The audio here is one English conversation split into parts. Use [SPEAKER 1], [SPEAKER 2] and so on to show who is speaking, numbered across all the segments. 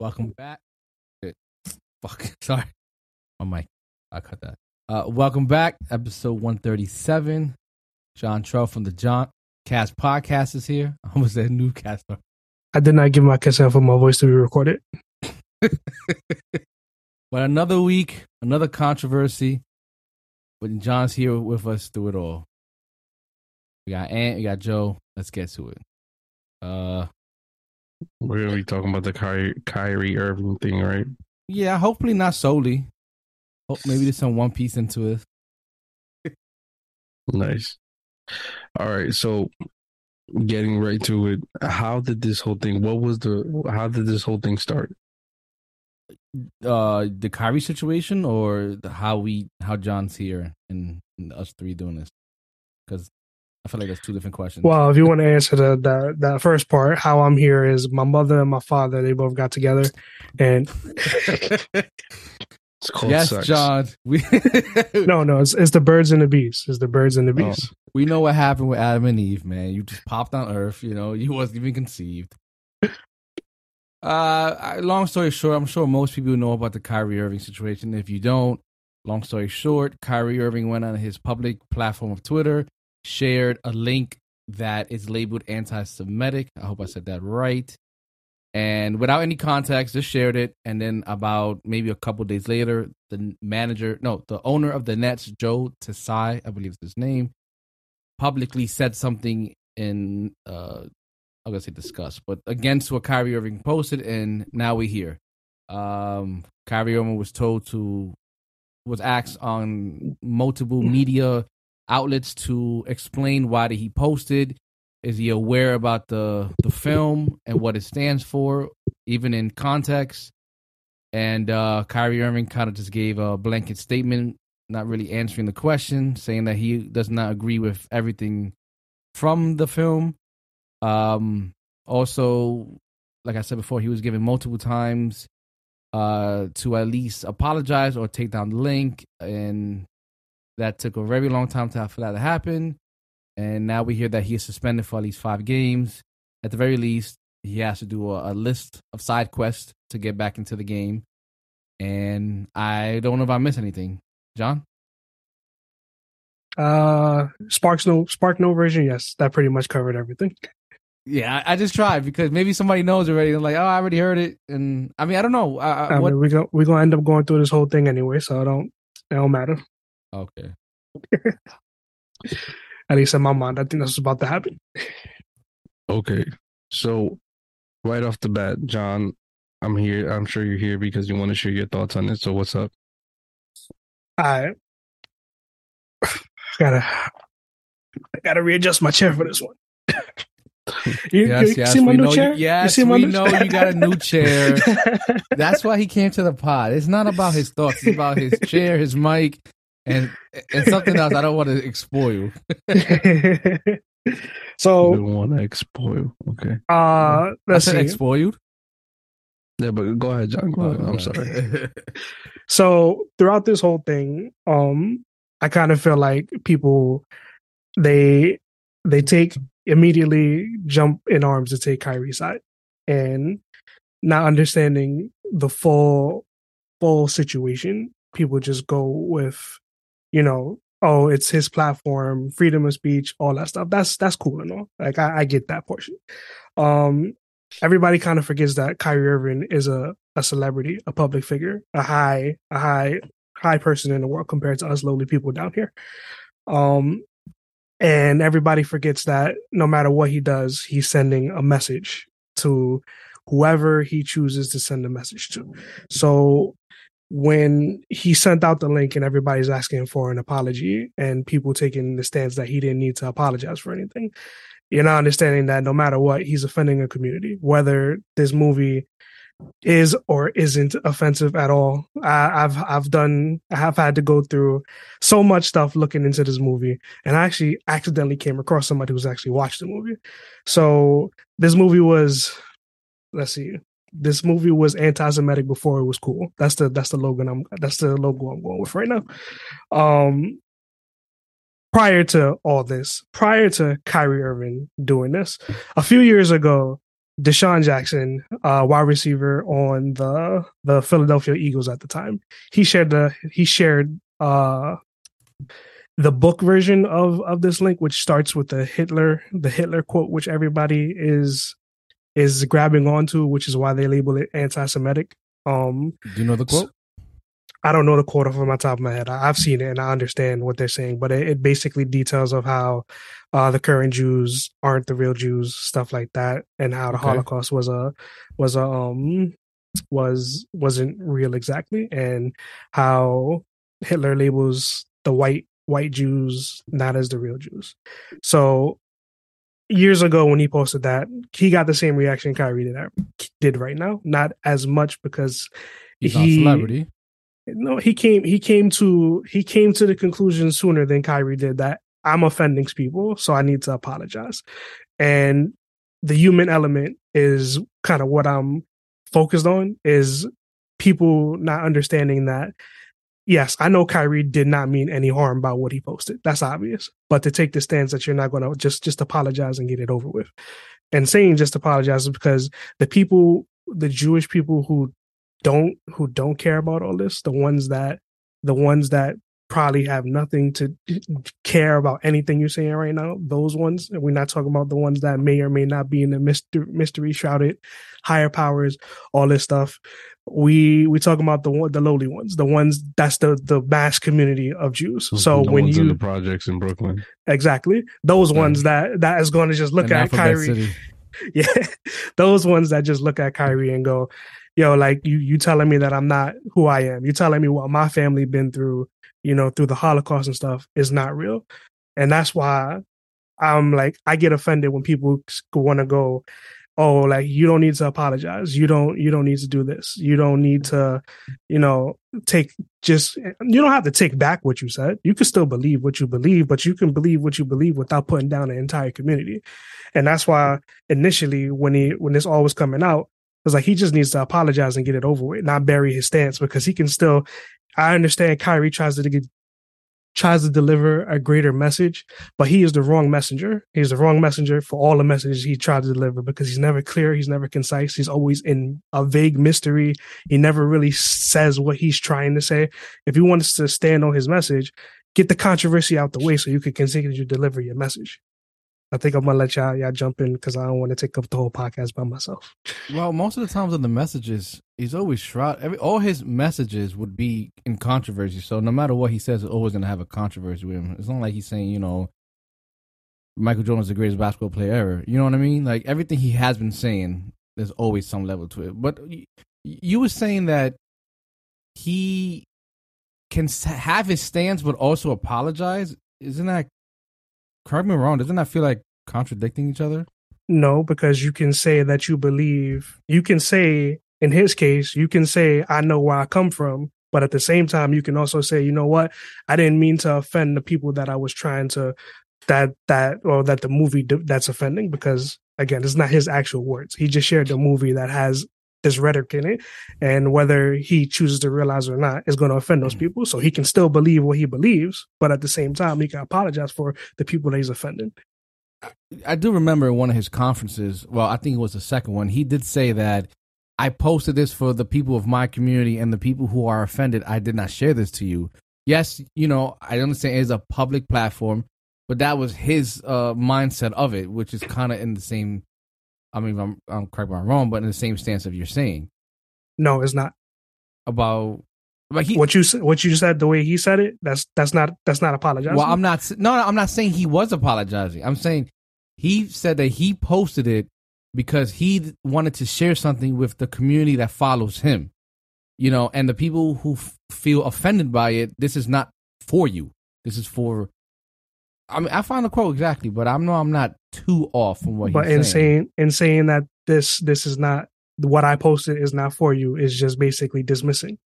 [SPEAKER 1] Welcome back. Fuck, sorry. My mic. I cut that. Uh, welcome back, episode 137. John Trull from the John Cast Podcast is here. I almost said Newcastle.
[SPEAKER 2] I did not give my consent for my voice to be recorded.
[SPEAKER 1] but another week, another controversy. But John's here with us through it all. We got Ant, we got Joe. Let's get to it. Uh,
[SPEAKER 3] We're gonna be talking about the Kyrie, Kyrie Irving thing, right?
[SPEAKER 1] yeah, hopefully not solely. Hope maybe there's some One Piece into it.
[SPEAKER 3] Nice. All right, so getting right to it, how did this whole thing? What was the? How did this whole thing start?
[SPEAKER 1] Uh, the Kyrie situation, or the, how we, how John's here, and, and us three doing this, because I feel like that's two different questions.
[SPEAKER 2] Well, if you want to answer the, the the first part, how I'm here is my mother and my father. They both got together, and
[SPEAKER 3] It's called
[SPEAKER 1] yes,
[SPEAKER 3] sex.
[SPEAKER 1] John. We
[SPEAKER 2] no, no, it's it's the birds and the bees. It's the birds and the bees.
[SPEAKER 1] we know what happened with Adam and Eve, man. You just popped on Earth. You know, you wasn't even conceived. Uh, long story short, I'm sure most people know about the Kyrie Irving situation. If you don't, long story short, Kyrie Irving went on his public platform of Twitter, shared a link that is labeled anti-Semitic. I hope I said that right. And without any context, just shared it. And then about maybe a couple days later, the manager, no, the owner of the Nets, Joe Tsai, I believe is his name, publicly said something in uh I'm gonna say discuss, but against what Kyrie Irving posted, and now we hear. Um Kyrie Irving was told to was asked on multiple media outlets to explain why did he posted. Is he aware about the the film and what it stands for, even in context? And uh Kyrie Irving kind of just gave a blanket statement, not really answering the question, saying that he does not agree with everything from the film. Um, also, like I said before, he was given multiple times uh, to at least apologize or take down the link, and that took a very long time to, for that to happen. And now we hear that he is suspended for at least five games. At the very least, he has to do a, a list of side quests to get back into the game. And I don't know if I missed anything, John.
[SPEAKER 2] Uh, SparkNotes Spark no version. Yes, that pretty much covered everything.
[SPEAKER 1] Yeah, I, I just tried because maybe somebody knows already. They're like, oh, I already heard it, and I mean, I don't know. I, I,
[SPEAKER 2] I
[SPEAKER 1] what?
[SPEAKER 2] mean, we go we gonna end up going through this whole thing anyway, so I don't it don't matter.
[SPEAKER 1] Okay,
[SPEAKER 2] At least in my mind, I think that's about to happen.
[SPEAKER 3] Okay, so right off the bat, John, I'm here. I'm sure you're here because you want to share your thoughts on it. So what's up?
[SPEAKER 2] I gotta I gotta readjust my chair for this one. you,
[SPEAKER 1] yes,
[SPEAKER 2] you
[SPEAKER 1] yes,
[SPEAKER 2] see my
[SPEAKER 1] we
[SPEAKER 2] new
[SPEAKER 1] know.
[SPEAKER 2] chair?
[SPEAKER 1] You, yes,
[SPEAKER 2] see my
[SPEAKER 1] we know you got a new chair. That's why he came to the pod. It's not about his thoughts. It's about his chair, his mic, and and something else. I don't want to explore you.
[SPEAKER 3] You
[SPEAKER 2] so
[SPEAKER 3] don't want to spoil. Okay.
[SPEAKER 2] uh
[SPEAKER 1] I
[SPEAKER 2] let's
[SPEAKER 1] said
[SPEAKER 2] see.
[SPEAKER 1] explore you.
[SPEAKER 3] Yeah, but go ahead, John. Go ahead. I'm sorry.
[SPEAKER 2] So throughout this whole thing, um, I kind of feel like people they they take immediately jump in arms to take Kyrie's side and not understanding the full full situation. People just go with, you know, oh, it's his platform, freedom of speech, all that stuff. That's that's cool and all. Like I, I get that portion. Um, everybody kind of forgets that Kyrie Irving is a a celebrity, a public figure, a high, a high, high person in the world compared to us lowly people down here. Um, and everybody forgets that no matter what he does, he's sending a message to whoever he chooses to send a message to. So when he sent out the link and everybody's asking for an apology and people taking the stance that he didn't need to apologize for anything, you're not understanding that no matter what, he's offending a community, whether this movie is or isn't offensive at all. I, I've I've done I have had to go through so much stuff looking into this movie, and I actually accidentally came across somebody who's actually watched the movie. So this movie was, let's see, this movie was anti-Semitic before it was cool. That's the that's the logo I'm that's the logo I'm going with right now. Um, prior to all this, prior to Kyrie Irving doing this, a few years ago, DeSean Jackson, uh, wide receiver on the the Philadelphia Eagles at the time. He shared the he shared uh the book version of of this link, which starts with the Hitler the Hitler quote, which everybody is is grabbing onto, which is why they label it anti-Semitic. Um,
[SPEAKER 1] Do you know the quote?
[SPEAKER 2] I don't know the quote off of my top of my head. I, have seen it and I understand what they're saying, but it, it basically details of how uh, the current Jews aren't the real Jews, stuff like that, and how the
[SPEAKER 1] Okay.
[SPEAKER 2] Holocaust was a was a um was wasn't real exactly, and how Hitler labels the white white Jews not as the real Jews. So years ago when he posted that, he got the same reaction Kyrie did did right now, not as much because
[SPEAKER 1] He's not a
[SPEAKER 2] he-
[SPEAKER 1] celebrity.
[SPEAKER 2] no, he came he came to he came to the conclusion sooner than Kyrie did that I'm offending people, so I need to apologize. And the human element is kind of what I'm focused on is people not understanding that yes, I know Kyrie did not mean any harm by what he posted. That's obvious. But to take the stance that you're not going to just just apologize and get it over with. And saying just apologize is because the people the Jewish people who don't who don't care about all this, the ones that the ones that probably have nothing to care about anything you're saying right now, those ones, and we're not talking about the ones that may or may not be in the mystery, mystery shrouded higher powers, all this stuff. We we talk about the the lowly ones, the ones that's the the mass community of Jews. So
[SPEAKER 3] the
[SPEAKER 2] when
[SPEAKER 3] ones in
[SPEAKER 2] you
[SPEAKER 3] the projects in Brooklyn,
[SPEAKER 2] exactly those
[SPEAKER 3] Yeah.
[SPEAKER 2] ones that that is going to just look
[SPEAKER 1] in
[SPEAKER 2] at
[SPEAKER 1] Alphabet
[SPEAKER 2] Kyrie
[SPEAKER 1] City.
[SPEAKER 2] yeah those ones that just look at Kyrie and go yo like you you telling me that I'm not who I am you telling me what my family been through you know through the holocaust and stuff is not real and that's why I'm like I get offended when people want to go oh like you don't need to apologize. You don't you don't need to do this. You don't need to you know take just you don't have to take back what you said. You can still believe what you believe but you can believe what you believe without putting down an entire community. And that's why initially when he when this all was coming out it was like he just needs to apologize and get it over with not bury his stance because he can still i understand kyrie tries to get tries to deliver a greater message but he is the wrong messenger. He's the wrong messenger for all the messages he tried to deliver because he's never clear he's never concise he's always in a vague mystery. He never really says what he's trying to say. If he wants to stand on his message get the controversy out the way so you can continue to deliver your message I think I'm gonna let y'all y'all jump in because I don't want to take up the whole podcast by myself.
[SPEAKER 1] Well, most of the times in the messages, he's always shroud. Every all his messages would be in controversy. So no matter what he says, it's always gonna have a controversy with him. It's not like he's saying, you know, Michael Jordan is the greatest basketball player ever. You know what I mean? Like everything he has been saying, there's always some level to it. But y- you were saying that he can have his stance, but also apologize. Isn't that? Correct me wrong. Doesn't that feel like contradicting each other?
[SPEAKER 2] No, because you can say that you believe. You can say, in his case, you can say, "I know where I come from," but at the same time, you can also say, "You know what? I didn't mean to offend the people that I was trying to that that or that the movie that's offending." Because again, it's not his actual words. He just shared the movie that has this rhetoric in it, and whether he chooses to realize it or not is going to offend those people. So he can still believe what he believes, but at the same time, he can apologize for the people that he's offending.
[SPEAKER 1] I do remember in one of his conferences, well, I think it was the second one, he did say that I posted this for the people of my community and the people who are offended. I did not share this to you. Yes, you know, I understand it's a public platform, but that was his uh, mindset of it, which is kind of in the same. I mean, I'm, I'm correct me if I'm wrong, but in the same stance of you're saying
[SPEAKER 2] No, it's not.
[SPEAKER 1] about like he.
[SPEAKER 2] what you what you said the way he said it that's that's not that's not apologizing
[SPEAKER 1] Well, I'm not. No, no, I'm not saying he was apologizing. I'm saying he said that he posted it because he wanted to share something with the community that follows him. You know, and the people who f- feel offended by it. This is not for you. This is for. I mean, I found the quote exactly, but I know I'm not too off from what
[SPEAKER 2] but
[SPEAKER 1] he's
[SPEAKER 2] in
[SPEAKER 1] saying.
[SPEAKER 2] saying in saying that this this is not what i posted is not for you is just basically dismissing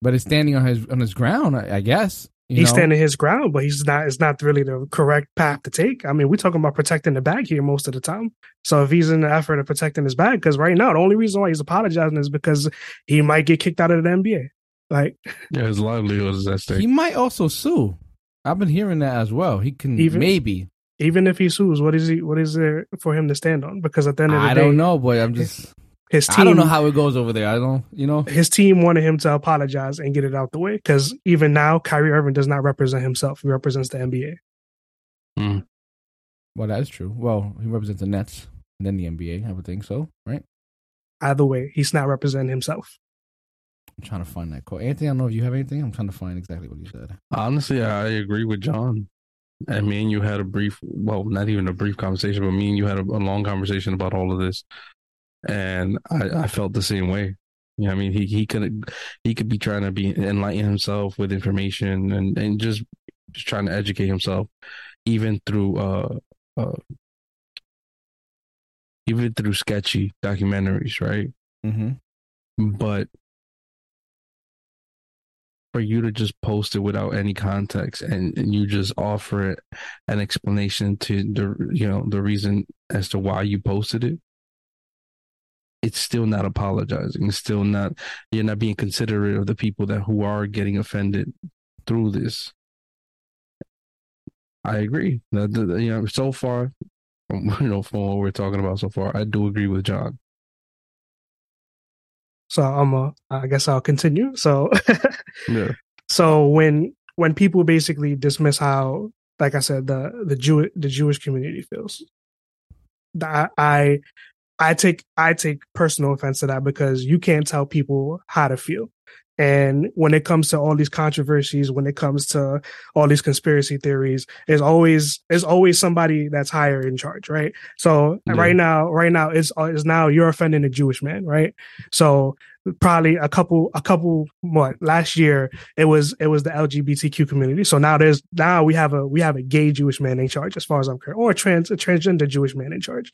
[SPEAKER 1] But it's standing on his on his ground, I, I guess. you
[SPEAKER 2] he's
[SPEAKER 1] know?
[SPEAKER 2] standing his ground but he's not it's not really the correct path to take i mean we're talking about protecting the bag here most of the time so if he's in the effort of protecting his bag because right now the only reason why he's apologizing is because he might get kicked out of the nba like
[SPEAKER 3] yeah, his livelihood is at stake.
[SPEAKER 1] He might also sue. I've been hearing that as well. He can
[SPEAKER 2] Even-
[SPEAKER 1] maybe
[SPEAKER 2] Even if he sues, what is he? What is there for him to stand on? Because at the end of the
[SPEAKER 1] I
[SPEAKER 2] day, I
[SPEAKER 1] don't know, but I'm just.
[SPEAKER 2] his team.
[SPEAKER 1] I don't know how it goes over there. I don't, you know.
[SPEAKER 2] his team wanted him to apologize and get it out the way because even now, Kyrie Irving does not represent himself. He represents the NBA. Hmm.
[SPEAKER 1] Well, that is true. Well, he represents the Nets and then the NBA. I would think so, right?
[SPEAKER 2] Either way, he's not representing himself.
[SPEAKER 1] I'm trying to find that quote. Anthony, I don't know if you have anything. I'm trying to find exactly what you said.
[SPEAKER 3] Honestly, I agree with John. And me and you had a brief, well, not even a brief conversation, but me and you had a, a long conversation about all of this, and I, I felt the same way. You know, I mean, he he could he could be trying to be enlighten himself with information and and just just trying to educate himself, even through uh uh even through sketchy documentaries, right?
[SPEAKER 1] Mm-hmm.
[SPEAKER 3] but for you to just post it without any context and, and you just offer it an explanation to the you know the reason as to why you posted it? It's still not apologizing. It's still not you're not being considerate of the people that who are getting offended through this. I agree. That you know so far you know from what we're talking about so far i do agree with john
[SPEAKER 2] So I'm a, I guess I'll continue. So
[SPEAKER 3] yeah
[SPEAKER 2] so when when people basically dismiss how like i said the the jew the jewish community feels I, I i take i take personal offense to that because you can't tell people how to feel and when it comes to all these controversies when it comes to all these conspiracy theories there's always there's always somebody that's higher in charge right so
[SPEAKER 3] Yeah.
[SPEAKER 2] right now right now it's uh, it's now you're offending a jewish man right so probably a couple a couple what last year it was it was the LGBTQ community. So now there's now we have a we have a gay Jewish man in charge, as far as I'm concerned, or a trans a transgender Jewish man in charge.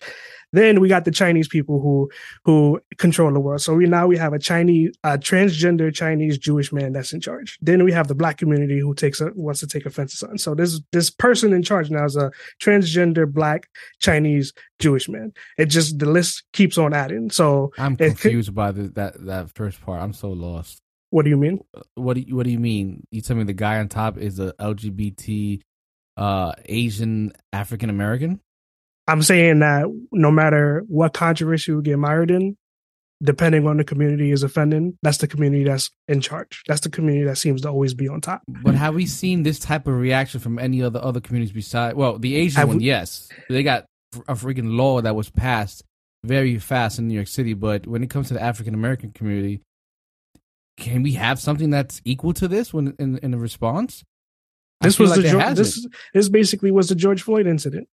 [SPEAKER 2] Then we got the Chinese people who who control the world. So we now we have a Chinese a transgender Chinese Jewish man that's in charge. Then we have the black community who takes a, wants to take offense to something. So this this person in charge now is a transgender black Chinese Jewish man. It just the list keeps on adding. So
[SPEAKER 1] I'm
[SPEAKER 2] It
[SPEAKER 1] confused by the, that that first part. I'm so lost.
[SPEAKER 2] what do you mean?
[SPEAKER 1] What do you, what do you mean? You tell me the guy on top is a LGBT uh Asian African American?
[SPEAKER 2] I'm saying that no matter what controversy we get mired in, depending on the community is offending, that's the community that's in charge. That's the community that seems to always be on top.
[SPEAKER 1] But have we seen this type of reaction from any other other communities besides? Well, the Asian
[SPEAKER 2] Have
[SPEAKER 1] one,
[SPEAKER 2] we-
[SPEAKER 1] yes, they got a freaking law that was passed very fast in New York City. But when it comes to the African American community, can we have something that's equal to this when in in the response?
[SPEAKER 2] This was
[SPEAKER 1] like
[SPEAKER 2] the
[SPEAKER 1] there
[SPEAKER 2] Geor-
[SPEAKER 1] hasn't.
[SPEAKER 2] this this basically was the George Floyd incident.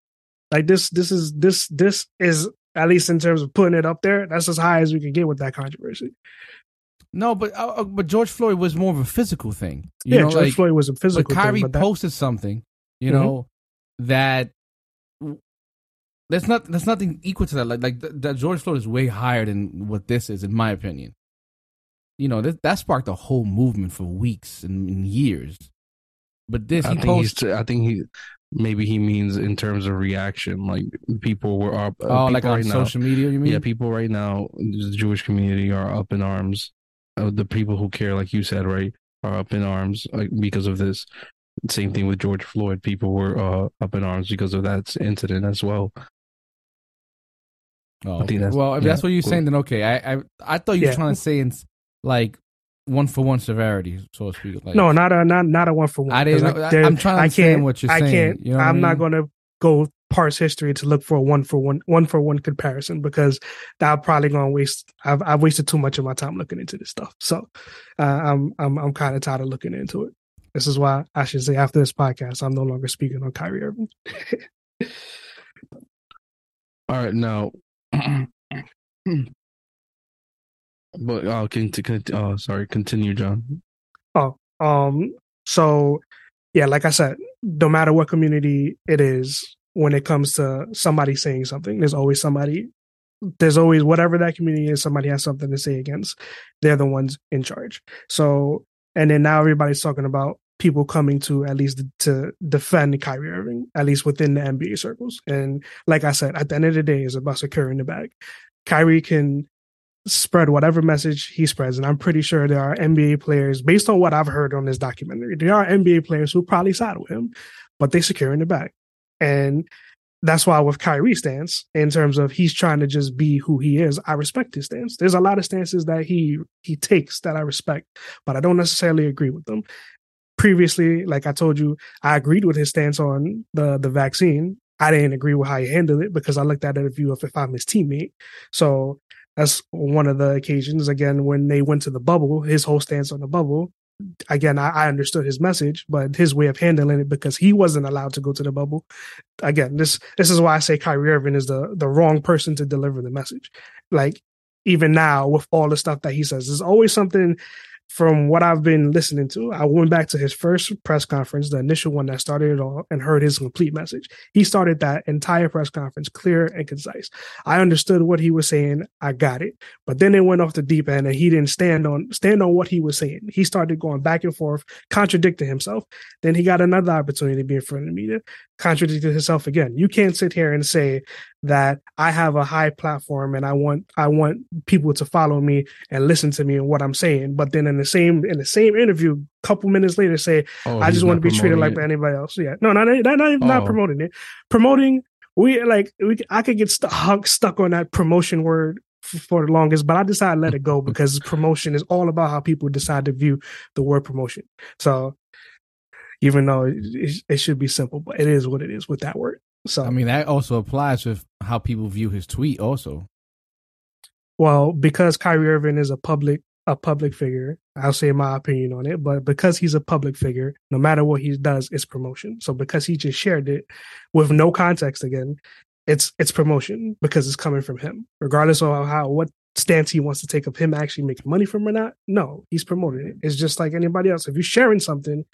[SPEAKER 2] Like this this is this this is at least in terms of putting it up there. That's as high as we can get with that controversy.
[SPEAKER 1] no, but uh, uh, but George Floyd was more of a physical thing. You
[SPEAKER 2] yeah,
[SPEAKER 1] know,
[SPEAKER 2] George
[SPEAKER 1] like,
[SPEAKER 2] Floyd was a physical
[SPEAKER 1] but Kyrie
[SPEAKER 2] thing, but that,
[SPEAKER 1] posted something, you
[SPEAKER 2] Mhm.
[SPEAKER 1] know, that there's not there's nothing equal to that. Like like th- that George Floyd is way higher than what this is, in my opinion. You know that that sparked a whole movement for weeks and, and years. But this
[SPEAKER 3] I
[SPEAKER 1] he
[SPEAKER 3] think he's.
[SPEAKER 1] posted.
[SPEAKER 3] I think he. Maybe he means in terms of reaction, like people were up. uh,
[SPEAKER 1] Oh, like on
[SPEAKER 3] right now-
[SPEAKER 1] social media, you mean?
[SPEAKER 3] Yeah, people right now, the Jewish community are up in arms. Uh, the people who care, like you said, right, are up in arms like, because of this. Same thing with George Floyd. People were uh, up in arms because of that incident as well.
[SPEAKER 1] Oh,
[SPEAKER 3] I think
[SPEAKER 1] okay.
[SPEAKER 3] that's-
[SPEAKER 1] well, if
[SPEAKER 3] yeah,
[SPEAKER 1] that's what you're
[SPEAKER 3] cool.
[SPEAKER 1] saying, then okay. I I, I thought you were
[SPEAKER 2] Yeah.
[SPEAKER 1] trying to say it's like one for one severity, so to speak. Like,
[SPEAKER 2] no, not a not not a one for one.
[SPEAKER 1] I didn't. know- I, I'm trying to
[SPEAKER 2] I
[SPEAKER 1] understand
[SPEAKER 2] can't,
[SPEAKER 1] what you're saying.
[SPEAKER 2] I can't.
[SPEAKER 1] you know what I
[SPEAKER 2] I'm not going to go parse history to look for a one for one one for one comparison because that probably going to waste. I've I've wasted too much of my time looking into this stuff. So uh, I'm I'm I'm kind of tired of looking into it. This is why I should say after this podcast, I'm no longer speaking on Kyrie Irving.
[SPEAKER 3] All right, now, but uh, can, can, uh, sorry, continue, John.
[SPEAKER 2] Oh, um, so yeah, like I said, no matter what community it is, when it comes to somebody saying something, there's always somebody, there's always whatever that community is, somebody has something to say against. They're the ones in charge. So, and then now everybody's talking about people coming to at least to defend Kyrie Irving, at least within the NBA circles. And like I said, at the end of the day, it's about securing the bag. Kyrie can spread whatever message he spreads. And I'm pretty sure there are NBA players, based on what I've heard on this documentary, there are NBA players who probably side with him, but they secure in the bag. And that's why with Kyrie's stance, in terms of he's trying to just be who he is, I respect his stance. There's a lot of stances that he he takes that I respect, but I don't necessarily agree with them. Previously, like I told you, I agreed with his stance on the the vaccine. I didn't agree with how he handled it because I looked at it a view of if I'm his teammate. So that's one of the occasions. Again, when they went to the bubble, his whole stance on the bubble, again, I, I, understood his message, but his way of handling it because he wasn't allowed to go to the bubble. Again, this this is why I say Kyrie Irving is the the wrong person to deliver the message. Like even now, with all the stuff that he says, there's always something from what I've been listening to, I went back to his first press conference, the initial one that started it all, and heard his complete message. He started that entire press conference clear and concise. I understood what he was saying. I got it. But then it went off the deep end and he didn't stand on stand on what he was saying. He started going back and forth, contradicting himself. Then he got another opportunity to be in front of the media, contradicted himself again. You can't sit here and say that I have a high platform and I want I want people to follow me and listen to me and what I'm saying. But then in the same in the same interview, a couple minutes later, say oh, I just want to be treated like anybody else. Yeah, no, not not not, oh. not promoting it. Promoting we like we I could get stuck stuck on that promotion word for the longest, but I decided to let it go because promotion is all about how people decide to view the word promotion. So even though it, it, should be simple, but it is what it is with that word. So
[SPEAKER 1] I mean that also applies with how people view his tweet also.
[SPEAKER 2] Well, because Kyrie Irving is a public a public figure, I'll say my opinion on it, but because he's a public figure, no matter what he does, it's promotion. So because he just shared it with no context again, it's it's promotion because it's coming from him. Regardless of how what stance he wants to take of him actually making money from or not, no, he's promoting it. It's just like anybody else. If you're sharing something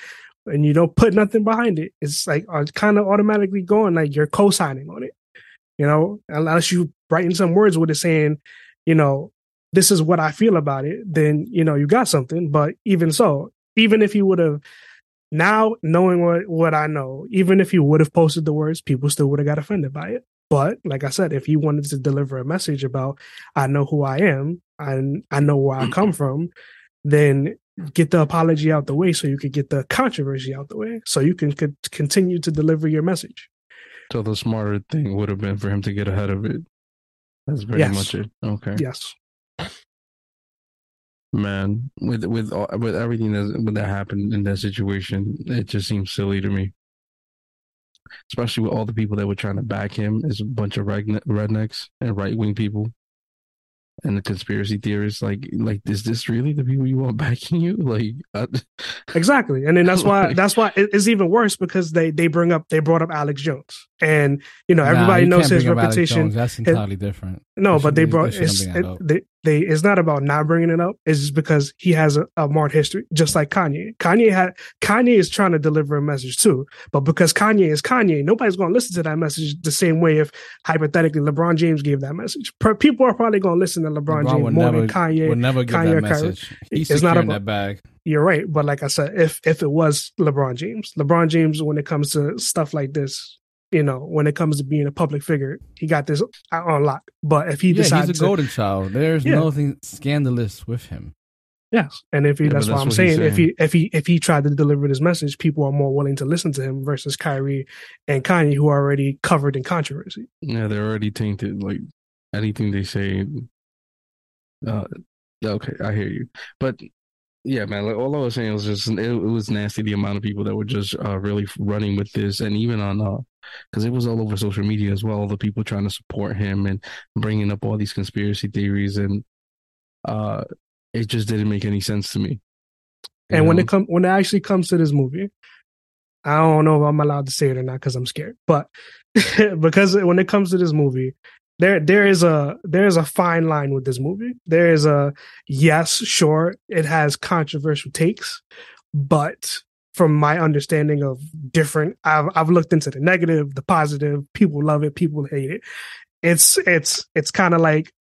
[SPEAKER 2] and you don't put nothing behind it, it's like uh, kind of automatically going like you're co-signing on it. You know, unless you writing some words with it saying, you know, this is what I feel about it, then you know you got something. But even so, even if you would have now knowing what what I know, even if you would have posted the words, people still would have got offended by it. But like I said, if you wanted to deliver a message about I know who I am and I know where I come from, then get the apology out the way so you could get the controversy out the way so you can c- continue to deliver your message.
[SPEAKER 3] So the smarter thing would have been for him to get ahead of it. That's very yes. much it. Okay.
[SPEAKER 2] Yes.
[SPEAKER 3] Man, with with uh, with everything that that happened in that situation, it just seems silly to me. Especially with all the people that were trying to back him is a bunch of rednecks and right wing people and the conspiracy theorists like like is this really the people you want backing you? Like uh,
[SPEAKER 2] exactly. And then that's why that's why it's even worse because they they bring up they brought up alex jones and you know everybody nah, knows his reputation.
[SPEAKER 1] that's entirely it, different.
[SPEAKER 2] No but they brought it's, it, they, they it's not about not bringing it up. It's just because he has a, a marked history just like kanye. Kanye had kanye is trying to deliver a message too. But because kanye is kanye nobody's going to listen to that message the same way if hypothetically lebron james gave that message. People are probably going to listen to lebron, LeBron james more never, than kanye
[SPEAKER 1] would never give kanye that message. He's it's not about that bag.
[SPEAKER 2] You're right but like i said if if it was lebron james lebron james when it comes to stuff like this you know, when it comes to being a public figure, he got this on lock. But if he yeah, decides,
[SPEAKER 1] he's a golden child. There's yeah. nothing scandalous with him.
[SPEAKER 2] Yes, and if he, yeah, that's, what I'm saying, saying. If he if he if he tried to deliver this message, people are more willing to listen to him versus Kyrie and Kanye, who are already covered in controversy.
[SPEAKER 3] Yeah, they're already tainted. Like anything they say. Uh, okay, I hear you, but yeah, man. Like all I was saying was just it, it was nasty the amount of people that were just uh, really running with this, and even on uh, because it was all over social media as well. All the people trying to support him and bringing up all these conspiracy theories, and uh, it just didn't make any sense to me.
[SPEAKER 2] And know? when it come when it actually comes to this movie, I don't know if I'm allowed to say it or not because I'm scared. But because when it comes to this movie, there there is a there is a fine line with this movie. There is a yes, sure, it has controversial takes, but from my understanding of different I've I've looked into the negative, the positive, people love it, people hate it. It's it's it's kind of like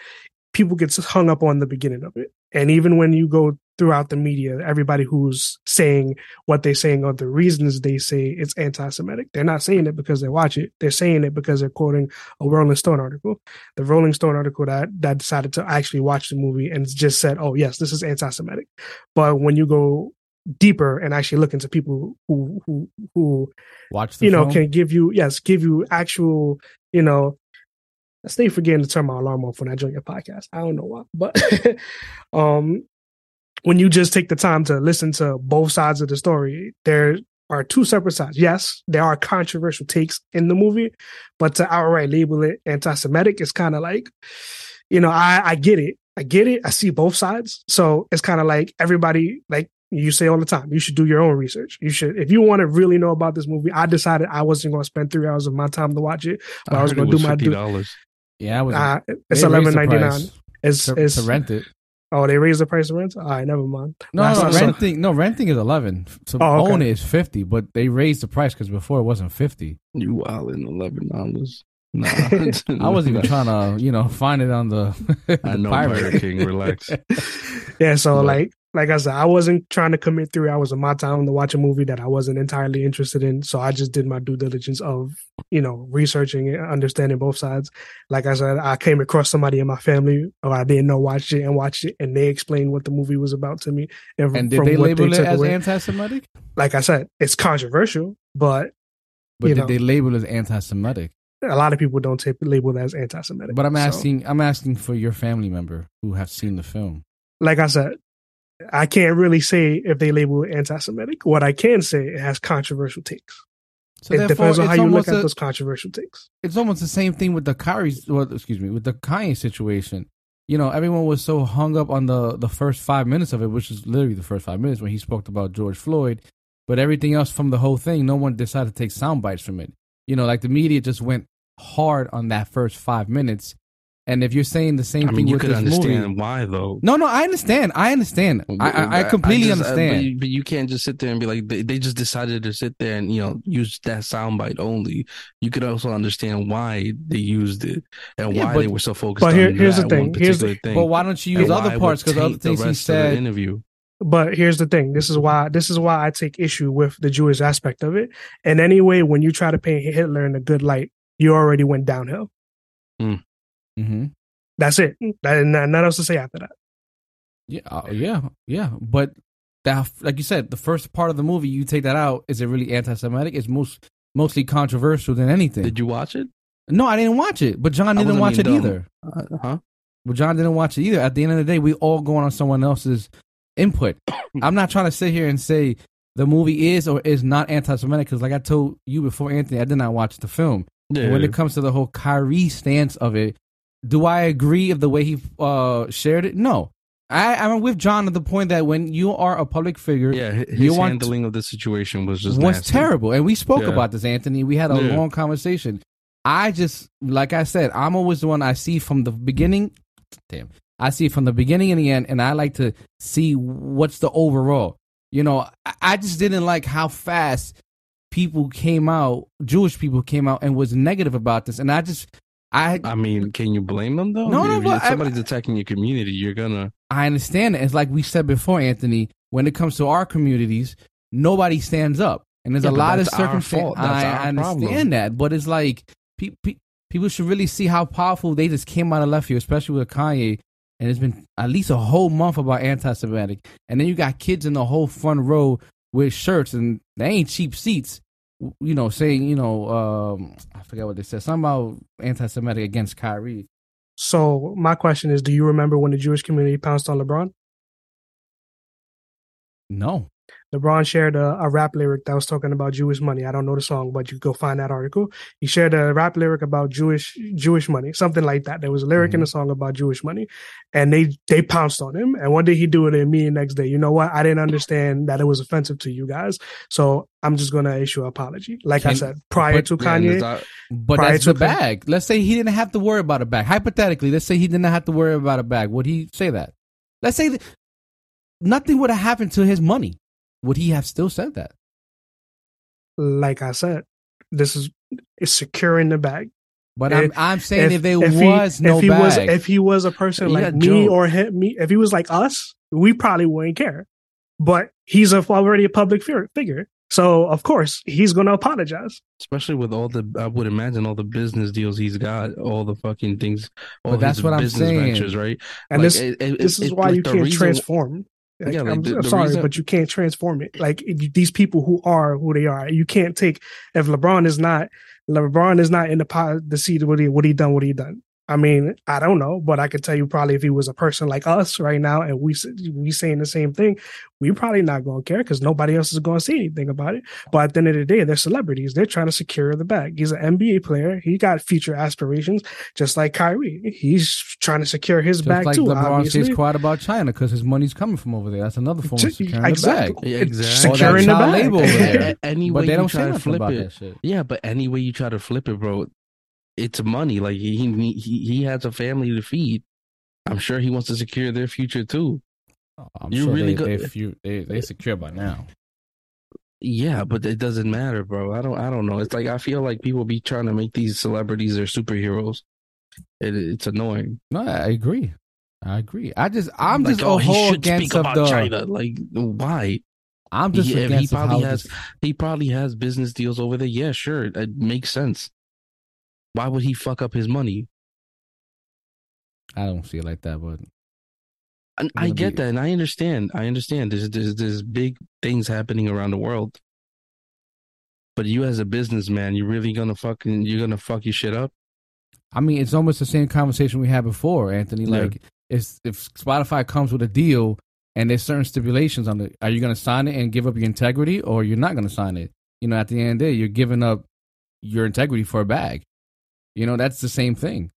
[SPEAKER 2] people get hung up on the beginning of it. And even when you go throughout the media, everybody who's saying what they're saying or the reasons they say it's anti-Semitic, they're not saying it because they watch it. They're saying it because they're quoting a Rolling Stone article. The Rolling Stone article that that decided to actually watch the movie and just said, "Oh yes, this is anti-Semitic." But when you go deeper and actually look into people who who who
[SPEAKER 1] Watch the
[SPEAKER 2] you know
[SPEAKER 1] film.
[SPEAKER 2] can give you yes give you actual you know I stay forgetting to turn my alarm off when I join your podcast. I don't know why, but um, when you just take the time to listen to both sides of the story, there are two separate sides. Yes, there are controversial takes in the movie, but to outright label it anti-Semitic is kind of like, you know, I I get it, I get it, I see both sides, so it's kind of like everybody like. You say all the time, you should do your own research. You should, if you want to really know about this movie. I decided I wasn't going to spend three hours of my time to watch it, but I, was going
[SPEAKER 3] it
[SPEAKER 2] to
[SPEAKER 3] was
[SPEAKER 2] do my
[SPEAKER 3] fifty
[SPEAKER 2] due.
[SPEAKER 3] dollars.
[SPEAKER 1] yeah, I was.
[SPEAKER 2] Uh, it's eleven ninety nine.
[SPEAKER 1] price
[SPEAKER 2] It's
[SPEAKER 1] to,
[SPEAKER 2] it's
[SPEAKER 1] to rent it.
[SPEAKER 2] Oh they raised the price of rent. All right, never mind.
[SPEAKER 1] No,
[SPEAKER 2] Last
[SPEAKER 1] no,
[SPEAKER 2] time I
[SPEAKER 1] renting. No, renting is eleven. To
[SPEAKER 2] Oh, okay.
[SPEAKER 1] own it is fifty, but they raised the price because before it wasn't fifty.
[SPEAKER 3] You wildin' eleven dollars. Nah,
[SPEAKER 1] I wasn't even trying to, you know, find it on the.
[SPEAKER 3] I know,
[SPEAKER 1] pirate.
[SPEAKER 3] Pirate King. Relax.
[SPEAKER 2] yeah, so
[SPEAKER 3] But-
[SPEAKER 2] like like I said, I wasn't trying to commit three hours of my time to watch a movie that I wasn't entirely interested in. So I just did my due diligence of you know researching it, understanding both sides. Like I said, I came across somebody in my family or I didn't know watched it and watched it, and they explained what the movie was about to me. And,
[SPEAKER 1] And did they label it as
[SPEAKER 2] away-
[SPEAKER 1] anti-Semitic?
[SPEAKER 2] like I said, it's controversial, but
[SPEAKER 1] But did
[SPEAKER 2] know.
[SPEAKER 1] they label it as anti-Semitic?
[SPEAKER 2] a lot of people don't take label it as anti-Semitic.
[SPEAKER 1] But I'm
[SPEAKER 2] So-
[SPEAKER 1] asking, I'm asking for your family member who have seen the film.
[SPEAKER 2] like I said, I can't really say if they label it anti-Semitic. What I can say, it has controversial takes.
[SPEAKER 1] So
[SPEAKER 2] it depends on how you look
[SPEAKER 1] almost
[SPEAKER 2] at those controversial takes.
[SPEAKER 1] it's almost the same thing with the Kyrie, well, excuse me, with the Kanye situation. You know, everyone was so hung up on the the first five minutes of it, which is literally the first five minutes when he spoke about George Floyd. But everything else from the whole thing, no one decided to take sound bites from it. You know, like the media just went hard on that first five minutes. And if you're saying the same
[SPEAKER 3] I mean,
[SPEAKER 1] thing
[SPEAKER 3] you
[SPEAKER 1] with
[SPEAKER 3] could
[SPEAKER 1] this
[SPEAKER 3] understand
[SPEAKER 1] movie,
[SPEAKER 3] why though.
[SPEAKER 1] no, no, I understand. I understand. I, I, I completely
[SPEAKER 3] just- uh,
[SPEAKER 1] understand.
[SPEAKER 3] but, you, but you can't just sit there and be like, they, they just decided to sit there and you know use that soundbite only. You could also understand why they used it and
[SPEAKER 1] Yeah,
[SPEAKER 3] why
[SPEAKER 1] but-
[SPEAKER 3] they were so focused
[SPEAKER 2] but
[SPEAKER 3] on
[SPEAKER 2] here- here's the
[SPEAKER 3] that
[SPEAKER 2] thing.
[SPEAKER 3] one
[SPEAKER 2] Here's the-
[SPEAKER 3] particular thing.
[SPEAKER 1] but why don't you use other parts? Because other
[SPEAKER 3] taint the
[SPEAKER 1] things he
[SPEAKER 3] rest of the
[SPEAKER 1] said.
[SPEAKER 3] interview.
[SPEAKER 2] But here's the thing. This is why this is why I take issue with the Jewish aspect of it. And anyway, when you try to paint Hitler in a good light, you already went downhill.
[SPEAKER 1] Hmm
[SPEAKER 2] That's it. That, nothing else to say after that.
[SPEAKER 1] Yeah, uh, yeah, yeah. But that, like you said, the first part of the movie, you take that out. Is it really anti-Semitic? It's most mostly controversial than anything.
[SPEAKER 3] Did you watch it?
[SPEAKER 1] no, I didn't watch it, but John didn't watch it
[SPEAKER 3] dumb.
[SPEAKER 1] either.
[SPEAKER 3] Uh, huh?
[SPEAKER 1] But John didn't watch it either. At the end of the day, we all going on someone else's input. I'm not trying to sit here and say the movie is or is not anti-Semitic because, like I told you before, Anthony, I did not watch the film.
[SPEAKER 3] Yeah.
[SPEAKER 1] When it comes to the whole Kyrie stance of it, do I agree of the way he uh, shared it? No. I, I'm with John at the point that when you are a public figure,
[SPEAKER 3] yeah, his
[SPEAKER 1] you want-
[SPEAKER 3] handling of the situation was just
[SPEAKER 1] was
[SPEAKER 3] nasty.
[SPEAKER 1] terrible. And we spoke
[SPEAKER 3] Yeah.
[SPEAKER 1] about this, Anthony. We had a
[SPEAKER 3] Yeah.
[SPEAKER 1] long conversation. I just, like I said, I'm always the one I see from the beginning. Damn. I see from the beginning and the end, and I like to see what's the overall. You know, I- I just didn't like how fast people came out, Jewish people came out and was negative about this. And I just, I,
[SPEAKER 3] I mean, can you blame them though?
[SPEAKER 1] No, no,
[SPEAKER 3] if,
[SPEAKER 1] but
[SPEAKER 3] if
[SPEAKER 1] I-
[SPEAKER 3] somebody's attacking your community, you're gonna.
[SPEAKER 1] I understand it. It's like we said before, Anthony. When it comes to our communities, nobody stands up, and there's
[SPEAKER 3] Yeah,
[SPEAKER 1] a lot of circumstances. I, I understand
[SPEAKER 3] problem.
[SPEAKER 1] that, but it's like pe- pe- people should really see how powerful they just came out of left field, especially with Kanye. And it's been at least a whole month about anti-Semitic, and then you got kids in the whole front row with shirts, and they ain't cheap seats. You know, saying you know, um, I forget what they said, something about anti-Semitic against Kyrie.
[SPEAKER 2] So my question is, do you remember when the Jewish community pounced on LeBron?
[SPEAKER 1] No,
[SPEAKER 2] LeBron shared a, a rap lyric that was talking about Jewish money. I don't know the song, but you go find that article. He shared a rap lyric about Jewish Jewish money, something like that. There was a lyric in mm-hmm. the song about Jewish money, and they they pounced on him. And what did he do it immediately next day? You know what? I didn't understand that it was offensive to you guys, so I'm just gonna issue an apology. Like I said, prior
[SPEAKER 1] but-
[SPEAKER 2] to Kanye,
[SPEAKER 3] there's not- uh,
[SPEAKER 1] But
[SPEAKER 2] Prior
[SPEAKER 1] that's
[SPEAKER 2] to
[SPEAKER 1] the bag. Let's say he didn't have to worry about a bag. Hypothetically, let's say he didn't have to worry about a bag. Would he say that? Let's say that nothing would have happened to his money. Would he have still said that?
[SPEAKER 2] like I said, this is is securing the bag.
[SPEAKER 1] But
[SPEAKER 2] If-
[SPEAKER 1] I'm I'm saying if, there
[SPEAKER 2] he-
[SPEAKER 1] was no
[SPEAKER 2] if he
[SPEAKER 1] bag,
[SPEAKER 2] was if he was a person like me
[SPEAKER 3] Joe.
[SPEAKER 2] or him, me, if he was like us, we probably wouldn't care. But he's a, already a public figure, so of course he's going to apologize.
[SPEAKER 3] especially with all the, I would imagine all the business deals he's got, all the fucking things, all
[SPEAKER 1] But that's
[SPEAKER 3] his
[SPEAKER 1] what I'm
[SPEAKER 3] business
[SPEAKER 1] saying.
[SPEAKER 3] ventures, right?
[SPEAKER 2] And
[SPEAKER 3] Like,
[SPEAKER 2] this
[SPEAKER 3] it- it-
[SPEAKER 2] this
[SPEAKER 3] it-
[SPEAKER 2] is why
[SPEAKER 3] like
[SPEAKER 2] you
[SPEAKER 3] the
[SPEAKER 2] can't
[SPEAKER 3] reason-
[SPEAKER 2] transform. Like,
[SPEAKER 3] Yeah, like
[SPEAKER 2] I'm,
[SPEAKER 3] the-
[SPEAKER 2] I'm
[SPEAKER 3] the
[SPEAKER 2] sorry,
[SPEAKER 3] reason-
[SPEAKER 2] but you can't transform it. Like these people who are who they are, you can't take. If LeBron is not, LeBron is not in the pot, the seat. What he what he done? What he done? I mean, I don't know, but I could tell you probably if he was a person like us right now, and we we saying the same thing, we probably not going to care because nobody else is going to say anything about it. But at the end of the day, they're celebrities. They're trying to secure the bag. He's an NBA player. He got future aspirations, just like Kyrie. He's trying to secure his
[SPEAKER 1] Just
[SPEAKER 2] bag
[SPEAKER 1] like
[SPEAKER 2] too.
[SPEAKER 1] LeBron
[SPEAKER 2] obviously.
[SPEAKER 1] stays quiet about China because his money's coming from over there. That's another form of
[SPEAKER 2] Ju-
[SPEAKER 1] securing the
[SPEAKER 2] exactly.
[SPEAKER 1] bag.
[SPEAKER 3] Yeah, exactly.
[SPEAKER 2] Securing the
[SPEAKER 1] Or
[SPEAKER 2] bag.
[SPEAKER 1] label over there.
[SPEAKER 3] A- any
[SPEAKER 1] But
[SPEAKER 3] way
[SPEAKER 1] they
[SPEAKER 3] you
[SPEAKER 1] don't
[SPEAKER 3] try
[SPEAKER 1] say
[SPEAKER 3] to
[SPEAKER 1] nothing
[SPEAKER 3] flip
[SPEAKER 1] about
[SPEAKER 3] it,
[SPEAKER 1] that shit.
[SPEAKER 3] yeah. But any way you try to flip it, bro, it's money. Like he he he he has a family to feed. I'm sure he wants to secure their future too.
[SPEAKER 1] Oh, I'm
[SPEAKER 3] You
[SPEAKER 1] sure
[SPEAKER 3] really
[SPEAKER 1] they,
[SPEAKER 3] go-
[SPEAKER 1] they, few, they they secure by now.
[SPEAKER 3] Yeah, but it doesn't matter, bro. I don't I don't know. It's like I feel like people be trying to make these celebrities their superheroes. It, it's annoying.
[SPEAKER 1] No, I agree. I agree. I just I'm oh
[SPEAKER 3] Like,
[SPEAKER 1] just
[SPEAKER 3] oh,
[SPEAKER 1] a
[SPEAKER 3] he
[SPEAKER 1] whole
[SPEAKER 3] should
[SPEAKER 1] against
[SPEAKER 3] speak
[SPEAKER 1] of
[SPEAKER 3] about
[SPEAKER 1] the.
[SPEAKER 3] China. Like why?
[SPEAKER 1] I'm just
[SPEAKER 3] he
[SPEAKER 1] of
[SPEAKER 3] probably has-
[SPEAKER 1] this-
[SPEAKER 3] He probably has business deals over there. Yeah, sure. It makes sense. Why would he fuck up his money?
[SPEAKER 1] I don't see it like that, but
[SPEAKER 3] And I get
[SPEAKER 1] be-
[SPEAKER 3] that, and I understand. I understand. There's, there's there's big things happening around the world. But you, as a businessman, you're really gonna fucking you're gonna fuck your shit up.
[SPEAKER 1] I mean, it's almost the same conversation we had before, Anthony.
[SPEAKER 3] Yeah.
[SPEAKER 1] Like, if if Spotify comes with a deal and there's certain stipulations on it, are you going to sign it and give up your integrity, or you're not going to sign it? You know, at the end of the day, you're giving up your integrity for a bag. You know, that's the same thing.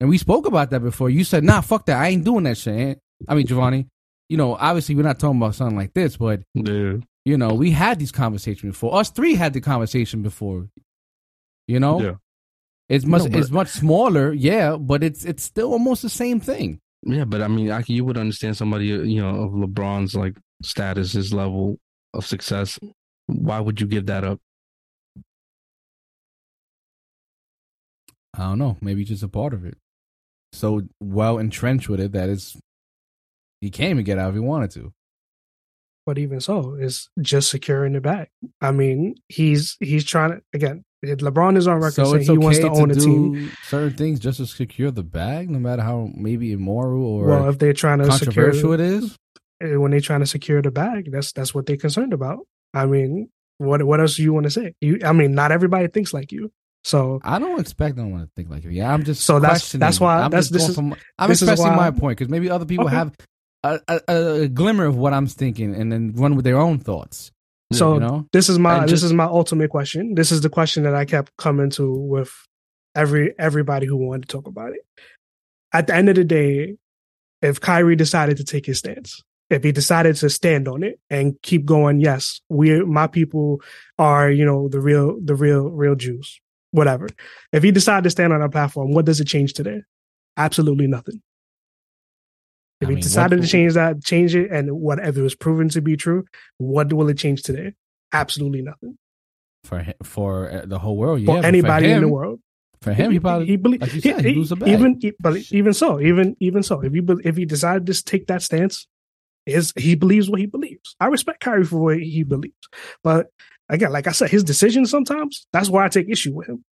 [SPEAKER 1] And we spoke about that before. You said, "Nah, fuck that. I ain't doing that shit." Ant." I mean, Giovanni. You know, obviously, we're not talking about something like this, but
[SPEAKER 3] Dude.
[SPEAKER 1] you know, we had these conversations before. Us three had the conversation before. You know,
[SPEAKER 3] Yeah.
[SPEAKER 1] it's much
[SPEAKER 3] No, but-
[SPEAKER 1] it's much smaller, yeah, but it's it's still almost the same thing.
[SPEAKER 3] Yeah, but I mean, I, you would understand somebody, uh, you know, of LeBron's like status, his level of success. Why would you give that up?
[SPEAKER 1] I don't know. Maybe just a part of it. So well entrenched with it that it's he can't even get out if he wanted to.
[SPEAKER 2] But even so, it's just securing the bag. I mean, he's he's trying to again. LeBron is on record
[SPEAKER 1] so
[SPEAKER 2] saying he
[SPEAKER 1] okay
[SPEAKER 2] wants to own
[SPEAKER 1] to
[SPEAKER 2] a team.
[SPEAKER 1] certain things just to secure the bag, no matter how maybe immoral or
[SPEAKER 2] Well, if they're trying to secure
[SPEAKER 1] controversial it is.
[SPEAKER 2] uh, when they're trying to secure the bag, that's that's what they're concerned about. I mean, what what else do you want to say? You, I mean, not everybody thinks like you. So
[SPEAKER 1] I don't expect them to think like yeah. I'm just
[SPEAKER 2] So that's-
[SPEAKER 1] questioning.
[SPEAKER 2] that's why-
[SPEAKER 1] I'm
[SPEAKER 2] that's-
[SPEAKER 1] just
[SPEAKER 2] this is-
[SPEAKER 1] from, I'm
[SPEAKER 2] this is
[SPEAKER 1] expressing
[SPEAKER 2] why-
[SPEAKER 1] my point because maybe other people
[SPEAKER 2] Okay.
[SPEAKER 1] have a, a, a glimmer of what I'm thinking and then run with their own thoughts.
[SPEAKER 2] so
[SPEAKER 1] you know,
[SPEAKER 2] this is my
[SPEAKER 3] And
[SPEAKER 2] this is my ultimate question. This is the question that I kept coming to with every everybody who wanted to talk about it. At the end of the day, if Kyrie decided to take his stance, if he decided to stand on it and keep going, yes, we my people are, you know, the real the real real Jews. Whatever. If he decided to stand on our platform, what does it change today? Absolutely nothing. If
[SPEAKER 1] I
[SPEAKER 2] he
[SPEAKER 1] mean,
[SPEAKER 2] decided
[SPEAKER 1] what-
[SPEAKER 2] to change that, change it, and whatever was proven to be true, what will it change today? Absolutely nothing.
[SPEAKER 1] for hi- for uh, the whole world, yeah.
[SPEAKER 2] For
[SPEAKER 1] but for
[SPEAKER 2] anybody in the world,
[SPEAKER 1] For him, he probably
[SPEAKER 2] he believe
[SPEAKER 1] like you said, he lose a bag.
[SPEAKER 2] even but even so, even even so, if he if he decided to take that stance, is he believes what he believes. I respect Kyrie for what he believes, but again, like I said, his decisions sometimes that's why I take issue with him.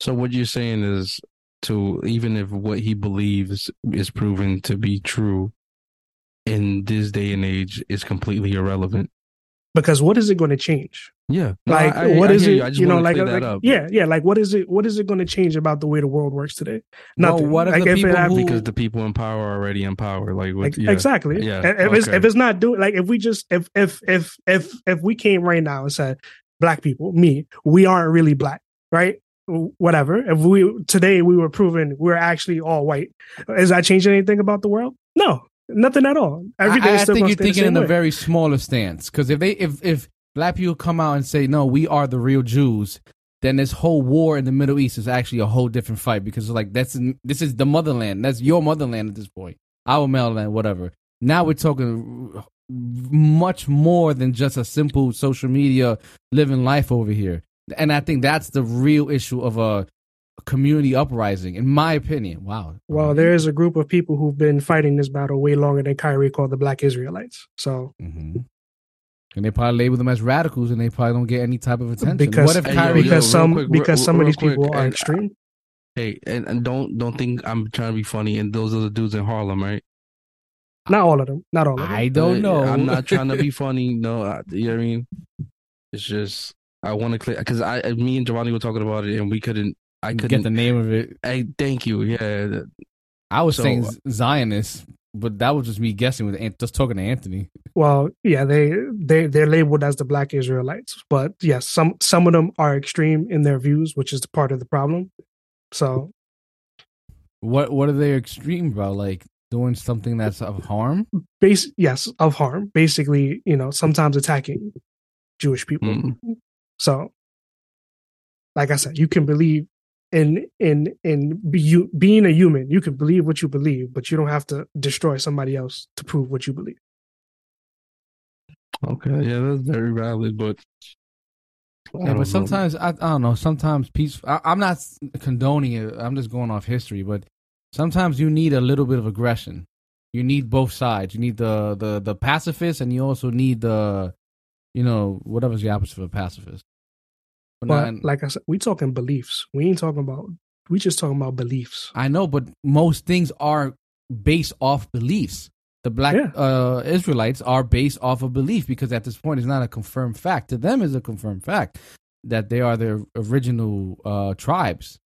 [SPEAKER 3] So what you're saying is to even if what he believes is proven to be true in this day and age is completely irrelevant.
[SPEAKER 2] Because what is it going to change?
[SPEAKER 3] Yeah.
[SPEAKER 2] Like,
[SPEAKER 3] I- I-
[SPEAKER 2] what
[SPEAKER 3] I
[SPEAKER 2] is
[SPEAKER 3] hear
[SPEAKER 2] it?
[SPEAKER 3] You, I just
[SPEAKER 2] You know,
[SPEAKER 3] wanna
[SPEAKER 2] like,
[SPEAKER 3] uh,
[SPEAKER 2] like
[SPEAKER 3] that up.
[SPEAKER 2] yeah, yeah. Like, what is it? What is it going to change about the way the world works today?
[SPEAKER 1] Well,
[SPEAKER 2] Nothing.
[SPEAKER 1] what if
[SPEAKER 2] like,
[SPEAKER 1] the
[SPEAKER 2] if it
[SPEAKER 1] people who-
[SPEAKER 3] Because the people in power are already in power. Like, what,
[SPEAKER 2] Ex-
[SPEAKER 3] yeah.
[SPEAKER 2] Exactly.
[SPEAKER 3] Yeah,
[SPEAKER 2] And If it's if it's not doing like if we just if if if if if we came right now and said black people, me, we aren't really black, right? Whatever. If we today we were proven we're actually all white, is that changing anything about the world? No, nothing at all. Every day
[SPEAKER 1] I, I think you're
[SPEAKER 2] stay the
[SPEAKER 1] thinking
[SPEAKER 2] same
[SPEAKER 1] in a
[SPEAKER 2] way.
[SPEAKER 1] very smaller stance because if they if if black people come out and say no, we are the real Jews, then this whole war in the Middle East is actually a whole different fight because like that's this is the motherland, that's your motherland at this point, our motherland, whatever. Now we're talking much more than just a simple social media living life over here, and I think that's the real issue of a community uprising, in my opinion. Wow.
[SPEAKER 2] Well, there is a group of people who've been fighting this battle way longer than Kyrie called the Black Israelites. So
[SPEAKER 1] hmm And they probably label them as radicals, and they probably don't get any type of attention.
[SPEAKER 2] because
[SPEAKER 1] what if
[SPEAKER 3] Hey, yo,
[SPEAKER 1] Kyrie?
[SPEAKER 3] yo,
[SPEAKER 2] because
[SPEAKER 3] real
[SPEAKER 2] some
[SPEAKER 3] quick, real-
[SPEAKER 2] because some
[SPEAKER 3] real
[SPEAKER 2] of these
[SPEAKER 3] quick,
[SPEAKER 2] people are
[SPEAKER 3] and-
[SPEAKER 2] extreme.
[SPEAKER 3] Hey, and, and don't don't think I'm trying to be funny. And those are the dudes in Harlem, right?
[SPEAKER 2] Not all of them. Not all of them.
[SPEAKER 1] I don't know.
[SPEAKER 3] I'm not trying to be funny. No, I, you know what I mean. It's just I want to clear because I, me and Giovanni were talking about it, and we couldn't. I couldn't
[SPEAKER 1] get the name of it.
[SPEAKER 3] Hey, thank you. Yeah,
[SPEAKER 1] I was
[SPEAKER 3] So-
[SPEAKER 1] saying Zionist, but that was just me guessing with An- just talking to Anthony.
[SPEAKER 2] Well, yeah, they they they're labeled as the Black Israelites, but yes, some some of them are extreme in their views, which is part of the problem. So
[SPEAKER 1] What what are they extreme about? Like doing something that's of harm?
[SPEAKER 2] base yes of harm basically you know sometimes attacking jewish people
[SPEAKER 3] Mm.
[SPEAKER 2] so like i said you can believe in in in be you being a human you can believe what you believe but you don't have to destroy somebody else to prove what you believe
[SPEAKER 3] okay, yeah, that's very valid, but
[SPEAKER 1] Yeah, but sometimes I, I don't know. Sometimes peace. I, I'm not condoning it. I'm just going off history. But sometimes you need a little bit of aggression. You need both sides. You need the the the pacifist, and you also need the, you know, whatever's the opposite of a pacifist. But
[SPEAKER 2] like i said we talking beliefs we ain't talking about we just talking about beliefs
[SPEAKER 1] I know, but most things are based off beliefs. The black
[SPEAKER 2] Yeah.
[SPEAKER 1] uh, Israelites are based off of belief because at this point it's not a confirmed fact. To them, is a confirmed fact that they are the original uh, tribes.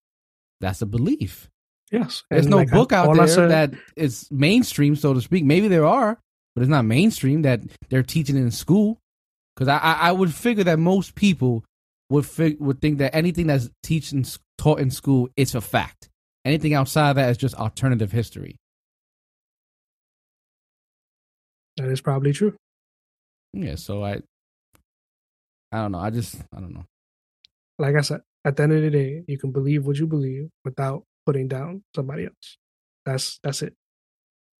[SPEAKER 1] That's a belief.
[SPEAKER 2] yes
[SPEAKER 1] There's
[SPEAKER 2] And
[SPEAKER 1] no
[SPEAKER 2] like I-
[SPEAKER 1] book out there
[SPEAKER 2] said-
[SPEAKER 1] that is mainstream, so to speak. Maybe there are, but it's not mainstream that they're teaching in school. Because I, I, I would figure that most people would fig- would think that anything that's teach in, taught in school is a fact. Anything outside of that is just alternative history.
[SPEAKER 2] that is probably true
[SPEAKER 1] Yeah, so I, I don't know. I just I don't know.
[SPEAKER 2] like I said, at the end of the day, you can believe what you believe without putting down somebody else. That's that's it.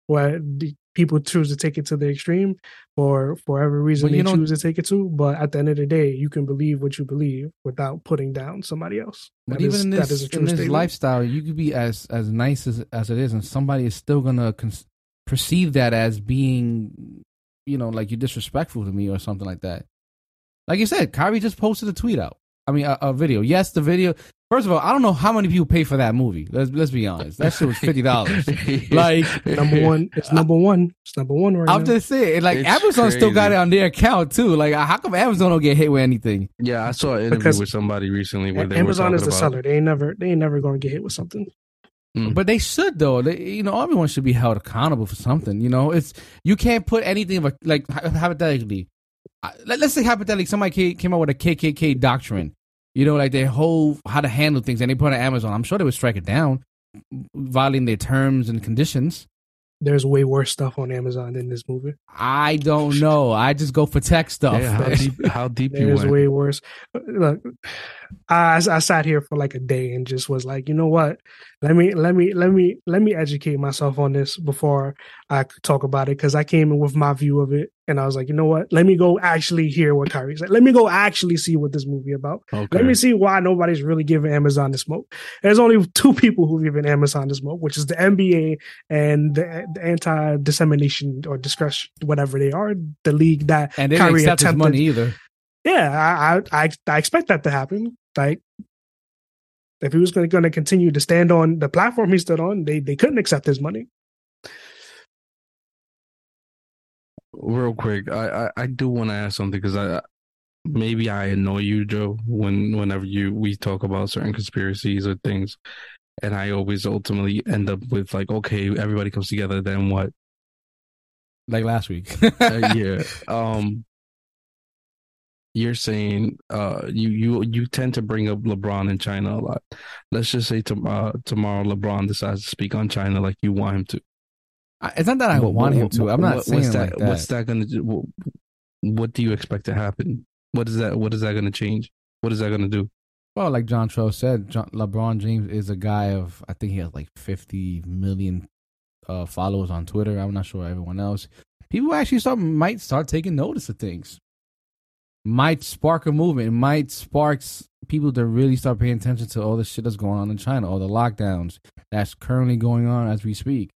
[SPEAKER 2] Where the people choose to take it to the extreme for for every reason
[SPEAKER 1] But you
[SPEAKER 2] they choose to take it to, but at the end of the day, you can believe what you believe without putting down somebody else.
[SPEAKER 1] But
[SPEAKER 2] That
[SPEAKER 1] even
[SPEAKER 2] is-
[SPEAKER 1] in
[SPEAKER 2] that
[SPEAKER 1] this
[SPEAKER 2] is a true
[SPEAKER 1] in this
[SPEAKER 2] statement.
[SPEAKER 1] lifestyle, you could be as as nice as as it is, and somebody is still gonna cons- perceive that as being, you know, like you're disrespectful to me or something like that. Like you said, Kyrie just posted a tweet out. I mean, a, a video. Yes, the video. First of all, I don't know how many people pay for that movie. Let's let's be honest. That shit was fifty dollars. Like
[SPEAKER 2] number one, it's number one. It's number one right
[SPEAKER 1] I'm
[SPEAKER 2] now.
[SPEAKER 1] just saying, like
[SPEAKER 3] It's
[SPEAKER 1] Amazon still got it on their account too. Like, how come Amazon don't get hit with anything?
[SPEAKER 3] yeah, I saw an interview
[SPEAKER 2] Because-
[SPEAKER 3] with somebody recently where they
[SPEAKER 2] Amazon
[SPEAKER 3] were
[SPEAKER 2] is the
[SPEAKER 3] about
[SPEAKER 2] seller. They ain't never they ain't never going to get hit with something.
[SPEAKER 3] Mm.
[SPEAKER 1] But they should though. They, you know, everyone should be held accountable for something. You know, it's you can't put anything of a, like hy- hypothetically. Let, us say hypothetically, somebody came out with a KKK doctrine. You know, like their whole how to handle things, and they put it on Amazon. I'm sure they would strike it down, violating their terms and conditions.
[SPEAKER 2] There's way worse stuff on Amazon than this movie.
[SPEAKER 1] I don't know. I just go for tech stuff.
[SPEAKER 3] Yeah, how deep? How deep you
[SPEAKER 2] There's
[SPEAKER 3] went?
[SPEAKER 2] way worse. Look, I, I sat here for like a day and just was like, you know what? Let me let me let me let me educate myself on this before I could talk about it because I came in with my view of it and I was like, you know what? Let me go actually hear what Kyrie said. Let me go actually see what this movie about.
[SPEAKER 3] Okay.
[SPEAKER 2] Let me see why nobody's really giving Amazon the smoke. There's only two people who've given Amazon the smoke, which is the NBA and the, the anti dissemination or discretion, whatever they are, the league that
[SPEAKER 1] and they didn't
[SPEAKER 2] Kyrie
[SPEAKER 1] accept
[SPEAKER 2] attempted-
[SPEAKER 1] money either.
[SPEAKER 2] Yeah, I, I I I expect that to happen. Like if he was going to continue to stand on the platform he stood on, they they couldn't accept his money.
[SPEAKER 3] Real quick, I I, I do want to ask something because I maybe I annoy you, Joe, when whenever you we talk about certain conspiracies or things, and I always ultimately end up with like, okay, everybody comes together, then what?
[SPEAKER 1] Like last week.
[SPEAKER 3] Uh, yeah. Um. You're saying uh you you you tend to bring up LeBron and China a lot. Let's just say to, uh, tomorrow LeBron decides to speak on China like you want him to.
[SPEAKER 1] It's not that I
[SPEAKER 3] What-
[SPEAKER 1] want
[SPEAKER 3] what-
[SPEAKER 1] him to. I'm not
[SPEAKER 3] what-
[SPEAKER 1] saying
[SPEAKER 3] what's
[SPEAKER 1] it like that.
[SPEAKER 3] What's that going to do? What, what do you expect to happen? What is that? What is that going to change? What is that going to do?
[SPEAKER 1] Well, like John Troll said, John, LeBron James is a guy of I think he has like 50 million uh, followers on Twitter. I'm not sure everyone else. People actually start might start taking notice of things. Might spark a movement. It might spark people to really start paying attention to all the shit that's going on in China, all the lockdowns that's currently going on as we speak.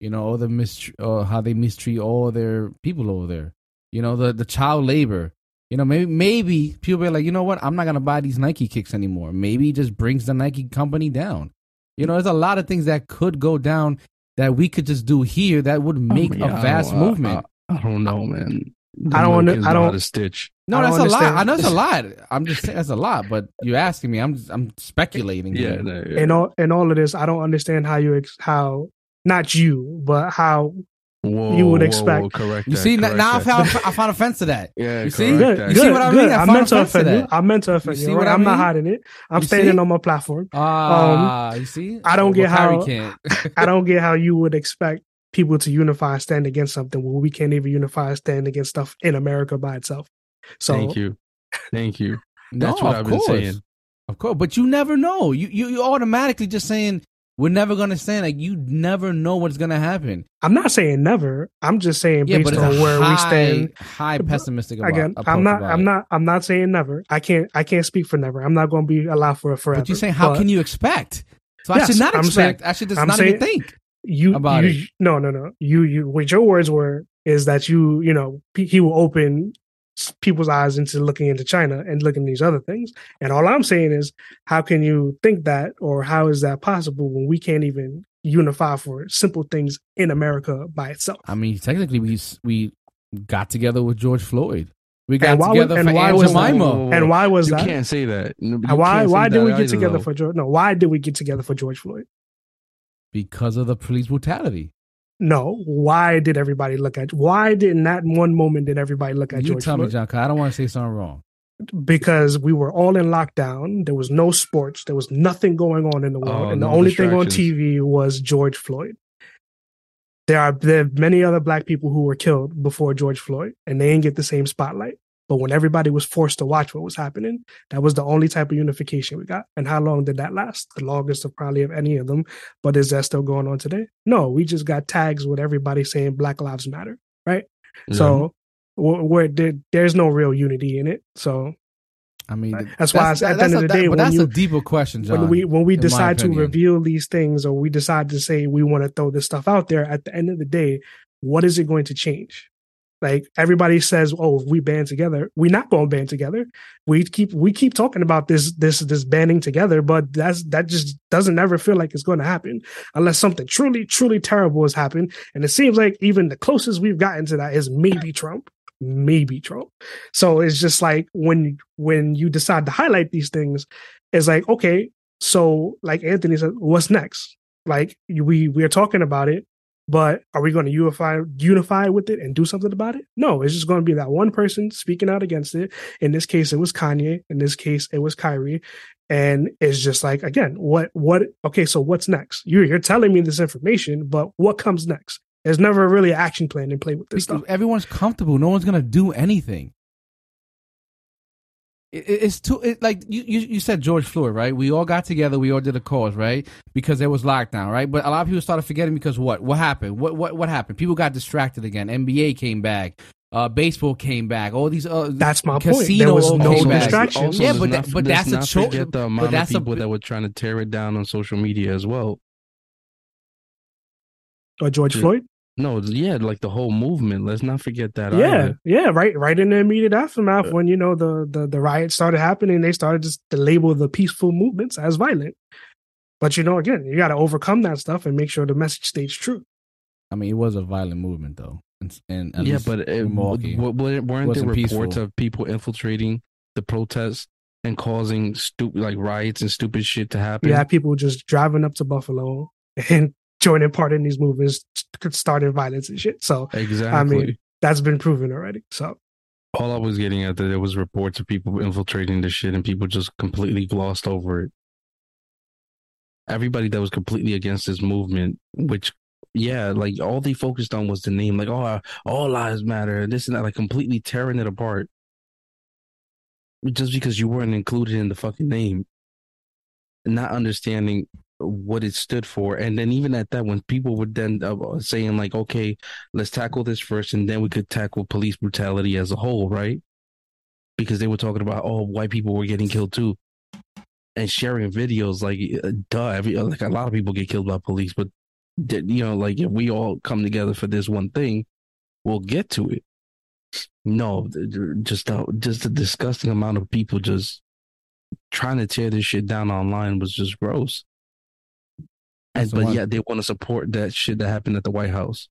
[SPEAKER 1] You know, all the mist- uh, how they mistreat all their people over there. You know, the the child labor. You know, maybe maybe people be like, you know what? I'm not gonna buy these Nike kicks anymore. Maybe it just brings the Nike company down. You know, there's a lot of things that could go down that we could just do here that would make
[SPEAKER 3] mean,
[SPEAKER 1] a
[SPEAKER 3] I
[SPEAKER 1] vast
[SPEAKER 3] I-
[SPEAKER 1] movement.
[SPEAKER 3] I, I don't know, man.
[SPEAKER 2] I don't wanna- I don't-
[SPEAKER 3] to stitch.
[SPEAKER 1] No,
[SPEAKER 2] I
[SPEAKER 1] that's
[SPEAKER 2] don't
[SPEAKER 1] a lot. I know it's a lot. I'm just saying that's a lot, but you're asking me. I'm I'm speculating.
[SPEAKER 3] Yeah,
[SPEAKER 1] here.
[SPEAKER 3] no, yeah.
[SPEAKER 2] in all in all of this, I don't understand how you ex- how not you, but how
[SPEAKER 3] Whoa,
[SPEAKER 2] you would expect-
[SPEAKER 3] whoa, correct
[SPEAKER 1] You see, now,
[SPEAKER 3] correct
[SPEAKER 1] now I found I found offense to that.
[SPEAKER 3] Yeah,
[SPEAKER 1] You see?
[SPEAKER 2] good.
[SPEAKER 1] You
[SPEAKER 2] good,
[SPEAKER 1] see what I
[SPEAKER 2] good.
[SPEAKER 1] mean? I
[SPEAKER 2] I
[SPEAKER 1] found
[SPEAKER 2] meant to
[SPEAKER 1] offense to
[SPEAKER 2] offend you.
[SPEAKER 1] that.
[SPEAKER 2] I meant to offend
[SPEAKER 1] You
[SPEAKER 2] you.
[SPEAKER 1] see
[SPEAKER 2] right?
[SPEAKER 1] what I
[SPEAKER 2] I'm not hiding it. I'm
[SPEAKER 1] You
[SPEAKER 2] standing
[SPEAKER 1] see?
[SPEAKER 2] on my platform.
[SPEAKER 1] Ah, you see,
[SPEAKER 2] I don't
[SPEAKER 1] Well,
[SPEAKER 2] get
[SPEAKER 1] Kyrie
[SPEAKER 2] how-
[SPEAKER 1] can't.
[SPEAKER 2] I don't get how you would expect people to unify stand against something when we can't even unify stand against stuff in America by itself. So
[SPEAKER 3] Thank you, thank you.
[SPEAKER 1] no,
[SPEAKER 3] That's what
[SPEAKER 1] of
[SPEAKER 3] I've been
[SPEAKER 1] course.
[SPEAKER 3] saying.
[SPEAKER 1] Of course, but you never know. You you you automatically just saying we're never gonna stand. Like you never know what's gonna happen.
[SPEAKER 2] I'm not saying never. I'm just saying
[SPEAKER 1] Yeah,
[SPEAKER 2] based on where
[SPEAKER 1] high,
[SPEAKER 2] we stand.
[SPEAKER 1] high pessimistic about,
[SPEAKER 2] Again, I'm not. I'm
[SPEAKER 1] it.
[SPEAKER 2] not. I'm not saying never. I can't. I can't speak for never. I'm not going to be allowed for it forever.
[SPEAKER 1] But you're saying how
[SPEAKER 2] But
[SPEAKER 1] can you expect? So I should not
[SPEAKER 2] I'm
[SPEAKER 1] expect. I should just
[SPEAKER 2] I'm
[SPEAKER 1] not
[SPEAKER 2] saying-
[SPEAKER 1] even think.
[SPEAKER 2] you
[SPEAKER 1] about
[SPEAKER 2] you, No, no, no. You you. What your words were is that you you know he will open s- people's eyes into looking into China and looking at these other things. And all I'm saying is, how can you think that, or how is that possible when we can't even unify for simple things in America by itself?
[SPEAKER 1] I mean, technically, we we got together with George Floyd. We got
[SPEAKER 2] why would-
[SPEAKER 1] together
[SPEAKER 2] and
[SPEAKER 1] for
[SPEAKER 2] why was
[SPEAKER 1] Jemima.
[SPEAKER 2] And why was
[SPEAKER 3] you
[SPEAKER 2] that?
[SPEAKER 3] can't say that. You
[SPEAKER 2] why why did we get
[SPEAKER 3] either,
[SPEAKER 2] together
[SPEAKER 3] though.
[SPEAKER 2] for George? No, why did we get together for George Floyd?
[SPEAKER 1] because of the police brutality.
[SPEAKER 2] No, why did everybody look at? Why did in that one moment did everybody look at
[SPEAKER 1] You
[SPEAKER 2] George
[SPEAKER 1] tell me, John. I don't want to say something wrong.
[SPEAKER 2] Because we were all in lockdown. There was no sports. There was nothing going on in the world,
[SPEAKER 3] Oh,
[SPEAKER 2] and the
[SPEAKER 3] no
[SPEAKER 2] only thing on. TV was George Floyd. There are there are many other black people who were killed before George Floyd, and they didn't get the same spotlight. But when everybody was forced to watch what was happening, that was the only type of unification we got. And how long did that last? The longest of probably of any of them. But is that still going on today? No, we just got tags with everybody saying Black Lives Matter, right? So mm-hmm. where there, there's no real unity in it. So
[SPEAKER 1] I mean,
[SPEAKER 2] That's why it's- at the end of the day,
[SPEAKER 1] but
[SPEAKER 2] when
[SPEAKER 1] that's
[SPEAKER 2] you-
[SPEAKER 1] a deeper question, John.
[SPEAKER 2] when we when we decide to reveal these things or we decide to say we want to throw this stuff out there, at the end of the day, what is it going to change? Like everybody says, "Oh, we band together, we're not going to band together." We keep we keep talking about this this this banding together, but that's that just doesn't ever feel like it's going to happen unless something truly truly terrible has happened. And it seems like even the closest we've gotten to that is maybe Trump, maybe Trump. So it's just like when when you decide to highlight these things, it's like okay, so like Anthony said, what's next? Like we we're talking about it, but are we going to unify unify with it and do something about it? No, it's just going to be that one person speaking out against it. In this case, it was Kanye. In this case, it was Kyrie. And it's just like again, what what? Okay, so what's next? You're you're telling me this information, but what comes next? There's never really an action plan in play with this
[SPEAKER 1] Because
[SPEAKER 2] stuff.
[SPEAKER 1] everyone's comfortable. No one's gonna do anything. It, it- it's too it, like you, you you said George Floyd, right? We all got together. We all did a cause, right? Because there was lockdown, right? But a lot of people started forgetting because what? What happened? What what what happened? People got distracted again. NBA came back. Uh, baseball came back. All these uh,
[SPEAKER 2] That's my point. There was no
[SPEAKER 1] came back. Yeah, but
[SPEAKER 3] not-
[SPEAKER 1] that- but that's a
[SPEAKER 3] not
[SPEAKER 1] cho-
[SPEAKER 3] forget the
[SPEAKER 1] but
[SPEAKER 3] amount of
[SPEAKER 1] that's a
[SPEAKER 3] people
[SPEAKER 1] bi-
[SPEAKER 3] that were trying to tear it down on social media as well.
[SPEAKER 2] Or George
[SPEAKER 3] Yeah.
[SPEAKER 2] Floyd.
[SPEAKER 3] No, yeah, like the whole movement. Let's not forget that.
[SPEAKER 2] yeah
[SPEAKER 3] either.
[SPEAKER 2] yeah right right in the immediate aftermath when you know the the the riots started happening they started just to label the peaceful movements as violent but you know again you got to overcome that stuff and make sure the message stays true
[SPEAKER 1] I mean, it was a violent movement, though. And, and at
[SPEAKER 3] yeah, but uh,
[SPEAKER 1] it, Milwaukee.
[SPEAKER 3] w- w- weren't there
[SPEAKER 1] wasn't
[SPEAKER 3] reports
[SPEAKER 1] peaceful.
[SPEAKER 3] of people infiltrating the protests and causing stupid like riots and stupid shit to happen?
[SPEAKER 2] Yeah, people just driving up to buffalo and joining part in these movements could starting violence and shit so
[SPEAKER 3] exactly.
[SPEAKER 2] I mean that's been proven already so
[SPEAKER 3] All I was getting at that there was reports of people infiltrating the shit and people just completely glossed over it. Everybody that was completely against this movement, which yeah, like all they focused on was the name, like oh, all lives matter, this and that, like completely tearing it apart, just because you weren't included in the fucking name, not understanding what it stood for, and then even at that, when people were then uh, saying like, okay, let's tackle this first, and then we could tackle police brutality as a whole, right? Because they were talking about oh, white people were getting killed too, and sharing videos like, uh, duh, every, like a lot of people get killed by police, but you know, like if we all come together for this one thing, we'll get to it. No, just a, just a disgusting amount of people just trying to tear this shit down online was just gross. And
[SPEAKER 1] That's
[SPEAKER 3] but
[SPEAKER 1] one.
[SPEAKER 3] yeah, they want to support that shit that happened at the White House,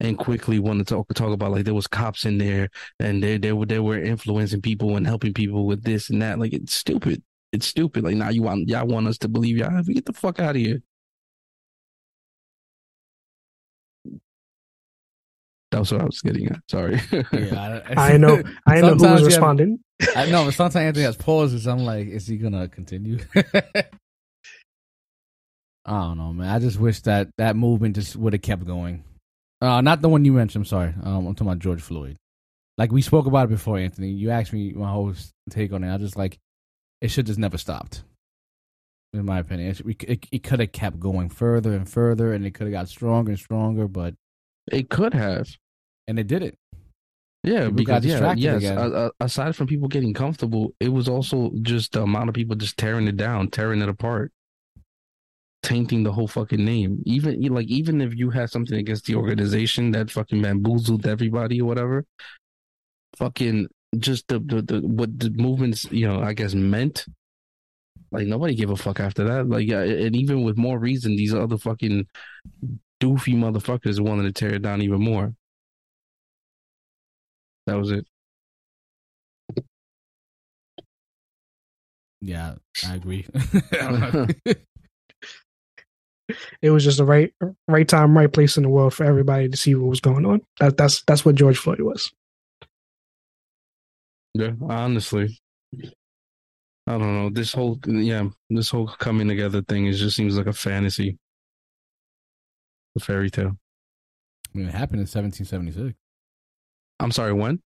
[SPEAKER 3] and quickly want to talk talk about like there was cops in there and they they were they were influencing people and helping people with this and that. Like it's stupid. It's stupid. Like now you want y'all want us to believe y'all. Get the fuck out of here. That's what I was getting at. Sorry.
[SPEAKER 1] Yeah,
[SPEAKER 2] I know. I know who was
[SPEAKER 1] you have-
[SPEAKER 2] responding.
[SPEAKER 1] I know, but sometimes Anthony has pauses. I'm like, is he gonna continue? I don't know, man. I just wish that that movement just would have kept going. Uh, not the one you mentioned. I'm sorry. Um, I'm talking about George Floyd. Like we spoke about it before, Anthony. You asked me my whole take on it. I just like it should just never stopped. In my opinion, it, we- it, it could have kept going further and further, and it could have got stronger and stronger. But
[SPEAKER 3] it could have.
[SPEAKER 1] and it did it.
[SPEAKER 3] Yeah,
[SPEAKER 1] People got
[SPEAKER 3] because yeah,
[SPEAKER 1] distracted
[SPEAKER 3] yes. a- aside from people getting comfortable, it was also just the amount of people just tearing it down, tearing it apart, tainting the whole fucking name. Even like even if you had something against the organization that fucking bamboozled everybody or whatever, fucking just the the, the what the movements you know I guess meant. Like nobody gave a fuck after that. Like and even with more reason, these other fucking doofy motherfuckers wanted to tear it down even more. That was it.
[SPEAKER 1] Yeah, I agree.
[SPEAKER 2] It was just the right right time, right place in the world for everybody to see what was going on. That, that's that's what George Floyd was.
[SPEAKER 3] Yeah, honestly. I don't know. This whole yeah, this whole coming together thing is just seems like a fantasy. A fairy tale.
[SPEAKER 1] I mean, it happened in 1776.
[SPEAKER 3] I'm sorry, when?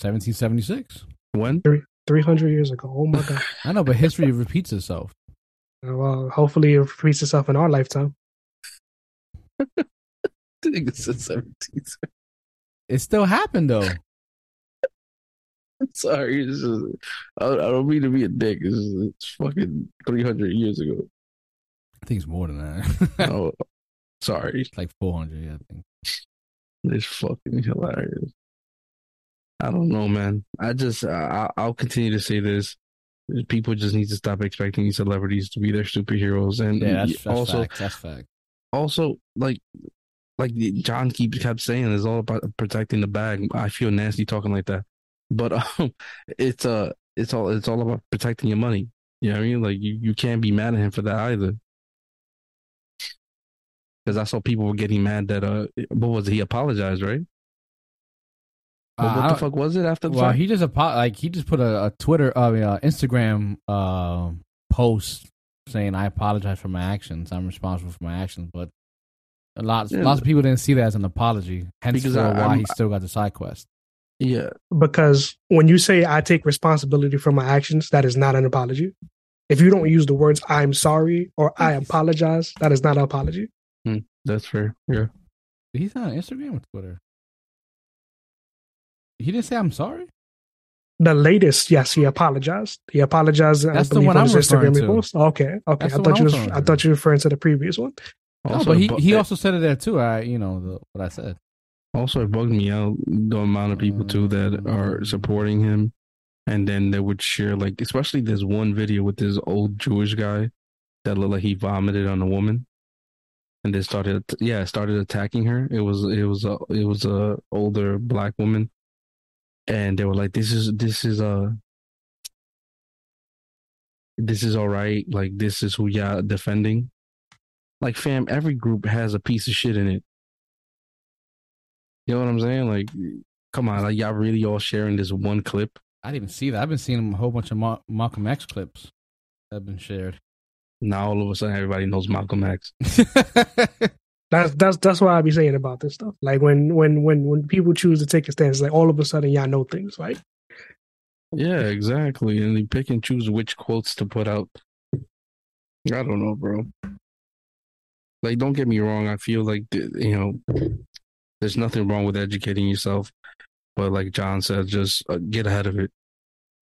[SPEAKER 1] 1776.
[SPEAKER 3] When?
[SPEAKER 2] Three hundred years ago. Oh my god.
[SPEAKER 1] I know, but history repeats itself.
[SPEAKER 2] Well, hopefully it repeats itself in our lifetime.
[SPEAKER 3] It's the 17th.
[SPEAKER 1] It still happened though.
[SPEAKER 3] Sorry, it's just, I, I don't mean to be a dick. It's, it's fucking 300 years ago.
[SPEAKER 1] I think it's more than that.
[SPEAKER 3] Oh, sorry.
[SPEAKER 1] It's like 400. Yeah, I think.
[SPEAKER 3] It's fucking hilarious. I don't know, man. I just I, I'll continue to say this: people just need to stop expecting these celebrities to be their superheroes, and
[SPEAKER 1] Yeah, that's, that's
[SPEAKER 3] also
[SPEAKER 1] fact. That's fact.
[SPEAKER 3] also like like John keeps kept saying, it's all about protecting the bag. I feel nasty talking like that, but um, it's uh it's all it's all about protecting your money. You know what I mean? Like you, you can't be mad at him for that either. Because I saw people were getting mad that uh what was it? He apologized, right? But
[SPEAKER 1] Uh,
[SPEAKER 3] what
[SPEAKER 1] I
[SPEAKER 3] the fuck was it after the
[SPEAKER 1] Well,
[SPEAKER 3] fact?
[SPEAKER 1] he just apo- like he just put a, a Twitter, uh, uh, Instagram uh, post saying, "I apologize for my actions. I'm responsible for my actions." But a lot,
[SPEAKER 3] Yeah.
[SPEAKER 1] lots of people didn't see that as an apology. Hence,
[SPEAKER 3] Because
[SPEAKER 1] for
[SPEAKER 3] I-
[SPEAKER 1] why
[SPEAKER 3] I'm-
[SPEAKER 1] he still got the side quest.
[SPEAKER 3] yeah,
[SPEAKER 2] Because when you say I take responsibility for my actions, that is not an apology. If you don't use the words "I'm sorry" or "I apologize," that is not an apology.
[SPEAKER 3] that's fair. Yeah.
[SPEAKER 1] He's on Instagram or Twitter. He didn't say, "I'm sorry."
[SPEAKER 2] The latest, yes, he apologized. He apologized. I
[SPEAKER 1] That's the one
[SPEAKER 2] on
[SPEAKER 1] I'm
[SPEAKER 2] Instagram
[SPEAKER 1] referring to.
[SPEAKER 2] post. Okay, okay.
[SPEAKER 1] That's
[SPEAKER 2] I
[SPEAKER 1] the
[SPEAKER 2] thought
[SPEAKER 1] one
[SPEAKER 2] you
[SPEAKER 1] I'm
[SPEAKER 2] was.
[SPEAKER 1] referring
[SPEAKER 2] I
[SPEAKER 1] to.
[SPEAKER 2] thought you were referring to the previous one.
[SPEAKER 1] No,
[SPEAKER 3] Also,
[SPEAKER 1] but he,
[SPEAKER 3] it bu-
[SPEAKER 1] he also said it there too. I, you know, the, what I said.
[SPEAKER 3] Also, it bugged me out the amount of people too that are mm. supporting him, and then they would share like, especially this one video with this old Jewish guy that looked like he vomited on a woman, and they started, yeah, started attacking her. It was, it was a, it was a older black woman, and they were like, "This is, this is a." This is all right. Like this is who y'all defending. Like, fam, every group has a piece of shit in it. You know what I'm saying? Like, come on, like y'all really all sharing this one clip.
[SPEAKER 1] I didn't even see that. I've been seeing a whole bunch of Ma- Malcolm X clips that have been shared.
[SPEAKER 3] Now all of a sudden everybody knows Malcolm X.
[SPEAKER 2] That's that's that's what I be saying about this stuff. Like when when when when people choose to take a stance, like all of a sudden y'all know things. right?
[SPEAKER 3] Yeah, exactly. And they pick and choose which quotes to put out. I don't know, bro. Like, don't get me wrong. I feel like you know, there's nothing wrong with educating yourself, but like John said, just uh, get ahead of it.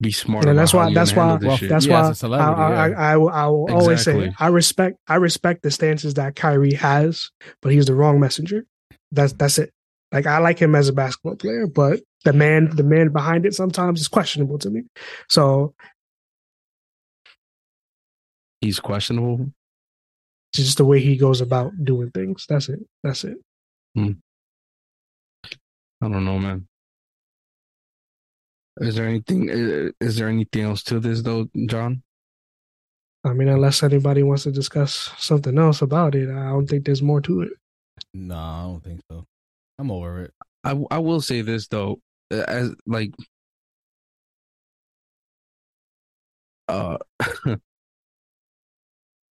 [SPEAKER 3] Be smart.
[SPEAKER 2] And that's why- that's why-
[SPEAKER 1] well,
[SPEAKER 2] that's
[SPEAKER 1] Yeah,
[SPEAKER 2] why I, I,
[SPEAKER 1] yeah.
[SPEAKER 2] I, I, will- I will always say I respect I respect the stances that Kyrie has, but he's the wrong messenger. That's that's it. Like I like him as a basketball player, but the man the man behind it sometimes is questionable to me. So
[SPEAKER 3] He's questionable.
[SPEAKER 2] just the way he goes about doing things. That's it. That's it. Hmm.
[SPEAKER 3] I don't know, man. Is there anything? uh, Is there anything else to this though, John?
[SPEAKER 2] I mean, unless anybody wants to discuss something else about it, I don't think there's more to it.
[SPEAKER 1] No, I don't think so. I'm over it.
[SPEAKER 3] I I will say this though, uh, as like, uh,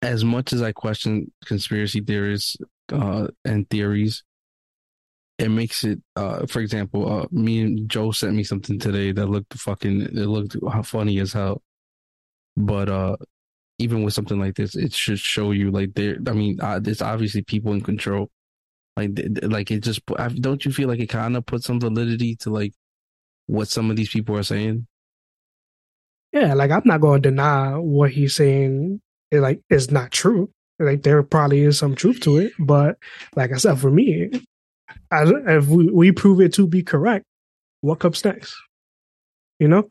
[SPEAKER 3] as much as I question conspiracy theories uh and theories, it makes it uh for example, uh me and Joe sent me something today that looked fucking it looked funny as hell. But uh even with something like this, it should show you like there I mean, uh, there's obviously people in control. Like like it just don't you feel like it kind of puts some validity to like what some of these people are saying?
[SPEAKER 2] Yeah, like I'm not to deny what he's saying. It, like is not true. Like there probably is some truth to it, but like I said, for me, I, if we, we prove it to be correct, what comes next? You know,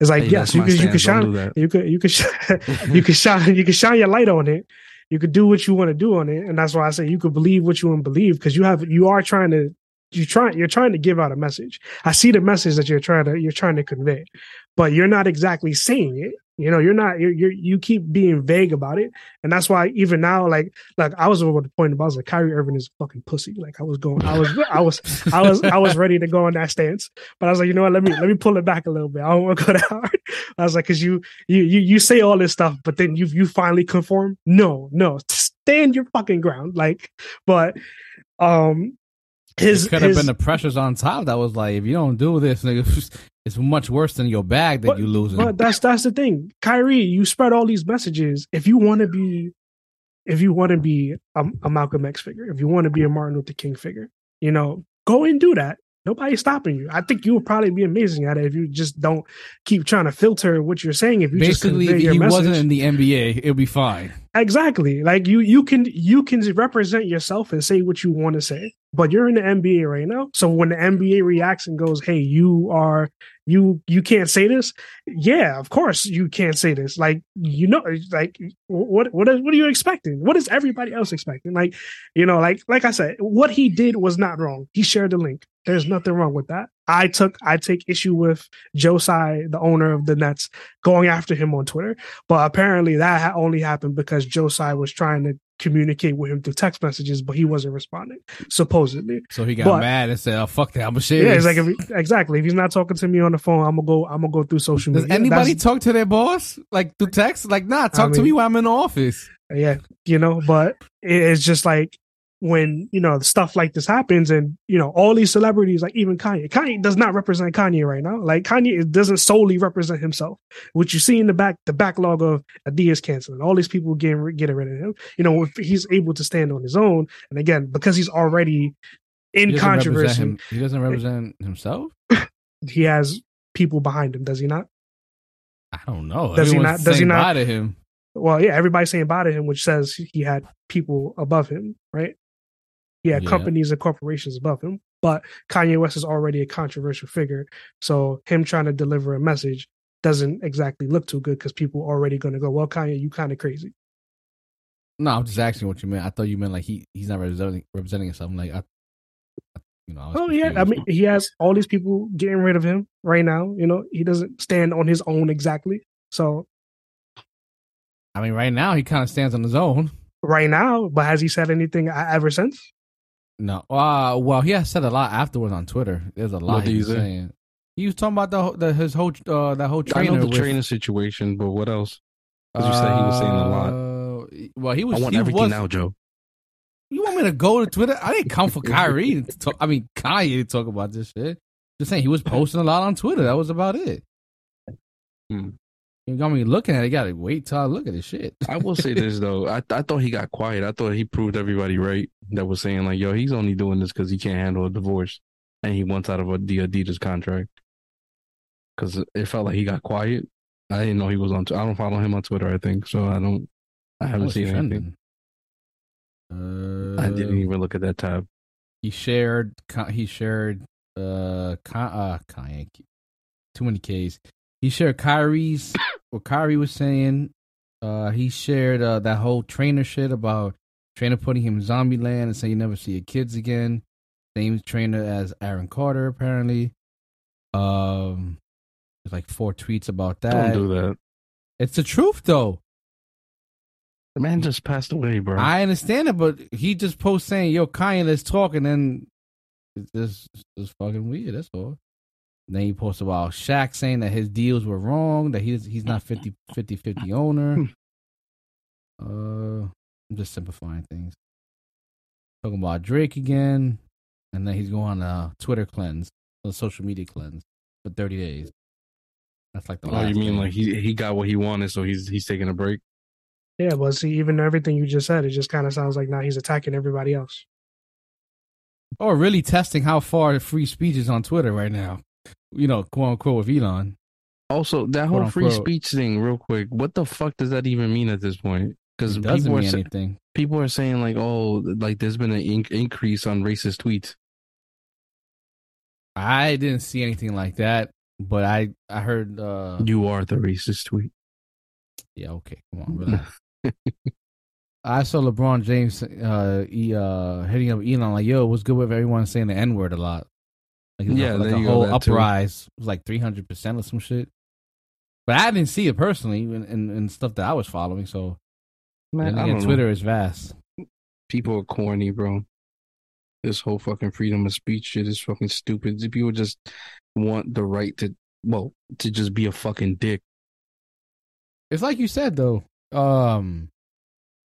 [SPEAKER 2] it's like
[SPEAKER 3] Hey,
[SPEAKER 2] yes, you can, you could shine
[SPEAKER 3] do
[SPEAKER 2] you can you can sh- you can shine you could shine your light on it. You could do what you want to do on it, and that's why I say you could believe what you want to believe because you have you are trying to you trying you're trying to give out a message. I see the message that you're trying to you're trying to convey, but you're not exactly saying it. You know, you're not you're you keep being vague about it, and that's why even now, like like I was over the point about like Kyrie Irving is fucking pussy. Like I was going, I was I was I was I was ready to go on that stance, but I was like, you know what? Let me let me pull it back a little bit. I don't want to go that hard. I was like, because you you you you say all this stuff, but then you you finally conform. No, no, stand your fucking ground. Like, but um, his
[SPEAKER 1] it could have
[SPEAKER 2] his-
[SPEAKER 1] been the pressures on top that was like, if you don't do this, nigga, it's much worse than your bag that
[SPEAKER 2] But-
[SPEAKER 1] you losing.
[SPEAKER 2] But that's that's the thing, Kyrie. You spread all these messages. If you want to be, if you want to be a, a Malcolm X figure, if you want to be a Martin Luther King figure, you know, go and do that. Nobody's stopping you. I think you will probably be amazing at it if you just don't keep trying to filter what you're saying. If you
[SPEAKER 1] Basically,
[SPEAKER 2] just
[SPEAKER 1] if he
[SPEAKER 2] message.
[SPEAKER 1] wasn't in the NBA, it'll be fine.
[SPEAKER 2] Exactly. Like you you can you can represent yourself and say what you want to say. But you're in the NBA right now. So when the NBA reacts and goes, "Hey, you are you you can't say this." Yeah, of course you can't say this. Like you know like what what is, what are you expecting? What is everybody else expecting? Like, you know, like like I said, what he did was not wrong. He shared the link. There's nothing wrong with that. I took I take issue with Joe Tsai, the owner of the Nets, going after him on Twitter. But apparently that ha- only happened because Joe Tsai was trying to communicate with him through text messages, but he wasn't responding, supposedly.
[SPEAKER 1] So he got
[SPEAKER 2] But-
[SPEAKER 1] mad and said, "Oh fuck that, I'm gonna share
[SPEAKER 2] Yeah, it's like if he, exactly if he's not talking to me on the phone, I'm gonna go. I'm gonna go through social
[SPEAKER 1] Does
[SPEAKER 2] media.
[SPEAKER 1] anybody
[SPEAKER 2] That's-
[SPEAKER 1] talk to their boss like through text? Like, nah, talk to
[SPEAKER 2] mean-
[SPEAKER 1] me while I'm in the office.
[SPEAKER 2] yeah, you know. But it's just like when you know stuff like this happens, and you know all these celebrities, like even Kanye. Kanye does not represent Kanye right now. Like Kanye doesn't solely represent himself. What you see in the back, the backlog of Adidas canceling, all these people getting getting rid of him. You know, if he's able to stand on his own, and again because he's already in
[SPEAKER 1] He
[SPEAKER 2] controversy.
[SPEAKER 1] He doesn't represent himself.
[SPEAKER 2] he has people behind him. Does he not?
[SPEAKER 1] I don't know.
[SPEAKER 2] Does he not- does he not-
[SPEAKER 1] to him?
[SPEAKER 2] Well, yeah, everybody's saying bye to him, which says he had people above him, right? He had
[SPEAKER 1] Yeah.
[SPEAKER 2] companies and corporations above him. But Kanye West is already a controversial figure. So him trying to deliver a message doesn't exactly look too good because people are already going to go, well, Kanye, you kind of crazy.
[SPEAKER 1] No, I'm just asking what you meant. I thought you meant like he he's not representing representing himself. I'm like, I, I- you know. I was
[SPEAKER 2] Oh, yeah. I mean, he has all these people getting rid of him right now. You know, he doesn't stand on his own exactly. So
[SPEAKER 1] I mean, right now he kind of stands on his own.
[SPEAKER 2] right now, but has he said anything uh, ever since?
[SPEAKER 1] No, uh, well, he has said a lot afterwards on Twitter. There's a lot
[SPEAKER 3] What did
[SPEAKER 1] he
[SPEAKER 3] he
[SPEAKER 1] was saying. He was talking about the, whole- the his whole uh, that whole trainer.
[SPEAKER 3] I know the
[SPEAKER 1] with-
[SPEAKER 3] trainer situation, but what else? Because you said he was saying a lot.
[SPEAKER 1] Uh, Well, he was.
[SPEAKER 3] I want everything
[SPEAKER 1] was,
[SPEAKER 3] now, Joe.
[SPEAKER 1] You want me to go to Twitter? I didn't come for Kyrie. To talk, I mean, Kanye to talk about this shit. Just saying, he was posting a lot on Twitter. That was about it.
[SPEAKER 3] Hmm.
[SPEAKER 1] You got me looking at it. Got to wait till I look at this shit.
[SPEAKER 3] I will say this though. I I thought he got quiet. I thought he proved everybody right that was saying like, yo, he's only doing this because he can't handle a divorce, and he wants out of a, the Adidas contract. Because it felt like he got quiet. I didn't know he was on. I don't follow him on Twitter. I think so. I don't. I haven't seen anything.
[SPEAKER 1] Uh,
[SPEAKER 3] I didn't even look at that tab.
[SPEAKER 1] He shared. He shared. Uh, Ka- uh Kanye. Too many K's. He shared Kyrie's. What Kyrie was saying Uh, he shared uh, that whole trainer shit about trainer putting him in zombie land and saying you never see your kids again. Same trainer as Aaron Carter, apparently. Um, there's like four tweets about that.
[SPEAKER 3] Don't do that.
[SPEAKER 1] It's the truth, though.
[SPEAKER 3] The man just passed away, bro.
[SPEAKER 1] I understand it, but he just posts saying, "Yo, Kanye, let's talk," and then it's just, it's fucking weird. That's all. Then he posts about Shaq saying that his deals were wrong, that he's he's not 50 50, 50 owner. uh, I'm just simplifying things. Talking about Drake again, and then he's going on a Twitter cleanse, a social media cleanse for 30 days. That's like the.
[SPEAKER 3] oh,
[SPEAKER 1] last
[SPEAKER 3] you mean
[SPEAKER 1] thing.
[SPEAKER 3] like he he got what he wanted, so he's he's taking a break?
[SPEAKER 2] Yeah, but see, even everything you just said, it just kind of sounds like now he's attacking everybody else.
[SPEAKER 1] or really testing how far free speech is on Twitter right now? You know, quote unquote with Elon.
[SPEAKER 3] Also, that whole
[SPEAKER 1] Quote,
[SPEAKER 3] free
[SPEAKER 1] unquote.
[SPEAKER 3] speech thing, real quick. What the fuck does that even mean at this point? Because
[SPEAKER 1] doesn't
[SPEAKER 3] people are sa- people are saying like, oh, like there's been an in- increase on racist tweets.
[SPEAKER 1] I didn't see anything like that, but I I heard. uh
[SPEAKER 3] You are the racist tweet.
[SPEAKER 1] Yeah, okay, come on, relax. I saw LeBron James uh, he, uh hitting up Elon like, "Yo, what's good with everyone saying the N word a lot?" Like,
[SPEAKER 3] Yeah,
[SPEAKER 1] like
[SPEAKER 3] there
[SPEAKER 1] a whole
[SPEAKER 3] that too.
[SPEAKER 1] was like three hundred percent or some shit. But I didn't see it personally in, in, in stuff that I was following. So
[SPEAKER 3] Man,
[SPEAKER 1] then
[SPEAKER 3] I
[SPEAKER 1] again,
[SPEAKER 3] don't
[SPEAKER 1] Twitter
[SPEAKER 3] know.
[SPEAKER 1] is vast.
[SPEAKER 3] People are corny, bro. This whole fucking freedom of speech shit is fucking stupid. People just want the right to, well, to just be a fucking dick.
[SPEAKER 1] It's like you said though. Um,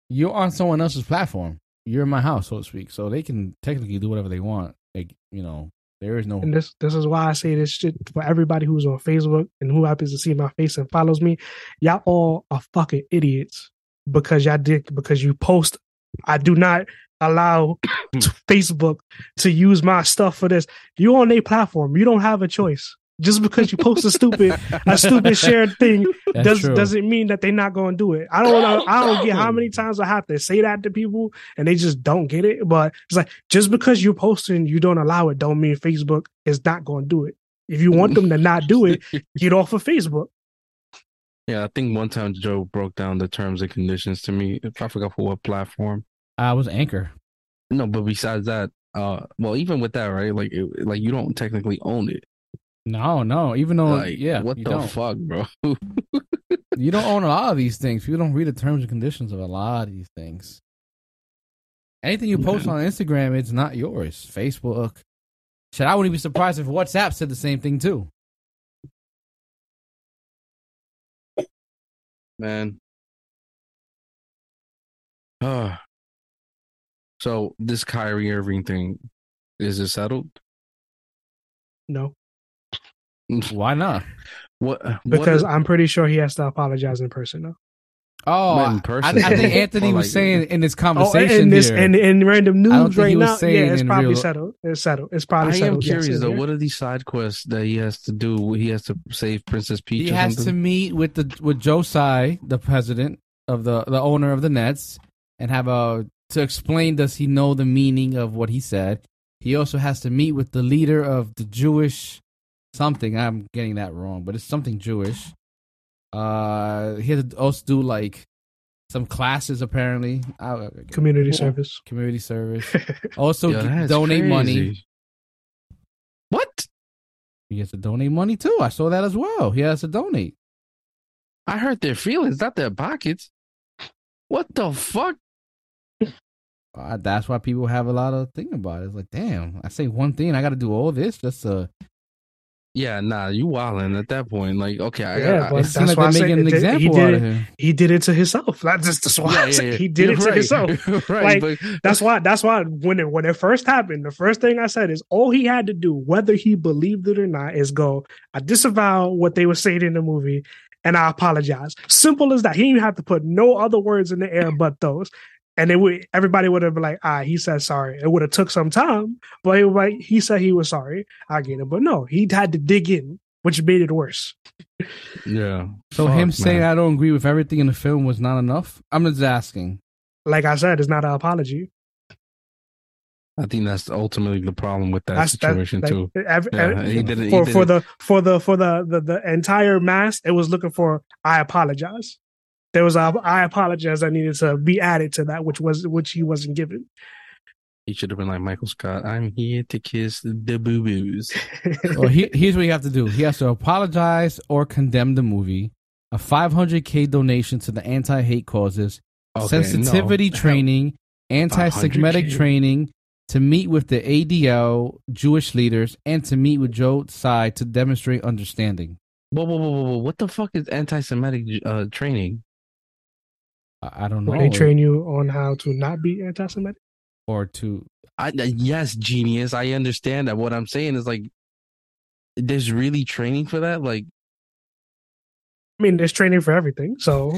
[SPEAKER 1] you're on someone else's platform. You're in my house, so to speak. So they can technically do whatever they want. Like you know, there is no.
[SPEAKER 2] And this this is why I say this shit for everybody who's on Facebook and who happens to see my face and follows me. Y'all all are fucking idiots because y'all did because you post. I do not allow t- hmm. Facebook to use my stuff for this. You on their platform. You don't have a choice. Just because you post a stupid a stupid shared thing
[SPEAKER 1] That's
[SPEAKER 2] does
[SPEAKER 1] true.
[SPEAKER 2] doesn't mean that they're not going to do it. I don't know. I don't get how many times I have to say that to people and they just don't get it. But it's like just because you're posting, you don't allow it, don't mean Facebook is not going to do it. If you want them to not do it, get off of Facebook.
[SPEAKER 3] Yeah, I think one time Joe broke down the terms and conditions to me. If I forgot for what platform.
[SPEAKER 1] I was anchor.
[SPEAKER 3] No, but besides that, uh, well, even with that, right? Like, it, like you don't technically own it.
[SPEAKER 1] No, no. Even though,
[SPEAKER 3] like,
[SPEAKER 1] yeah,
[SPEAKER 3] what
[SPEAKER 1] you
[SPEAKER 3] the
[SPEAKER 1] don't.
[SPEAKER 3] fuck, bro?
[SPEAKER 1] You don't own a lot of these things. People don't read the terms and conditions of a lot of these things. Anything you post
[SPEAKER 3] Yeah.
[SPEAKER 1] on Instagram, it's not yours. Facebook. Shit, I wouldn't be surprised if WhatsApp said the same thing too.
[SPEAKER 3] Man. Uh, so this Kyrie Irving thing, is it settled?
[SPEAKER 2] No,
[SPEAKER 1] Why not?
[SPEAKER 3] What?
[SPEAKER 2] Uh, because
[SPEAKER 3] what,
[SPEAKER 2] I'm pretty sure he has to apologize in person now.
[SPEAKER 1] Oh,
[SPEAKER 3] in
[SPEAKER 1] I,
[SPEAKER 3] person.
[SPEAKER 1] I think Anthony
[SPEAKER 3] Or
[SPEAKER 1] was saying in this
[SPEAKER 2] Oh,
[SPEAKER 1] conversation
[SPEAKER 2] and this
[SPEAKER 1] here.
[SPEAKER 2] and in random
[SPEAKER 1] don't
[SPEAKER 2] news
[SPEAKER 1] think he
[SPEAKER 2] right
[SPEAKER 1] was
[SPEAKER 2] now,
[SPEAKER 1] saying
[SPEAKER 2] yeah, it's probably
[SPEAKER 1] real-
[SPEAKER 2] settled. It's settled. It's probably
[SPEAKER 3] I
[SPEAKER 2] settled.
[SPEAKER 3] am curious
[SPEAKER 2] in
[SPEAKER 3] though. What are these side quests that he has to do? He has to save Princess Peach
[SPEAKER 1] he
[SPEAKER 3] or
[SPEAKER 1] has
[SPEAKER 3] something.
[SPEAKER 1] to meet with the with Joe Tsai, the president of the the owner of the Nets, and have a to explain. Does he know the meaning of what he said? He also has to meet with the leader of the Jewish something. I'm getting that wrong, but it's something Jewish. Uh, he has to also do like some classes apparently. Uh,
[SPEAKER 2] community
[SPEAKER 1] Cool.
[SPEAKER 2] service.
[SPEAKER 1] community service. Also,
[SPEAKER 3] Yo,
[SPEAKER 1] g-
[SPEAKER 3] that's
[SPEAKER 1] donate money.
[SPEAKER 3] What?
[SPEAKER 1] He has to donate money too. I saw that as well. He has to donate.
[SPEAKER 3] I hurt their feelings, not their pockets. What the fuck?
[SPEAKER 1] Uh, that's why people have a lot of thing about it. It's like, damn, I say one thing, I got to do all this just to.
[SPEAKER 3] Yeah, nah, you wildin' at that point. Like, okay, I
[SPEAKER 2] Yeah,
[SPEAKER 3] got.
[SPEAKER 2] but that's
[SPEAKER 1] like
[SPEAKER 2] why I
[SPEAKER 1] they're making an
[SPEAKER 2] it did- he
[SPEAKER 1] example
[SPEAKER 2] did
[SPEAKER 1] out of him.
[SPEAKER 2] He did it to himself. That's just that's why I said he did it to himself.
[SPEAKER 3] right,
[SPEAKER 2] Like,
[SPEAKER 3] but
[SPEAKER 2] That's why. That's why when it when it first happened, the first thing I said is all he had to do, whether he believed it or not, is go. I disavow what they were saying in the movie, and I apologize. Simple as that. He didn't even have to put no other words in the air but those. And it would everybody would have been like, ah, he said sorry. It would have took some time, but it, like, he said he was sorry. I get it, but no, he had to dig in, which made it worse.
[SPEAKER 3] yeah.
[SPEAKER 1] So
[SPEAKER 3] Fuck,
[SPEAKER 1] him saying. I don't agree with everything in the film was not enough. I'm just asking.
[SPEAKER 2] Like I said, it's not an apology.
[SPEAKER 3] I think that's ultimately the problem with that
[SPEAKER 2] That's
[SPEAKER 3] situation
[SPEAKER 2] that,
[SPEAKER 3] too.
[SPEAKER 2] like, ev-
[SPEAKER 3] Yeah,
[SPEAKER 2] ev-
[SPEAKER 3] he didn't-
[SPEAKER 2] for for
[SPEAKER 3] didn't-
[SPEAKER 2] the for the for the, the the entire mass. It was looking for I apologize. There was a I apologize I needed to be added to that, which was which he wasn't given.
[SPEAKER 3] He should have been like Michael Scott. I'm here to kiss the boo boos.
[SPEAKER 1] well, he, here's what you have to do. He has to apologize or condemn the movie. A 500k donation to the anti-hate causes,
[SPEAKER 3] Okay,
[SPEAKER 1] sensitivity
[SPEAKER 3] no.
[SPEAKER 1] training, anti-Semitic training, to meet with the ADL Jewish leaders, and to meet with Joe Tsai to demonstrate understanding.
[SPEAKER 3] Whoa, whoa, whoa, whoa, whoa! What the fuck is anti-Semitic uh, training?
[SPEAKER 1] I, I don't know.
[SPEAKER 2] Where they train you on how to not be anti-Semitic.
[SPEAKER 1] or to
[SPEAKER 3] I, uh, yes, genius. I understand that. What I'm saying is like, there's really training for that. Like,
[SPEAKER 2] I mean, there's training for everything. So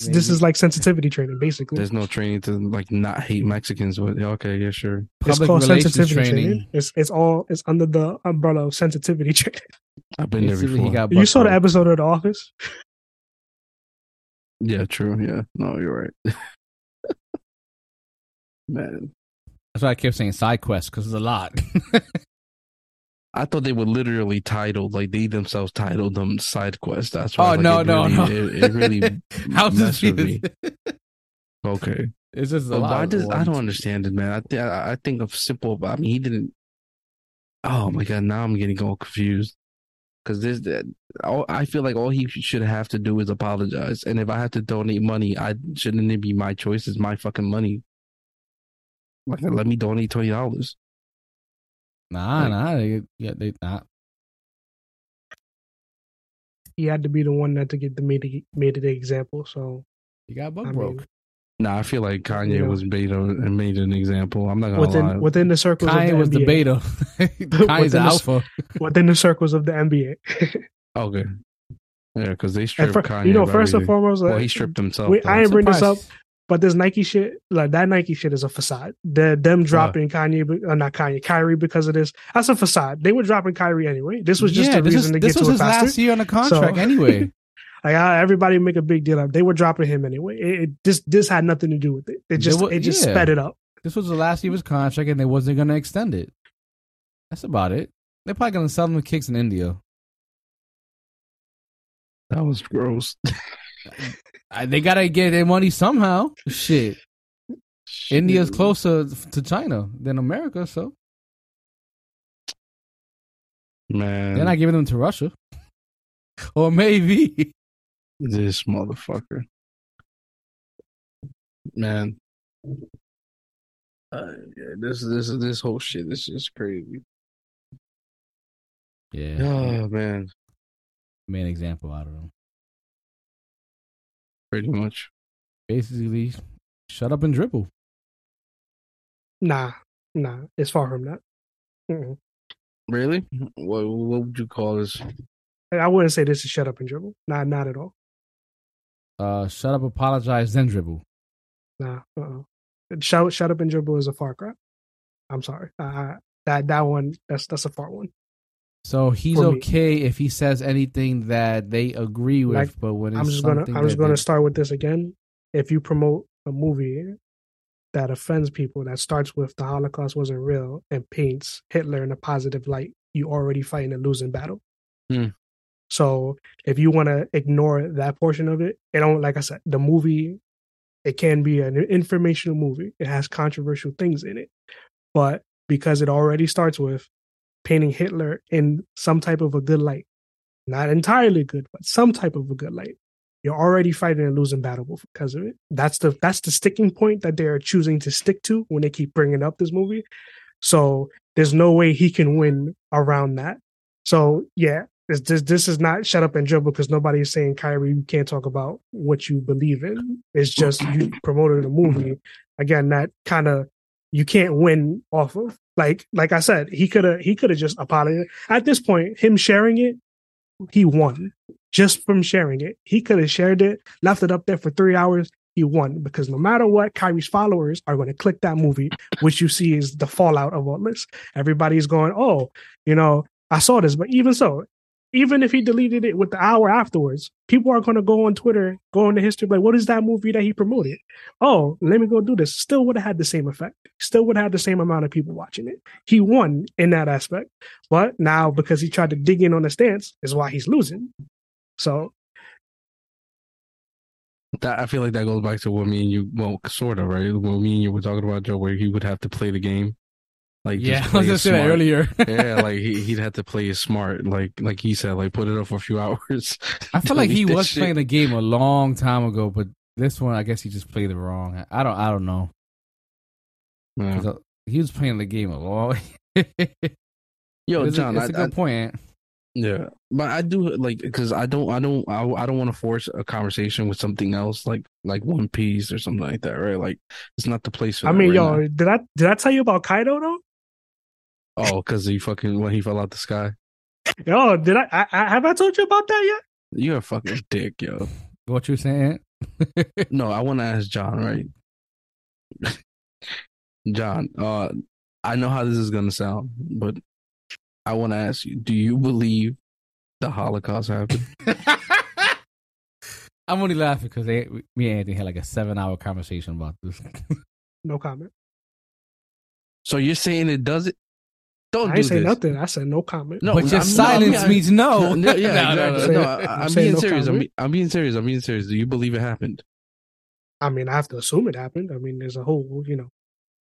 [SPEAKER 2] this is like sensitivity training, basically.
[SPEAKER 3] there's no training to like not hate Mexicans. But yeah, okay, yeah, sure.
[SPEAKER 2] It's
[SPEAKER 1] public
[SPEAKER 2] called
[SPEAKER 1] relations
[SPEAKER 2] sensitivity
[SPEAKER 1] training.
[SPEAKER 2] training. It's it's all it's under the umbrella of sensitivity training.
[SPEAKER 3] I've been there before.
[SPEAKER 2] You saw the episode of The Office.
[SPEAKER 3] Yeah, true. Yeah, no, you're right. Man,
[SPEAKER 1] That's why I kept saying side quest because it's a lot.
[SPEAKER 3] I thought they were literally titled like they themselves titled them side quests. That's why.
[SPEAKER 1] oh
[SPEAKER 3] like,
[SPEAKER 1] no,
[SPEAKER 3] it
[SPEAKER 1] no,
[SPEAKER 3] really,
[SPEAKER 1] no!
[SPEAKER 3] It, it really
[SPEAKER 1] How's
[SPEAKER 3] messed with me. Okay.
[SPEAKER 1] It's just a
[SPEAKER 3] But
[SPEAKER 1] lot.
[SPEAKER 3] does I don't understand it, man. I th- I I think of simple. I mean, he didn't. Oh my god! Now I'm getting all confused because this. that- all- I feel like all he should have to do is apologize. And if I have to donate money, I shouldn't it be my choice? It's my fucking money. Like, let me donate twenty dollars.
[SPEAKER 1] Nah,
[SPEAKER 3] Like-
[SPEAKER 1] nah. They, yeah, they nah.
[SPEAKER 2] He had to be the one that to get the made it, made it the example. So
[SPEAKER 1] he got butt
[SPEAKER 2] I
[SPEAKER 1] broke.
[SPEAKER 2] mean,
[SPEAKER 3] Nah, I feel like Kanye
[SPEAKER 2] You know.
[SPEAKER 3] was beta and made an example. I'm not gonna
[SPEAKER 2] within
[SPEAKER 3] lie.
[SPEAKER 2] within the circles
[SPEAKER 1] Kanye
[SPEAKER 2] of the
[SPEAKER 1] was the beta. Kanye's the
[SPEAKER 2] Within the-
[SPEAKER 1] alpha.
[SPEAKER 2] within the circles of the NBA.
[SPEAKER 3] okay. Yeah, because they stripped
[SPEAKER 2] fir-
[SPEAKER 3] Kanye.
[SPEAKER 2] you know,
[SPEAKER 3] of
[SPEAKER 2] first and foremost,
[SPEAKER 3] well, he stripped himself.
[SPEAKER 2] we-
[SPEAKER 3] though.
[SPEAKER 2] I ain't bring this up, but this Nike shit, like that Nike shit, is a facade. The them dropping Kanye, be- uh, not Kanye, Kyrie because of this. That's a facade. They were dropping Kyrie anyway. This was just
[SPEAKER 1] yeah,
[SPEAKER 2] a
[SPEAKER 1] this,
[SPEAKER 2] reason
[SPEAKER 1] is,
[SPEAKER 2] to
[SPEAKER 1] this
[SPEAKER 2] get
[SPEAKER 1] was
[SPEAKER 2] to it
[SPEAKER 1] his
[SPEAKER 2] faster.
[SPEAKER 1] last year on the contract
[SPEAKER 2] So-
[SPEAKER 1] anyway.
[SPEAKER 2] Like uh, everybody make a big deal of. They were dropping him anyway. It, it- this this had nothing to do with it. It just
[SPEAKER 1] wa-
[SPEAKER 2] it just
[SPEAKER 1] yeah.
[SPEAKER 2] sped it up.
[SPEAKER 1] This was the last year of his contract, and they wasn't going to extend it. That's about it. They're probably going to sell him kicks in India.
[SPEAKER 3] that was gross.
[SPEAKER 1] They got to get their money somehow. Shit. India's closer to China than America, so
[SPEAKER 3] Man,
[SPEAKER 1] they're not giving them to Russia. Or maybe.
[SPEAKER 3] This motherfucker. Man. Uh, yeah, this this this whole shit this is crazy.
[SPEAKER 1] Yeah.
[SPEAKER 3] Oh man,
[SPEAKER 1] Main example out of them.
[SPEAKER 3] pretty much.
[SPEAKER 1] Basically, shut up and dribble.
[SPEAKER 2] Nah, nah. It's far from that. Mm-mm.
[SPEAKER 3] Really? What what would you call this?
[SPEAKER 2] I wouldn't say this is shut up and dribble. Not not at all.
[SPEAKER 1] Uh, shut up, apologize, then dribble.
[SPEAKER 2] Nah, uh-uh. Shut shut up and dribble is a far cry. I'm sorry. Uh, that that one that's that's a far one.
[SPEAKER 1] So he's okay if he says anything that they agree with,
[SPEAKER 2] Like,
[SPEAKER 1] but when it's
[SPEAKER 2] I'm just gonna I'm just gonna
[SPEAKER 1] they-
[SPEAKER 2] start with this again. If you promote a movie that offends people that starts with the Holocaust wasn't real and paints Hitler in a positive light, you already fighting a losing battle.
[SPEAKER 3] Hmm.
[SPEAKER 2] So if you want to ignore that portion of it, it don't like I said, the movie it can be an informational movie. It has controversial things in it. But because it already starts with painting Hitler in some type of a good light, not entirely good, but some type of a good light, you're already fighting a losing battle because of it. That's the that's the sticking point that they're choosing to stick to when they keep bringing up this movie. So there's no way he can win around that. So yeah, this this, this is not shut up and dribble because nobody is saying Kyrie you can't talk about what you believe in. It's just you promoted a movie again that kind of you can't win off of. Like like I said, he could have he could have just apologized. At this point, him sharing it, he won just from sharing it. He could have shared it, left it up there for three hours. He won because no matter what, Kyrie's followers are going to click that movie, which you see is the fallout of all this. Everybody's going, oh, you know, I saw this, but even so, even if he deleted it with the hour afterwards, people are going to go on Twitter, go into history, like, what is that movie that he promoted? Oh, let me go do this. Still would have had the same effect. Still would have had the same amount of people watching it. He won in that aspect, but now because he tried to dig in on the stance is why he's losing. So
[SPEAKER 3] That I feel like that goes back to what me and you, well, sort of, right? What me and you were talking about Joe, where he would have to play the game, like
[SPEAKER 1] Yeah,
[SPEAKER 3] just
[SPEAKER 1] I was
[SPEAKER 3] play
[SPEAKER 1] gonna say that earlier.
[SPEAKER 3] yeah, like he, he'd have to play it smart, like like he said, like put it up for a few hours.
[SPEAKER 1] I feel like he was
[SPEAKER 3] shit.
[SPEAKER 1] playing the game a long time ago, but this one, I guess he just played it wrong. I don't, I don't know.
[SPEAKER 3] Yeah.
[SPEAKER 1] 'Cause, uh, He was playing the game a long.
[SPEAKER 3] Yo,
[SPEAKER 1] it's
[SPEAKER 3] John,
[SPEAKER 1] a, it's a
[SPEAKER 3] I-
[SPEAKER 1] good point. Ant.
[SPEAKER 3] Yeah, but I do like because I don't, I don't, I, I don't want to force a conversation with something else like like One Piece or something like that, right? Like it's not the place for.
[SPEAKER 2] I
[SPEAKER 3] that
[SPEAKER 2] mean,
[SPEAKER 3] right
[SPEAKER 2] yo,
[SPEAKER 3] now.
[SPEAKER 2] did I did I tell you about Kaido though?
[SPEAKER 3] Oh, because he fucking when he fell out the sky.
[SPEAKER 2] Yo, did I, I, I have I told you about that yet?
[SPEAKER 3] You're a fucking dick, yo.
[SPEAKER 1] What you saying?
[SPEAKER 3] No, I want to ask John, right? John, uh, I know how this is gonna sound, but I want to ask you: Do you believe the Holocaust happened?
[SPEAKER 1] I'm only laughing because me and Anthony had like a seven hour conversation about this.
[SPEAKER 2] No comment.
[SPEAKER 3] So you're saying it doesn't? Don't
[SPEAKER 2] I
[SPEAKER 3] do
[SPEAKER 2] say
[SPEAKER 3] this.
[SPEAKER 2] nothing. I said no comment.
[SPEAKER 3] No,
[SPEAKER 1] but
[SPEAKER 3] I'm- no, I'm-
[SPEAKER 1] silence
[SPEAKER 3] I'm-
[SPEAKER 1] means no.
[SPEAKER 3] No, yeah,
[SPEAKER 1] No, no,
[SPEAKER 3] exactly.
[SPEAKER 1] no.
[SPEAKER 3] No,
[SPEAKER 2] I'm
[SPEAKER 3] I, I'm being
[SPEAKER 2] no
[SPEAKER 3] serious. I'm, be- I'm being serious. I'm being serious. Do you believe it happened?
[SPEAKER 2] I mean, I have to assume it happened. I mean, there's a whole, you know,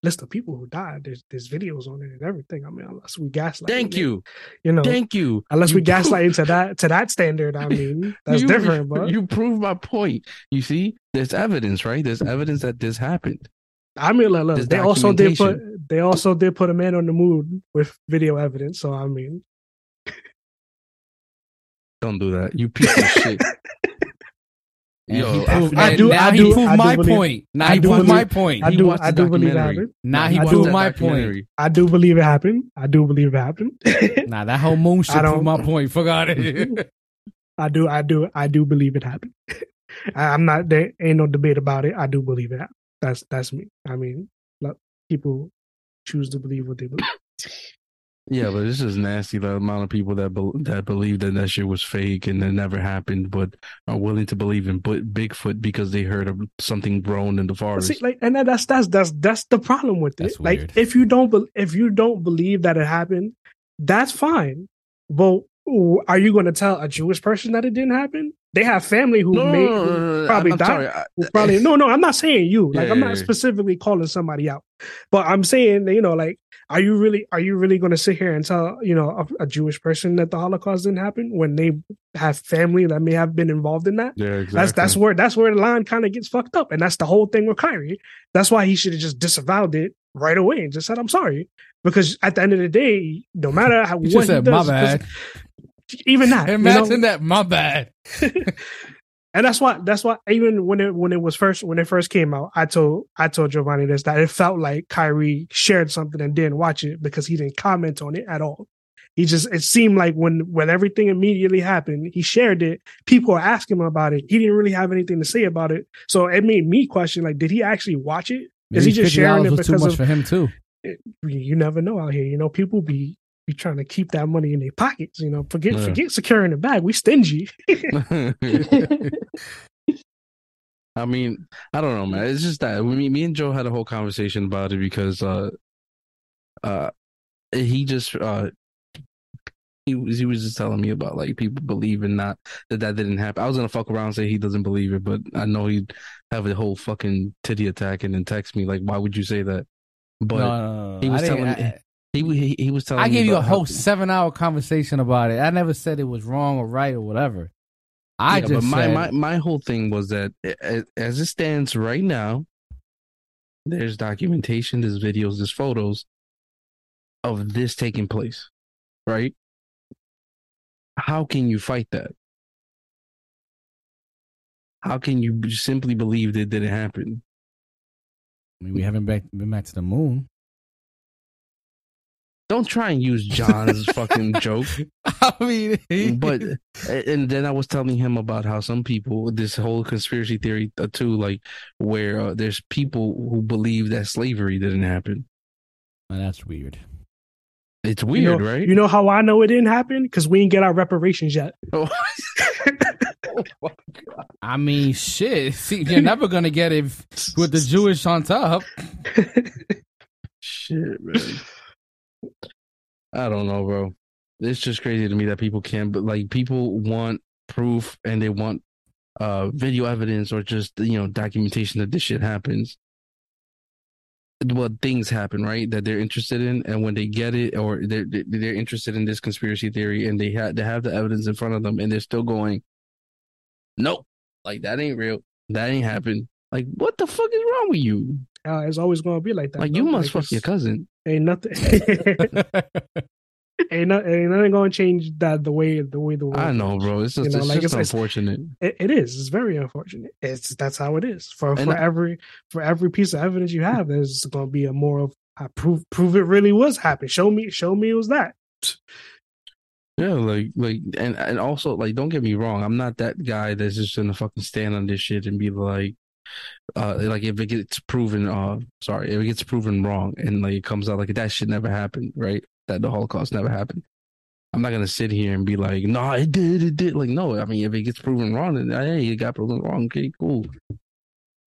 [SPEAKER 2] list of people who died. There's there's videos on it and everything. I mean, unless we gaslight.
[SPEAKER 3] Thank
[SPEAKER 2] it,
[SPEAKER 3] you.
[SPEAKER 2] You know,
[SPEAKER 3] Thank you.
[SPEAKER 2] unless
[SPEAKER 3] You
[SPEAKER 2] we
[SPEAKER 3] prove-
[SPEAKER 2] gaslight to that to that standard. I mean, that's
[SPEAKER 3] you,
[SPEAKER 2] different. But
[SPEAKER 3] you prove my point. You see, there's evidence, right? There's evidence that this happened.
[SPEAKER 2] I mean, look, look, they also did put they also did put a man on the moon with video evidence. So I mean,
[SPEAKER 3] Don't do that. You piece of shit. Yo,
[SPEAKER 1] he
[SPEAKER 3] I
[SPEAKER 1] proved,
[SPEAKER 2] I do-
[SPEAKER 1] now
[SPEAKER 2] I
[SPEAKER 1] he
[SPEAKER 2] do-
[SPEAKER 1] proved
[SPEAKER 2] I do
[SPEAKER 1] my
[SPEAKER 2] believe-
[SPEAKER 1] point. Now
[SPEAKER 2] I
[SPEAKER 1] he
[SPEAKER 2] do
[SPEAKER 1] proved
[SPEAKER 2] believe-
[SPEAKER 1] my point.
[SPEAKER 2] I do I do believe it
[SPEAKER 3] documentary.
[SPEAKER 2] happened.
[SPEAKER 1] now he
[SPEAKER 2] I
[SPEAKER 1] proved my point.
[SPEAKER 3] Documentary.
[SPEAKER 2] I do believe it happened. I do believe it happened.
[SPEAKER 1] Nah, that whole moon shit
[SPEAKER 2] I
[SPEAKER 1] proved
[SPEAKER 2] don't-
[SPEAKER 1] my point. Forgot it.
[SPEAKER 2] I do, I do, I do believe it happened. I- I'm not there. Ain't no debate about it. I do believe it happened. That's that's me. I mean, look, people choose to believe what they believe.
[SPEAKER 3] Yeah, but this is nasty. The amount of people that be- that believe that that shit was fake and it never happened, but are willing to believe in Bu- Bigfoot because they heard of something grown in the forest.
[SPEAKER 2] See, like, and that's that's that's that's the problem with it. Like, if you don't be, if you don't believe that it happened, that's fine. But w- are you going to tell a Jewish person that it didn't happen? They have family who
[SPEAKER 3] no, no,
[SPEAKER 2] made
[SPEAKER 3] no, no,
[SPEAKER 2] who
[SPEAKER 3] no, no,
[SPEAKER 2] probably died. probably no, no. I'm not saying you. Like,
[SPEAKER 3] Yeah,
[SPEAKER 2] I'm not
[SPEAKER 3] yeah.
[SPEAKER 2] specifically calling somebody out. But I'm saying, you know, like, are you really are you really going to sit here and tell you know a, a Jewish person that the Holocaust didn't happen when they have family that may have been involved in that?
[SPEAKER 3] Yeah, exactly.
[SPEAKER 2] That's that's where that's where the line kind of gets fucked up, and that's the whole thing with Kyrie. That's why he should have just disavowed it right away and just said, "I'm sorry," because at the end of the day, no matter how what he
[SPEAKER 1] bad.
[SPEAKER 2] Even that, you know?
[SPEAKER 1] Imagine that, my bad.
[SPEAKER 2] and that's why that's why even when it when it was first when it first came out, I told I told Giovanni this that it felt like Kyrie shared something and didn't watch it because he didn't comment on it at all. He just it seemed like when when everything immediately happened, he shared it. People were asking him about it. He didn't really have anything to say about it. So it made me question like, did he actually watch it? Is he just sharing it
[SPEAKER 1] was too
[SPEAKER 2] because
[SPEAKER 1] much
[SPEAKER 2] of
[SPEAKER 1] for him too?
[SPEAKER 2] you never know out here. You know, people be be trying to keep that money in their pockets. You know, forget
[SPEAKER 3] Yeah.
[SPEAKER 2] forget securing the bag. We stingy.
[SPEAKER 3] I mean, I don't know, man. It's just that me, me and Joe had a whole conversation about it because uh, uh, he just uh, he was he was just telling me about like people believing not that that didn't happen. I was gonna fuck around and say he doesn't believe it, but I know he'd have a whole fucking titty attack and then text me like, why would you say that? But
[SPEAKER 1] no, no, no.
[SPEAKER 3] he was
[SPEAKER 1] I didn't-
[SPEAKER 3] telling-
[SPEAKER 1] I-
[SPEAKER 3] he he he was telling
[SPEAKER 1] I gave you a whole seven hour conversation about it. I never said it was wrong or right or whatever. I
[SPEAKER 3] Yeah,
[SPEAKER 1] just
[SPEAKER 3] but my,
[SPEAKER 1] said,
[SPEAKER 3] my my whole thing was that as it stands right now, there's documentation, there's videos, there's photos of this taking place, right? How can you fight that? How can you simply believe that it didn't happen?
[SPEAKER 1] I mean, we haven't back, been back to the moon.
[SPEAKER 3] Don't try and use John's fucking joke.
[SPEAKER 1] I mean,
[SPEAKER 3] but and then I was telling him about how some people this whole conspiracy theory uh, too, like where uh, there's people who believe that slavery didn't happen.
[SPEAKER 1] Man, that's weird.
[SPEAKER 3] It's
[SPEAKER 2] You
[SPEAKER 3] weird,
[SPEAKER 2] know,
[SPEAKER 3] right?
[SPEAKER 2] You know how I know it didn't happen? Because we didn't get our reparations yet.
[SPEAKER 3] Oh.
[SPEAKER 1] I mean, shit. See, you're never gonna get it with the Jewish on top.
[SPEAKER 3] Shit, man. I don't know, bro. It's just crazy to me that people can't, but like people want proof and they want uh video evidence or just you know documentation that this shit happens. Well things happen right that they're interested in and when they get it or they're they're interested in this conspiracy theory and they have they have the evidence in front of them and they're still going nope like that ain't real. That ain't happened. Like what the fuck is wrong with you
[SPEAKER 2] Uh, it's always going to be like that.
[SPEAKER 3] like you must fuck your cousin
[SPEAKER 2] Ain't nothing. ain't, no, ain't nothing going to change that the way the way the world.
[SPEAKER 3] i know bro it's
[SPEAKER 2] You
[SPEAKER 3] just,
[SPEAKER 2] know,
[SPEAKER 3] it's
[SPEAKER 2] like,
[SPEAKER 3] just
[SPEAKER 2] it's- it's-
[SPEAKER 3] unfortunate
[SPEAKER 2] It, it is. It's very unfortunate. It's that's how it is. For
[SPEAKER 3] And
[SPEAKER 2] for
[SPEAKER 3] I-
[SPEAKER 2] every for every piece of evidence you have, there's going to be a more of I prove prove it really was happening. Show me show me it was that.
[SPEAKER 3] Yeah, like like and and also like don't get me wrong, I'm not that guy that's just gonna fucking stand on this shit and be like uh like if it gets proven uh sorry, if it gets proven wrong and like it comes out like that shit never happened, right? That the Holocaust never happened. I'm not gonna sit here and be like, no, it did, it did. Like, no, I mean if it gets proven wrong, then hey, it got proven wrong, okay, cool.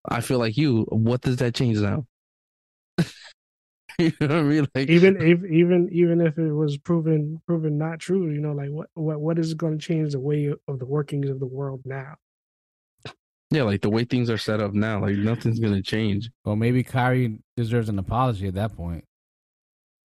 [SPEAKER 3] I feel like you, what does that change now? you know what I mean? Like
[SPEAKER 2] Even if even even if it was proven proven not true, you know, like what what what is going to change the way of the workings of the world now?
[SPEAKER 3] Yeah, like the way things are set up now, like nothing's gonna change.
[SPEAKER 1] well, maybe Kyrie deserves an apology at that point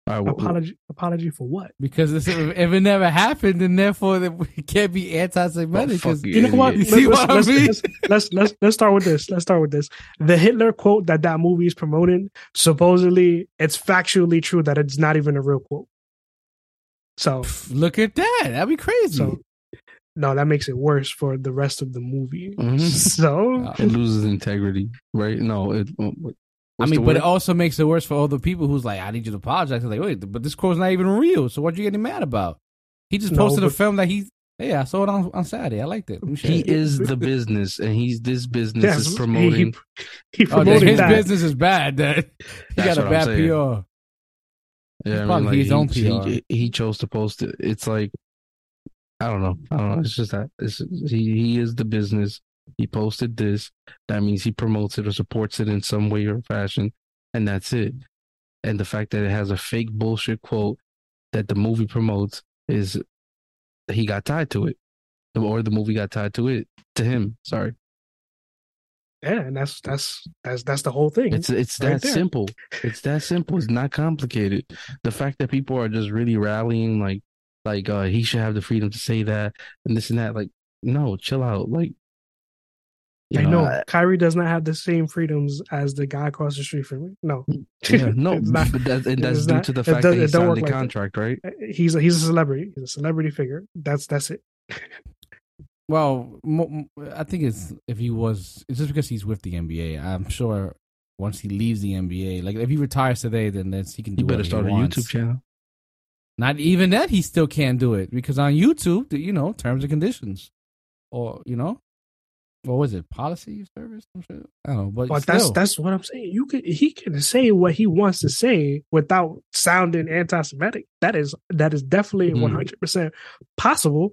[SPEAKER 3] All right, wh- wh-
[SPEAKER 2] Apology apology for what?
[SPEAKER 1] because this, if it never happened, then therefore it can't be anti-Semitic.
[SPEAKER 3] fuck
[SPEAKER 1] 'cause-
[SPEAKER 3] you.
[SPEAKER 2] You know what?
[SPEAKER 1] You see
[SPEAKER 2] Let's-
[SPEAKER 1] what I
[SPEAKER 2] let's,
[SPEAKER 1] mean?
[SPEAKER 2] let's, let's let's let's start with this. Let's start with this. The Hitler quote that that movie is promoting, supposedly it's factually true that it's not even a real quote. So
[SPEAKER 1] Look at that. That'd be crazy.
[SPEAKER 2] so no, that makes it worse for the rest of the movie.
[SPEAKER 3] Mhm.
[SPEAKER 2] So
[SPEAKER 3] it loses integrity, right? No, it.
[SPEAKER 1] I mean, but it also makes it worse for all the people who's like, I need you to apologize. It's like, wait, but this quote's not even real. So what you getting mad about? He just
[SPEAKER 2] No,
[SPEAKER 1] posted a film that he, yeah, I saw it on, on Saturday. I liked it. Let me share
[SPEAKER 3] he
[SPEAKER 1] it.
[SPEAKER 3] is the business, and he's this business
[SPEAKER 2] yes,
[SPEAKER 3] is promoting.
[SPEAKER 2] He, he,
[SPEAKER 1] Oh, his
[SPEAKER 2] that.
[SPEAKER 1] business is bad. That he
[SPEAKER 3] That's
[SPEAKER 1] got a bad. PR.
[SPEAKER 3] yeah, I mean, like
[SPEAKER 1] his own PR.
[SPEAKER 3] he, he chose to post it. It's like I don't know. I don't know. It's just that it's, he he is the business. He posted this. That means he promotes it or supports it in some way or fashion, and that's it. And the fact that it has a fake bullshit quote that the movie promotes is he got tied to it, or the movie got tied to it to him. Sorry,
[SPEAKER 2] Yeah, and that's that's that's that's the whole thing.
[SPEAKER 3] it's it's
[SPEAKER 2] Right
[SPEAKER 3] that
[SPEAKER 2] there.
[SPEAKER 3] simple. It's that simple. It's not complicated. The fact that people are just really rallying, like like uh, he should have the freedom to say that and this and that. Like, no, chill out. Like, you
[SPEAKER 2] I know
[SPEAKER 3] I-
[SPEAKER 2] Kyrie does not have the same freedoms as the guy across the street from me. No,
[SPEAKER 3] yeah, no,
[SPEAKER 2] It's not-
[SPEAKER 3] but that's, and that's
[SPEAKER 2] it's
[SPEAKER 3] due
[SPEAKER 2] not-
[SPEAKER 3] to the fact
[SPEAKER 2] does-
[SPEAKER 3] that he signed the
[SPEAKER 2] like that.
[SPEAKER 3] contract, right?
[SPEAKER 2] he's a, he's a celebrity. He's a celebrity figure. That's that's it.
[SPEAKER 1] Well, mo- mo- I think it's if he was, it's just because he's with the NBA. I'm sure once he leaves the NBA, like if he retires today, then that's, he can do
[SPEAKER 3] You better start
[SPEAKER 1] he
[SPEAKER 3] a
[SPEAKER 1] wants.
[SPEAKER 3] YouTube channel.
[SPEAKER 1] Not even that, he still can't do it because on YouTube, you know, terms and conditions, or you know, what was it, policy of service? I don't know, but,
[SPEAKER 2] But that's that's what I'm saying. You could he can say what he wants to say without sounding anti-Semitic. That is that is definitely
[SPEAKER 3] Mhm.
[SPEAKER 2] 100 percent possible.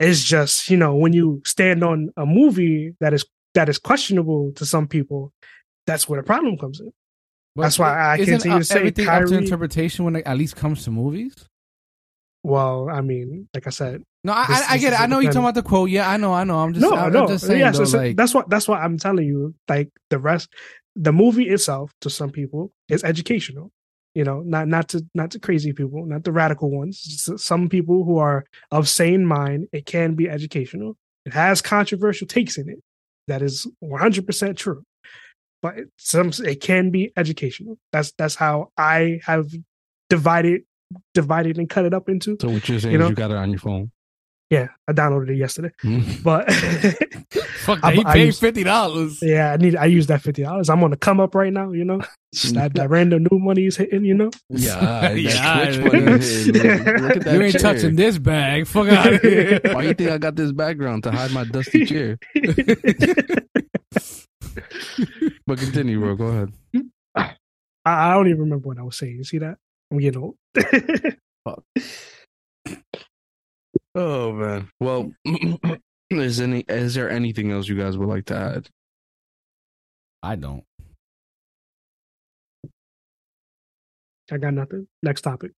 [SPEAKER 2] It's just you know when you stand on a movie that is that is questionable to some people, that's where the problem comes in.
[SPEAKER 1] But
[SPEAKER 2] that's why I continue to
[SPEAKER 1] uh,
[SPEAKER 2] say
[SPEAKER 1] everything up to
[SPEAKER 2] Kyrie-
[SPEAKER 1] interpretation when it at least comes to movies.
[SPEAKER 2] Well, I mean, like I said,
[SPEAKER 1] No, I,
[SPEAKER 2] This-
[SPEAKER 1] I, I get it. I know you're talking about the quote. Yeah, I know, I know. I'm just,
[SPEAKER 2] no,
[SPEAKER 1] I'm,
[SPEAKER 2] no,
[SPEAKER 1] I'm just saying.
[SPEAKER 2] yeah,
[SPEAKER 1] though,
[SPEAKER 2] so-
[SPEAKER 1] like,
[SPEAKER 2] that's what that's what I'm telling you. Like the rest, the movie itself to some people is educational. You know, not not to not to crazy people, not the radical ones. Some people who are of sane mind, it can be educational. It has controversial takes in it. That is 100 percent true. But it, some it can be educational. That's that's how I have divided divided and cut it up into.
[SPEAKER 3] So what you're saying
[SPEAKER 2] You
[SPEAKER 3] is you got it on your phone.
[SPEAKER 2] Yeah, I downloaded it yesterday,
[SPEAKER 3] Mhm.
[SPEAKER 2] but.
[SPEAKER 1] fuck
[SPEAKER 2] I-
[SPEAKER 1] that. He
[SPEAKER 2] I
[SPEAKER 1] paid
[SPEAKER 2] used-
[SPEAKER 1] fifty dollars.
[SPEAKER 2] Yeah, I need. I use that fifty dollars. I'm on the come up right now. You know, Just that, that random new money is hitting. You know,
[SPEAKER 3] Yeah,
[SPEAKER 1] Yeah,
[SPEAKER 3] Twitch money is hitting. Look, look at that
[SPEAKER 1] You ain't
[SPEAKER 3] chair.
[SPEAKER 1] touching this bag. Fuck out of here.
[SPEAKER 3] Why you think I got this background to hide my dusty chair? But continue, bro. Go ahead.
[SPEAKER 2] I, I don't even remember what I was saying. You see that? I'm getting.
[SPEAKER 3] Oh man. Well, is any is there anything else you guys would like to add?
[SPEAKER 1] I don't.
[SPEAKER 2] I got nothing. Next topic.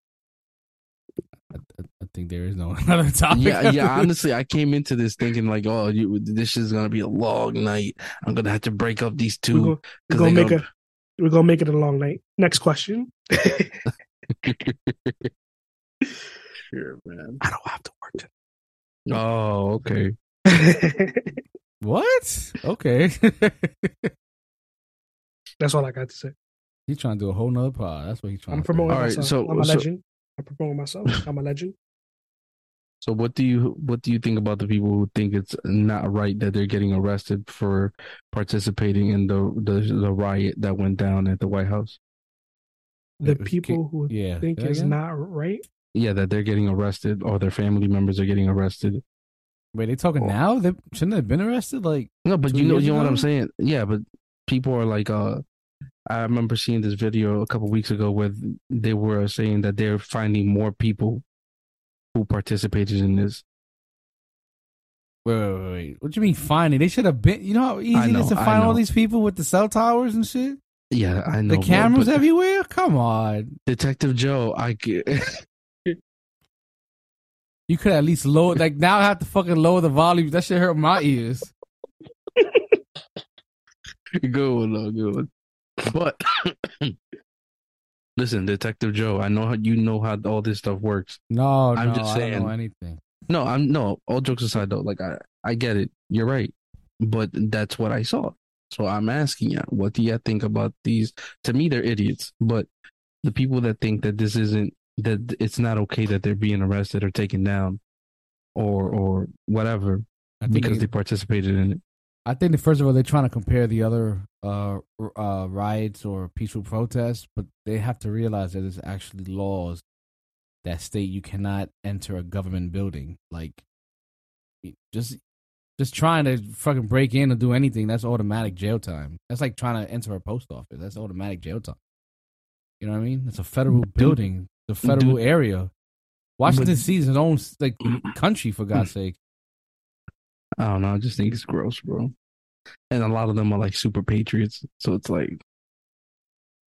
[SPEAKER 1] I, a, a think there is no other topic.
[SPEAKER 3] Yeah, yeah. Honestly, I came into this thinking like, oh, you, this is gonna be a long night. I'm gonna have to break up these
[SPEAKER 2] We're
[SPEAKER 3] two.
[SPEAKER 2] gonna, we're
[SPEAKER 3] 'cause
[SPEAKER 2] gonna make
[SPEAKER 3] gonna-
[SPEAKER 2] a we're gonna make it a long night. Next question.
[SPEAKER 3] Sure, man.
[SPEAKER 2] I don't have to work
[SPEAKER 3] Oh, okay.
[SPEAKER 1] what? Okay.
[SPEAKER 2] That's all I got to say.
[SPEAKER 1] he's trying to do a whole nother pod. That's what he's trying
[SPEAKER 2] I'm
[SPEAKER 1] to
[SPEAKER 2] promoting
[SPEAKER 3] All right,
[SPEAKER 2] myself.
[SPEAKER 3] so-
[SPEAKER 2] I'm a
[SPEAKER 3] so-
[SPEAKER 2] legend. I'm promoting myself. I'm a legend.
[SPEAKER 3] So what do you what do you think about the people who think it's not right that they're getting arrested for participating in the the, the riot that went down at the White House?
[SPEAKER 2] The people who.
[SPEAKER 1] Yeah.
[SPEAKER 2] think
[SPEAKER 1] Say
[SPEAKER 2] it's
[SPEAKER 1] again?
[SPEAKER 2] not right.
[SPEAKER 3] Yeah, that they're getting arrested or their family members are getting arrested.
[SPEAKER 1] Wait, they talking
[SPEAKER 3] Oh.
[SPEAKER 1] now? They shouldn't they have been arrested? Like,
[SPEAKER 3] No, but you know you know what I'm saying? Yeah, but people are like uh I remember seeing this video a couple weeks ago where they were saying that they're finding more people who participated in this.
[SPEAKER 1] wait, wait, wait, wait. What do you mean finding? They should have been. You know how easy
[SPEAKER 3] I
[SPEAKER 1] it
[SPEAKER 3] know,
[SPEAKER 1] is to find all these people with the cell towers and shit.
[SPEAKER 3] Yeah, I know.
[SPEAKER 1] The cameras everywhere. Come on,
[SPEAKER 3] Detective Joe, I
[SPEAKER 1] you could at least lower. Like now, I have to fucking lower the volume. That shit hurt my ears.
[SPEAKER 3] good one, though, good one. But listen, Detective Joe, I know how you know how all this stuff works.
[SPEAKER 1] No,
[SPEAKER 3] I'm
[SPEAKER 1] no,
[SPEAKER 3] just
[SPEAKER 1] I don't know
[SPEAKER 3] saying.
[SPEAKER 1] anything.
[SPEAKER 3] No, I'm no. All jokes aside, though, like I, I get it. You're right, but that's what I saw. So I'm asking you, what do you think about these? To me, they're idiots. But the people that think that this isn't that it's not okay that they're being arrested or taken down, or or whatever because
[SPEAKER 1] it-
[SPEAKER 3] they participated in it.
[SPEAKER 1] I think that first of all, they're trying to compare the other uh, uh, riots or peaceful protests, but they have to realize that there's actually laws that state you cannot enter a government building. Like, just just trying to fucking break in or do anything, that's automatic jail time. That's like trying to enter a post office. That's automatic jail time. You know what I mean? It's a federal building, the federal area. Washington sees its own like country for God's sake.
[SPEAKER 3] I don't know. I just think it's gross, bro. And a lot of them are like super patriots, so it's like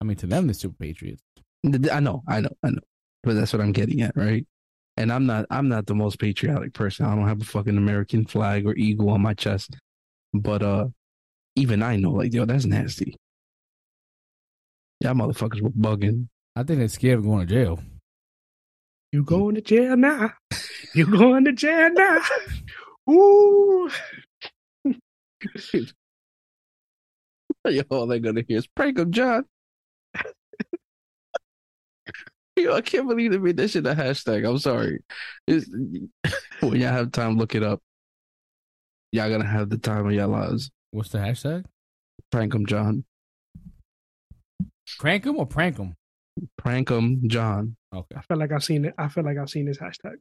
[SPEAKER 1] I mean, to them, they're super patriots.
[SPEAKER 3] I know, I know, I know, but that's what I'm getting at, right? And I'm not, I'm not the most patriotic person. I don't have a fucking American flag or eagle on my chest, but uh, even I know, like, yo, that's nasty. Yeah, motherfuckers were bugging.
[SPEAKER 1] I think they're scared of going to jail.
[SPEAKER 2] You going to jail now? You going to jail now? Ooh.
[SPEAKER 3] Yo, all they're gonna hear is prank him, John. Yo, I can't believe they made that shit a hashtag. I'm sorry. It's, when y'all have time, look it up. Y'all gonna have the time of your lives.
[SPEAKER 1] What's the hashtag?
[SPEAKER 3] Prank him, John.
[SPEAKER 1] Crank him or prank him?
[SPEAKER 3] Prank him, John.
[SPEAKER 1] Okay.
[SPEAKER 2] I feel like I've seen it. I feel like I've seen this hashtag.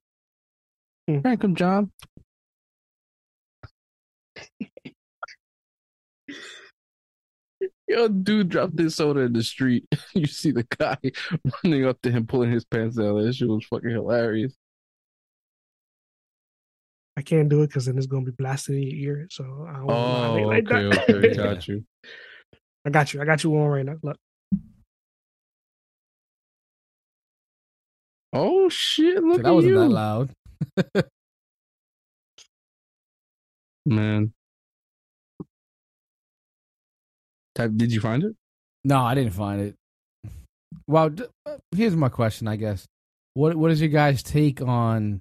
[SPEAKER 2] Hmm.
[SPEAKER 3] Prank him, John. Yo, dude dropped his soda in the street. You see the guy running up to him, pulling his pants down. That shit was fucking hilarious.
[SPEAKER 2] I can't do it because then it's gonna be blasted in your ear. So I don't
[SPEAKER 3] Oh,
[SPEAKER 2] wanna like
[SPEAKER 3] okay,
[SPEAKER 2] that.
[SPEAKER 3] okay, got you.
[SPEAKER 2] I got you. I got you on right now. Look.
[SPEAKER 3] Oh shit! Look
[SPEAKER 1] So that
[SPEAKER 3] at
[SPEAKER 1] wasn't
[SPEAKER 3] you,
[SPEAKER 1] that loud.
[SPEAKER 3] man. Did you find it?
[SPEAKER 1] No, I didn't find it. Well, uh, here's my question, I guess. What What is your guys' take on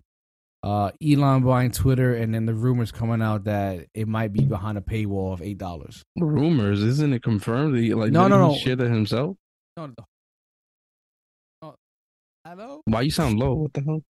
[SPEAKER 1] uh, Elon buying Twitter and then the rumors coming out that it might be behind a paywall of eight dollars?
[SPEAKER 3] Rumors, isn't it confirmed? That he, like,
[SPEAKER 1] No, no,
[SPEAKER 3] he
[SPEAKER 1] no.
[SPEAKER 3] share that himself.
[SPEAKER 1] No, no. no. Hello.
[SPEAKER 3] Why you sound low? What the hell?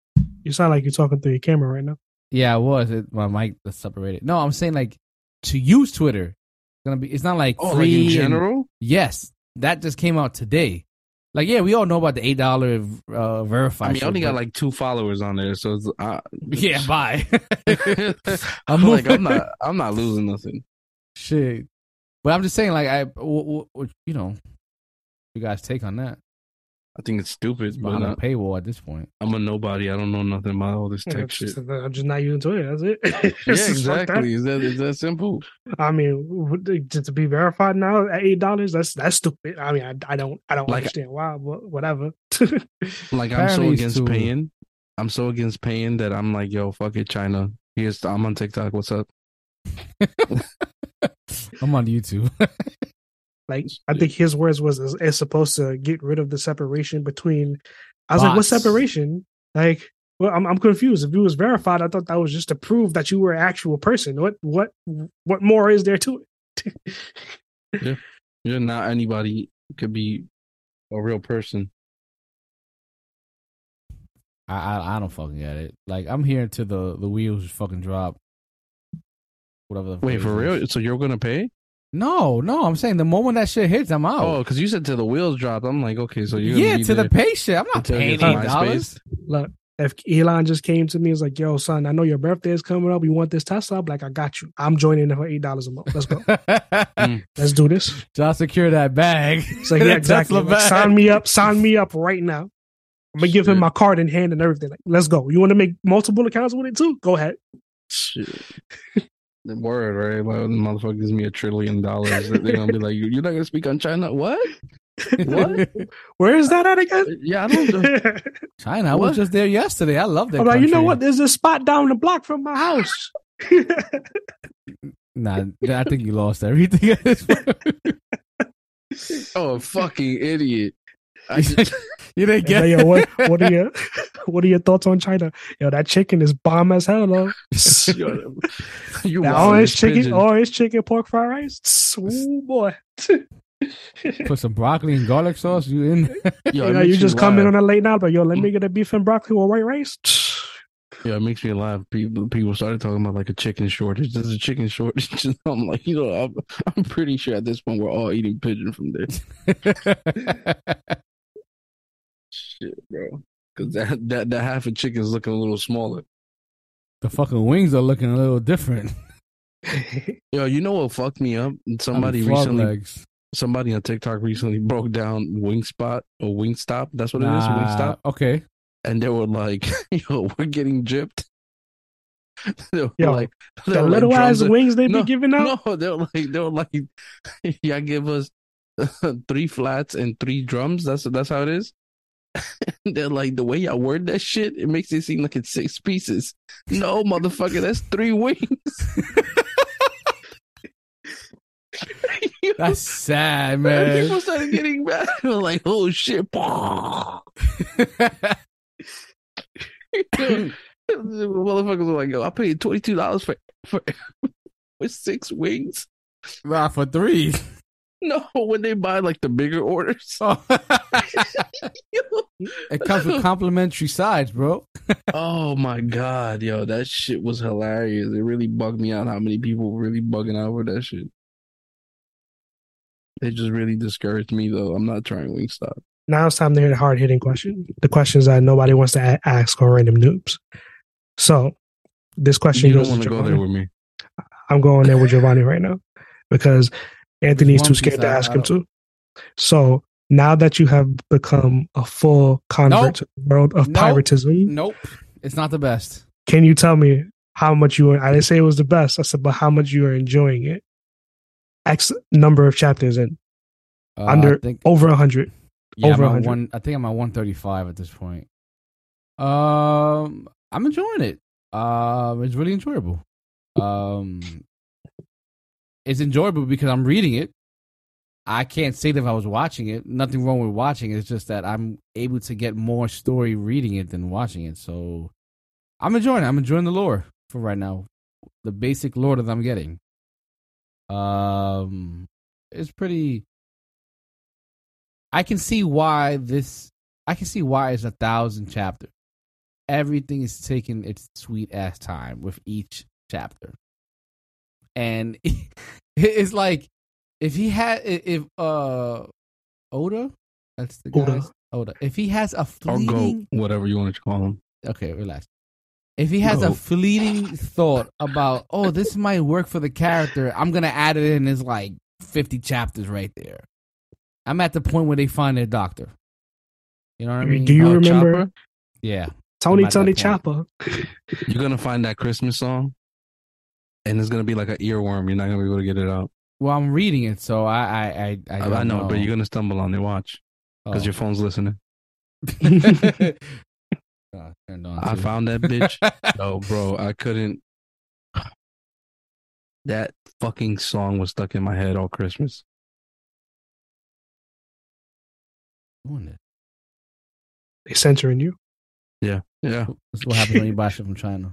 [SPEAKER 2] You sound like you're talking through your camera right now.
[SPEAKER 1] Yeah, I was. It, my mic is separated. No, I'm saying like to use Twitter. It's gonna be. It's not like
[SPEAKER 3] Oh,
[SPEAKER 1] free
[SPEAKER 3] like in
[SPEAKER 1] and-
[SPEAKER 3] general?
[SPEAKER 1] yes, that just came out today. Like, yeah, we all know about the eight dollar uh, verified.
[SPEAKER 3] I mean, I only got like two followers on there, so it's, uh,
[SPEAKER 1] yeah, bye.
[SPEAKER 3] I'm like, I'm not, I'm not losing nothing.
[SPEAKER 1] Shit. But I'm just saying, like, I, w- w- you know, you guys take on that.
[SPEAKER 3] I think it's stupid,
[SPEAKER 1] It's
[SPEAKER 3] but
[SPEAKER 1] behind a paywall at this point.
[SPEAKER 3] I'm a nobody. I don't know nothing about all this tech
[SPEAKER 2] it's
[SPEAKER 3] shit.
[SPEAKER 2] just- I'm just not using Twitter. That's it. It's
[SPEAKER 3] Yeah,
[SPEAKER 2] just fuck that.
[SPEAKER 3] exactly. Is that is that simple?
[SPEAKER 2] I mean, would they- just to be verified now at eight dollars, that's that's stupid. I mean, I, I don't I don't
[SPEAKER 3] Like-
[SPEAKER 2] understand why, but whatever.
[SPEAKER 3] Like I'm so against
[SPEAKER 1] too-
[SPEAKER 3] paying. I'm so against paying that I'm like, yo, fuck it, China. Here's I'm on TikTok. What's up?
[SPEAKER 1] I'm on YouTube.
[SPEAKER 2] Like I think his words was is, is supposed to get rid of the separation between. I was like, what separation? Like, well, I'm I'm confused. If it was verified, I thought that was just to prove that you were an actual person. What what what more is there to it?
[SPEAKER 3] Yeah, yeah. not anybody could be a real person.
[SPEAKER 1] I, I I don't fucking get it. Like I'm here until the the wheels fucking drop. Whatever. The
[SPEAKER 3] Wait, for
[SPEAKER 1] phrase is.
[SPEAKER 3] real? So you're gonna pay?
[SPEAKER 1] No, no. I'm saying the moment that shit hits, I'm out.
[SPEAKER 3] Oh, because you said till the wheels drop. I'm like, okay, so you're
[SPEAKER 1] yeah,
[SPEAKER 3] gonna
[SPEAKER 1] the
[SPEAKER 3] there
[SPEAKER 1] pay shit. I'm not paying
[SPEAKER 3] gets
[SPEAKER 1] eight dollars.
[SPEAKER 2] Look, if Elon just came to me, and was like, "Yo, son, I know your birthday is coming up. You want this Tesla?" I'm like, "I got you. I'm joining for eight dollars a month. Let's go. Mm. Let's do this."
[SPEAKER 1] Just secure that bag.
[SPEAKER 2] It's like, yeah, exactly. Like,
[SPEAKER 1] bag.
[SPEAKER 2] sign me up. Sign me up right now. I'm gonna give him my card in hand and everything. Like, let's go. You want to make multiple accounts with it too? Go ahead.
[SPEAKER 3] Shit. The word, right? Like, the motherfucker gives me a trillion dollars. They're gonna be like, you're not gonna speak on China? What? What?
[SPEAKER 2] Where is that at again?
[SPEAKER 3] Yeah, I don't.
[SPEAKER 1] China. I was just there yesterday. I love that.
[SPEAKER 2] I'm like, you know what? There's a spot down the block from my house.
[SPEAKER 1] Nah, I think you lost everything. at this point.
[SPEAKER 3] oh, fucking idiot! I just,
[SPEAKER 1] you didn't get
[SPEAKER 2] like, yo, what, what are your what are your thoughts on China? Yo, that chicken is bomb as hell, though.
[SPEAKER 3] Yo, you
[SPEAKER 2] That orange chicken,
[SPEAKER 3] pigeon.
[SPEAKER 2] orange chicken, pork fried rice. Ooh boy.
[SPEAKER 1] put some broccoli and garlic sauce. You in?
[SPEAKER 3] Yo,
[SPEAKER 2] you know, you just come in on a late night, but yo, let me mm. get a beef and broccoli or white rice.
[SPEAKER 3] Yeah, it makes me laugh. People people started talking about like a chicken shortage. There's a chicken shortage. I'm like, you know, I'm, I'm pretty sure at this point we're all eating pigeon from there. Shit, bro. Because that, that that half a chicken's looking a little smaller.
[SPEAKER 1] the fucking wings are looking a little different.
[SPEAKER 3] Yo, you know what fucked me up? Somebody
[SPEAKER 1] I mean,
[SPEAKER 3] recently,
[SPEAKER 1] legs.
[SPEAKER 3] somebody on TikTok recently broke down Wingspot or Wingstop. That's what it is,
[SPEAKER 1] Nah,
[SPEAKER 3] Wingstop.
[SPEAKER 1] okay.
[SPEAKER 3] And they were like, "Yo, we're getting gypped." they were
[SPEAKER 2] Yo,
[SPEAKER 3] like, they
[SPEAKER 2] the
[SPEAKER 3] were like
[SPEAKER 2] little ass
[SPEAKER 3] drums
[SPEAKER 2] wings they
[SPEAKER 3] No,
[SPEAKER 2] be giving out.
[SPEAKER 3] No, they were like, they were like, yeah, give us three flats and three drums. That's that's how it is. They're like the way y'all word that shit. It makes it seem like it's six pieces. No, motherfucker, that's three wings.
[SPEAKER 1] That's sad,
[SPEAKER 3] and
[SPEAKER 1] man.
[SPEAKER 3] People started getting mad. They were like, oh shit. The Motherfuckers were like, yo, I paid twenty two dollars for for for six wings.
[SPEAKER 1] nah, for three.
[SPEAKER 3] No, when they buy like the bigger orders.
[SPEAKER 1] Oh. it comes with complimentary sides, bro.
[SPEAKER 3] oh my god, yo, that shit was hilarious. It really bugged me out how many people were really bugging out over that shit. It just really discouraged me though. I'm not trying Wingstop.
[SPEAKER 2] Now it's time to hear the hard hitting question. The questions that nobody wants to a- ask on random noobs. So this question
[SPEAKER 3] You don't want to go there with me.
[SPEAKER 2] I'm going there with Giovanni right now because Anthony's too scared to ask
[SPEAKER 1] I
[SPEAKER 2] him to. So now that you have become a full convert
[SPEAKER 1] Nope.
[SPEAKER 2] to the world of
[SPEAKER 1] Nope.
[SPEAKER 2] piratism,
[SPEAKER 1] Nope. It's not the best.
[SPEAKER 2] can you tell me how much you are? I didn't say it was the best. I said, but how much you are enjoying it? X number of chapters in
[SPEAKER 1] Uh,
[SPEAKER 2] Under-
[SPEAKER 1] think,
[SPEAKER 2] over a hundred.
[SPEAKER 1] yeah,
[SPEAKER 2] over 100.
[SPEAKER 1] one. I think I'm at 135 at this point. Um, I'm enjoying it. Um, it's really enjoyable. Um, it's enjoyable because I'm reading it. I can't say that if I was watching it. Nothing wrong with watching it. It's just that I'm able to get more story reading it than watching it. So I'm enjoying it. I'm enjoying the lore for right now. The basic lore that I'm getting. Um, it's pretty. I can see why this. I can see why it's a thousand chapters. Everything is taking its sweet ass time with each chapter, and it's like if he had if uh Oda, that's the
[SPEAKER 2] Oda.
[SPEAKER 1] guy Oda. If he has a
[SPEAKER 3] Or
[SPEAKER 1] fleeting
[SPEAKER 3] go, whatever you want to call him.
[SPEAKER 1] okay, relax. If he has a fleeting thought about, oh, this might work for the character, I'm gonna add it in as like 50 chapters right there. I'm at the point where they find their doctor. You know what I mean?
[SPEAKER 2] Do you
[SPEAKER 3] Oh,
[SPEAKER 2] remember
[SPEAKER 3] Chopper?
[SPEAKER 1] yeah.
[SPEAKER 2] Tony
[SPEAKER 1] I'm at that
[SPEAKER 2] Tony. Chopper?
[SPEAKER 3] You're gonna find that Christmas song, and it's gonna be like an earworm. You're not gonna be able to get it out.
[SPEAKER 1] Well, I'm reading it, so I I I I,
[SPEAKER 3] I,
[SPEAKER 1] don't
[SPEAKER 3] I know, but you're gonna stumble on it. Watch, because
[SPEAKER 1] Oh.
[SPEAKER 3] your phone's listening.
[SPEAKER 1] Oh, turned on.
[SPEAKER 3] I I found that bitch. no, bro, I couldn't. That fucking song was stuck in my head all Christmas.
[SPEAKER 1] Doing it.
[SPEAKER 2] They censoring you.
[SPEAKER 3] Yeah, yeah.
[SPEAKER 1] That's what happens when you buy shit from China.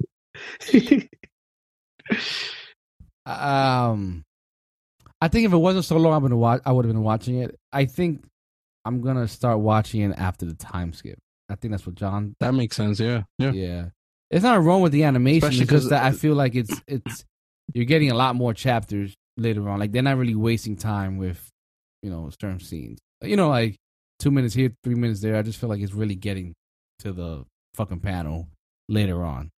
[SPEAKER 1] Um, I think if it wasn't so long, I would have watch. I would have been watching it. I think I'm gonna start watching it after the time skip. I think that's what John.
[SPEAKER 3] That makes sense. Yeah, yeah.
[SPEAKER 1] Yeah, it's not wrong with the animation.
[SPEAKER 3] Especially
[SPEAKER 1] It's just
[SPEAKER 3] 'cause-
[SPEAKER 1] that I feel like it's it's you're getting a lot more chapters later on. Like they're not really wasting time with you know certain scenes. You know, like two minutes here, three minutes there. I just feel like it's really getting to the fucking panel later on.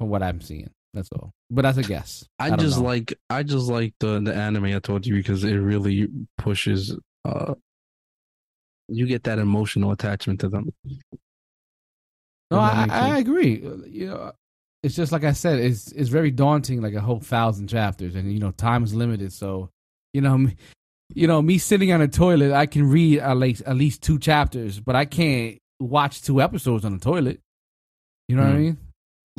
[SPEAKER 1] From what I'm seeing, that's all. But that's a guess.
[SPEAKER 3] I,
[SPEAKER 1] don't
[SPEAKER 3] just
[SPEAKER 1] know.
[SPEAKER 3] like I just like the the anime I told you because it really pushes. uh You get that emotional attachment to them.
[SPEAKER 1] No, I, I agree. You know, it's just like I said. It's it's very daunting, like a whole thousand chapters, and you know, time is limited. So, you know, me, you know, me sitting on a toilet, I can read at least at least two chapters, but I can't watch two episodes on the toilet. You know what I
[SPEAKER 3] Hmm.
[SPEAKER 1] mean?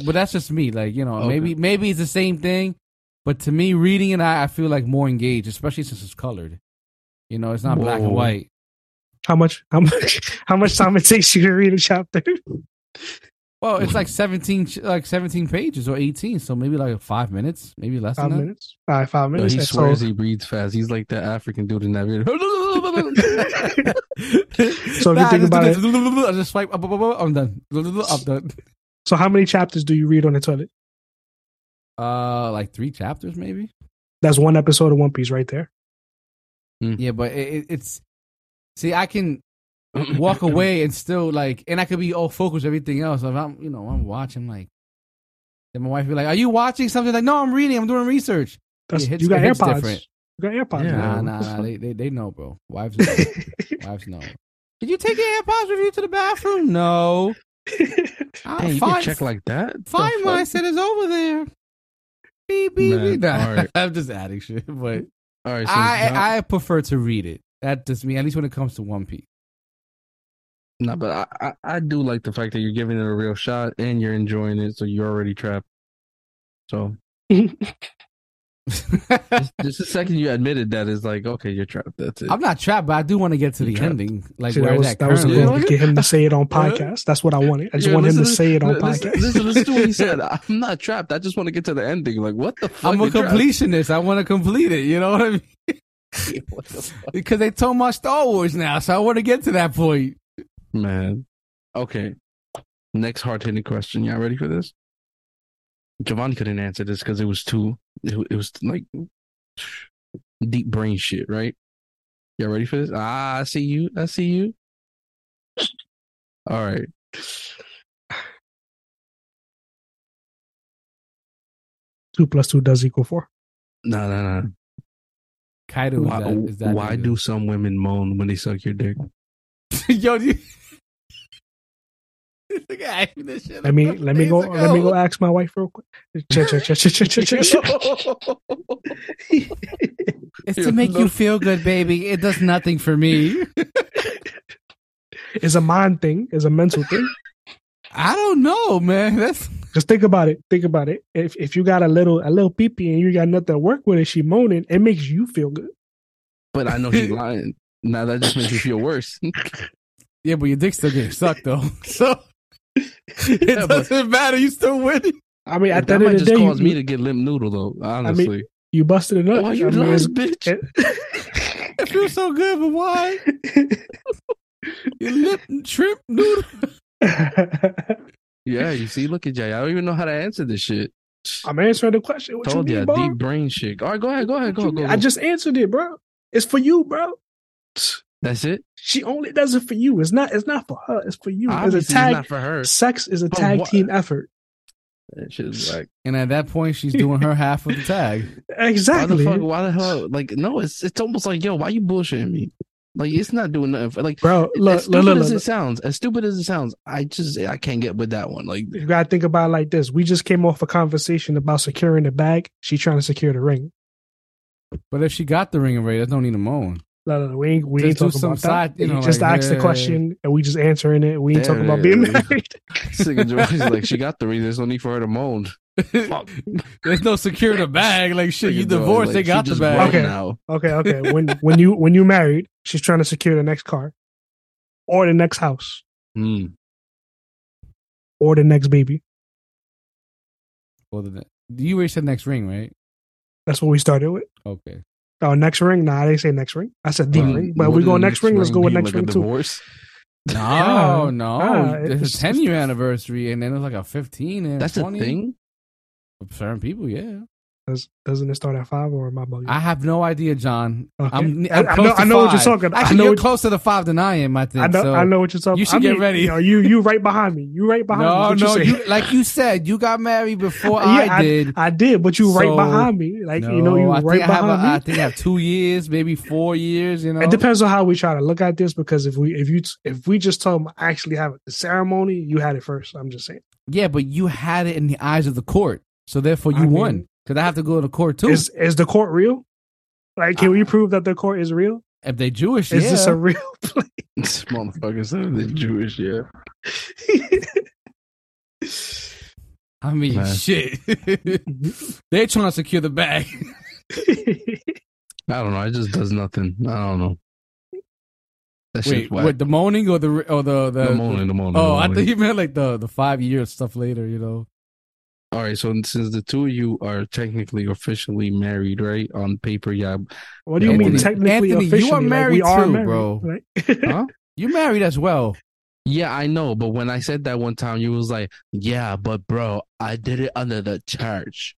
[SPEAKER 1] But that's just me. Like, you know,
[SPEAKER 3] Okay.
[SPEAKER 1] maybe maybe it's the same thing, but to me, reading it, I, I feel like more engaged, especially since it's colored. You know, it's not black and white.
[SPEAKER 2] how much? How much? How much time it takes you to read a chapter?
[SPEAKER 1] Well, it's like seventeen, like seventeen pages or eighteen, so maybe like five minutes, maybe less
[SPEAKER 2] Five
[SPEAKER 1] than that.
[SPEAKER 2] minutes. All right, five
[SPEAKER 3] Yo,
[SPEAKER 2] minutes.
[SPEAKER 3] he swears
[SPEAKER 2] so,
[SPEAKER 3] he reads fast. He's like that African dude in that video.
[SPEAKER 2] So if you
[SPEAKER 1] Nah, I
[SPEAKER 2] think
[SPEAKER 1] just do
[SPEAKER 2] about
[SPEAKER 1] this. I just swipe up, up, up, up, I'm done. I'm done.
[SPEAKER 2] So how many chapters do you read on the toilet?
[SPEAKER 1] Uh, like three chapters, maybe.
[SPEAKER 2] That's one episode of One Piece right there.
[SPEAKER 1] Yeah, but it, it, it's see, I can walk away and still like, and I could be all focused everything else. If I'm, you know, I'm watching like, then my wife be like, "Are you watching something?" Like, no, I'm reading. I'm doing research.
[SPEAKER 2] That's
[SPEAKER 1] It hits-
[SPEAKER 2] you got
[SPEAKER 1] it
[SPEAKER 2] AirPods.
[SPEAKER 1] different.
[SPEAKER 2] You got AirPods.
[SPEAKER 3] Yeah.
[SPEAKER 1] Nah, nah, nah. They, they, they know, bro. Wives know. Wives know. Did you take your AirPods with you to the bathroom? No. I'll
[SPEAKER 3] Hey, you
[SPEAKER 1] find,
[SPEAKER 3] can check like that. The
[SPEAKER 1] find
[SPEAKER 3] fuck?
[SPEAKER 1] mine. Said it's over there. Beep beep
[SPEAKER 3] Man,
[SPEAKER 1] beep. Nah,
[SPEAKER 3] all right.
[SPEAKER 1] I'm just adding shit, but
[SPEAKER 3] All right, so
[SPEAKER 1] I
[SPEAKER 3] John-
[SPEAKER 1] I prefer to read it. That just me, at least when it comes to One Piece.
[SPEAKER 3] No, but I, I, I do like the fact that you're giving it a real shot and you're enjoying it, so you're already trapped. So just, just the second you admitted that is like, okay, you're trapped. That's it.
[SPEAKER 1] I'm not trapped, but I do want to get to the
[SPEAKER 3] You're trapped.
[SPEAKER 1] ending. Like
[SPEAKER 2] See,
[SPEAKER 1] where
[SPEAKER 2] that was
[SPEAKER 1] that,
[SPEAKER 2] that was
[SPEAKER 1] currently-
[SPEAKER 2] good to get him to say it on podcast. That's what I wanted. I just
[SPEAKER 3] Yeah,
[SPEAKER 2] want him to
[SPEAKER 3] listen
[SPEAKER 2] say it on
[SPEAKER 3] listen,
[SPEAKER 2] podcast.
[SPEAKER 3] Listen, listen to what he said. I'm not trapped. I just want to get to the ending. Like, what the fuck?
[SPEAKER 1] I'm a
[SPEAKER 3] You're trapped?
[SPEAKER 1] completionist. I want to complete it. You know what I mean?
[SPEAKER 3] What the?
[SPEAKER 1] Because they told my Star Wars now, so I want to get to that point.
[SPEAKER 3] Man. Okay. Next hard hitting question. Y'all ready for this? Giovanni couldn't answer this because it was too, it, it was like deep brain shit, right? Y'all ready for this? Ah, I see you. I see you. All right.
[SPEAKER 2] Two plus two does equal four.
[SPEAKER 3] No, no, no.
[SPEAKER 1] Kaido is
[SPEAKER 3] Why,
[SPEAKER 1] that, is that
[SPEAKER 3] why do some women moan when they suck your dick?
[SPEAKER 1] Yo, you... This nigga asked me this shit
[SPEAKER 2] Let me let me go
[SPEAKER 1] ago.
[SPEAKER 2] let me go oh. ask my wife real quick.
[SPEAKER 1] It's to make you feel good, baby. It does nothing for me.
[SPEAKER 2] It's a mind thing. It's a mental thing.
[SPEAKER 1] I don't know, man. That's
[SPEAKER 2] Just think about it. Think about it. If if you got a little a little peepee and you got nothing to work with and she moaning, it makes you feel good.
[SPEAKER 3] But I know she's lying. Now that just makes you feel worse.
[SPEAKER 1] yeah, but your dick's still getting sucked though. So it
[SPEAKER 3] Yeah,
[SPEAKER 1] doesn't matter. You still winning.
[SPEAKER 2] I mean, at the
[SPEAKER 3] that
[SPEAKER 2] end
[SPEAKER 3] might
[SPEAKER 2] of the
[SPEAKER 3] just
[SPEAKER 2] day,
[SPEAKER 3] cause
[SPEAKER 2] you,
[SPEAKER 3] me to get limp noodle though. Honestly,
[SPEAKER 2] you busted it up.
[SPEAKER 3] why you
[SPEAKER 2] I mean,
[SPEAKER 3] lying, bitch?
[SPEAKER 2] it-
[SPEAKER 1] It feels so good, but why? Your lip shrimp noodle.
[SPEAKER 3] Yeah, you see, look at Jay. I don't even know how to answer this shit.
[SPEAKER 2] I'm answering the question. What
[SPEAKER 3] Told
[SPEAKER 2] you
[SPEAKER 3] you,
[SPEAKER 2] mean, bro?
[SPEAKER 3] deep brain shit. All right, go ahead, go ahead, go,
[SPEAKER 2] you
[SPEAKER 3] go,
[SPEAKER 2] mean?
[SPEAKER 3] go.
[SPEAKER 2] I just answered it, bro. It's for you, bro.
[SPEAKER 3] That's it.
[SPEAKER 2] She only does it for you. It's not. It's not for her. It's for you. It's
[SPEAKER 3] Obviously,
[SPEAKER 2] a
[SPEAKER 3] it's
[SPEAKER 2] tag.
[SPEAKER 3] not for her.
[SPEAKER 2] Sex is a
[SPEAKER 3] But
[SPEAKER 2] tag
[SPEAKER 3] what-
[SPEAKER 2] team effort.
[SPEAKER 3] That shit like,
[SPEAKER 1] And at that point, she's doing her half of the tag.
[SPEAKER 3] why the
[SPEAKER 2] Exactly,
[SPEAKER 3] fuck? Why the hell? Like, no, it's it's almost like, yo, why you bullshitting me? Like, it's not doing nothing. For, like,
[SPEAKER 2] bro. Look,
[SPEAKER 3] as
[SPEAKER 2] look,
[SPEAKER 3] stupid
[SPEAKER 2] look,
[SPEAKER 3] as
[SPEAKER 2] look.
[SPEAKER 3] it sounds, as stupid as it sounds, I just I can't get with that one. Like,
[SPEAKER 2] You gotta think about it like this. We just came off a conversation about securing the bag. She trying to secure the ring.
[SPEAKER 1] But if she got the ring already, that's no need to moan.
[SPEAKER 2] No, no, no, we ain't we
[SPEAKER 1] Just
[SPEAKER 2] ain't talking
[SPEAKER 1] some
[SPEAKER 2] about
[SPEAKER 1] side-
[SPEAKER 2] that.
[SPEAKER 1] you
[SPEAKER 2] You
[SPEAKER 1] know,
[SPEAKER 2] just
[SPEAKER 1] like,
[SPEAKER 2] ask the
[SPEAKER 1] yeah.
[SPEAKER 2] question and we just answering it. We ain't
[SPEAKER 3] There
[SPEAKER 2] talking about
[SPEAKER 3] it
[SPEAKER 2] being married.
[SPEAKER 3] Sick George like, she got the ring. There's no need for her to moan.
[SPEAKER 1] There's no secure the bag. Like shit, you divorced,
[SPEAKER 3] like,
[SPEAKER 1] they got the bag.
[SPEAKER 2] Okay.
[SPEAKER 3] now.
[SPEAKER 2] Okay, okay. When when you when you married, she's trying to secure the next car, or the next house,
[SPEAKER 3] Hmm.
[SPEAKER 2] or the next baby.
[SPEAKER 1] Well, the, you already said next ring, right?
[SPEAKER 2] That's what we started with.
[SPEAKER 1] Okay.
[SPEAKER 2] Oh, next ring? Nah, I didn't say next ring. I said the
[SPEAKER 3] Um,
[SPEAKER 2] ring. But we go next ring. Let's go with next
[SPEAKER 3] like a
[SPEAKER 2] ring too.
[SPEAKER 3] divorce?
[SPEAKER 1] No,
[SPEAKER 2] Ah,
[SPEAKER 1] no.
[SPEAKER 2] ah,
[SPEAKER 1] There's
[SPEAKER 2] it's-
[SPEAKER 1] a 10 year anniversary, and then it's like a 15 and
[SPEAKER 3] That's
[SPEAKER 1] 20.
[SPEAKER 3] a thing.
[SPEAKER 1] For certain people, yeah.
[SPEAKER 2] Does, doesn't it start at five or am I bugging?
[SPEAKER 1] I have no idea, John.
[SPEAKER 2] Okay.
[SPEAKER 1] I'm,
[SPEAKER 2] I-
[SPEAKER 1] I'm
[SPEAKER 2] I
[SPEAKER 1] close
[SPEAKER 2] know- I know what you're talking- I
[SPEAKER 1] Actually,
[SPEAKER 2] know
[SPEAKER 1] you're closer to five than I am, I think.
[SPEAKER 2] I know.
[SPEAKER 1] so.
[SPEAKER 2] I know what you're talking. About.
[SPEAKER 1] You should
[SPEAKER 2] I
[SPEAKER 1] get
[SPEAKER 2] mean,
[SPEAKER 1] ready.
[SPEAKER 2] You, know, you you right behind me. You right behind me.
[SPEAKER 1] No, no,
[SPEAKER 2] you,
[SPEAKER 1] you, like you said, you got married before
[SPEAKER 2] Yeah,
[SPEAKER 1] I did.
[SPEAKER 2] I did, but you right behind me. Like
[SPEAKER 1] no,
[SPEAKER 2] you know, you
[SPEAKER 1] I
[SPEAKER 2] right
[SPEAKER 1] think I have,
[SPEAKER 2] behind
[SPEAKER 1] a,
[SPEAKER 2] me.
[SPEAKER 1] I think I have two years, maybe four years. You know,
[SPEAKER 2] It depends on how we try to look at this because if we if you if we just told them actually have the ceremony, you had it first. I'm just saying.
[SPEAKER 1] Yeah, but you had it in the eyes of the court, so therefore you
[SPEAKER 2] I mean-
[SPEAKER 1] won. Because I have to go to court too.
[SPEAKER 2] Is is the court real? Like, can we uh, prove that the court is real?
[SPEAKER 1] if they Jewish,
[SPEAKER 2] Is
[SPEAKER 1] yeah.
[SPEAKER 2] this a real place?
[SPEAKER 3] This motherfucker said the Jewish, yeah.
[SPEAKER 1] I mean,
[SPEAKER 3] Man.
[SPEAKER 1] shit. They're trying to secure the bag.
[SPEAKER 3] I don't know. It just does nothing. I don't know. That
[SPEAKER 1] Wait,
[SPEAKER 3] shit's
[SPEAKER 1] what the moaning or the or the the,
[SPEAKER 3] the moaning, the moaning.
[SPEAKER 1] Oh,
[SPEAKER 3] the
[SPEAKER 1] I
[SPEAKER 3] moaning.
[SPEAKER 1] think you meant like the the five year stuff later. You know.
[SPEAKER 3] All right, so since the two of you are technically officially married, right? On paper, yeah.
[SPEAKER 2] what do you
[SPEAKER 3] Anthony-
[SPEAKER 2] mean technically
[SPEAKER 1] Anthony, you are
[SPEAKER 2] officially? Like,
[SPEAKER 1] married
[SPEAKER 2] we are
[SPEAKER 1] too,
[SPEAKER 2] married,
[SPEAKER 1] bro.
[SPEAKER 2] right?
[SPEAKER 3] Huh?
[SPEAKER 1] You married as well.
[SPEAKER 3] Yeah, I know, but when I said that one time, you was like, "Yeah, but bro, I did it under the church."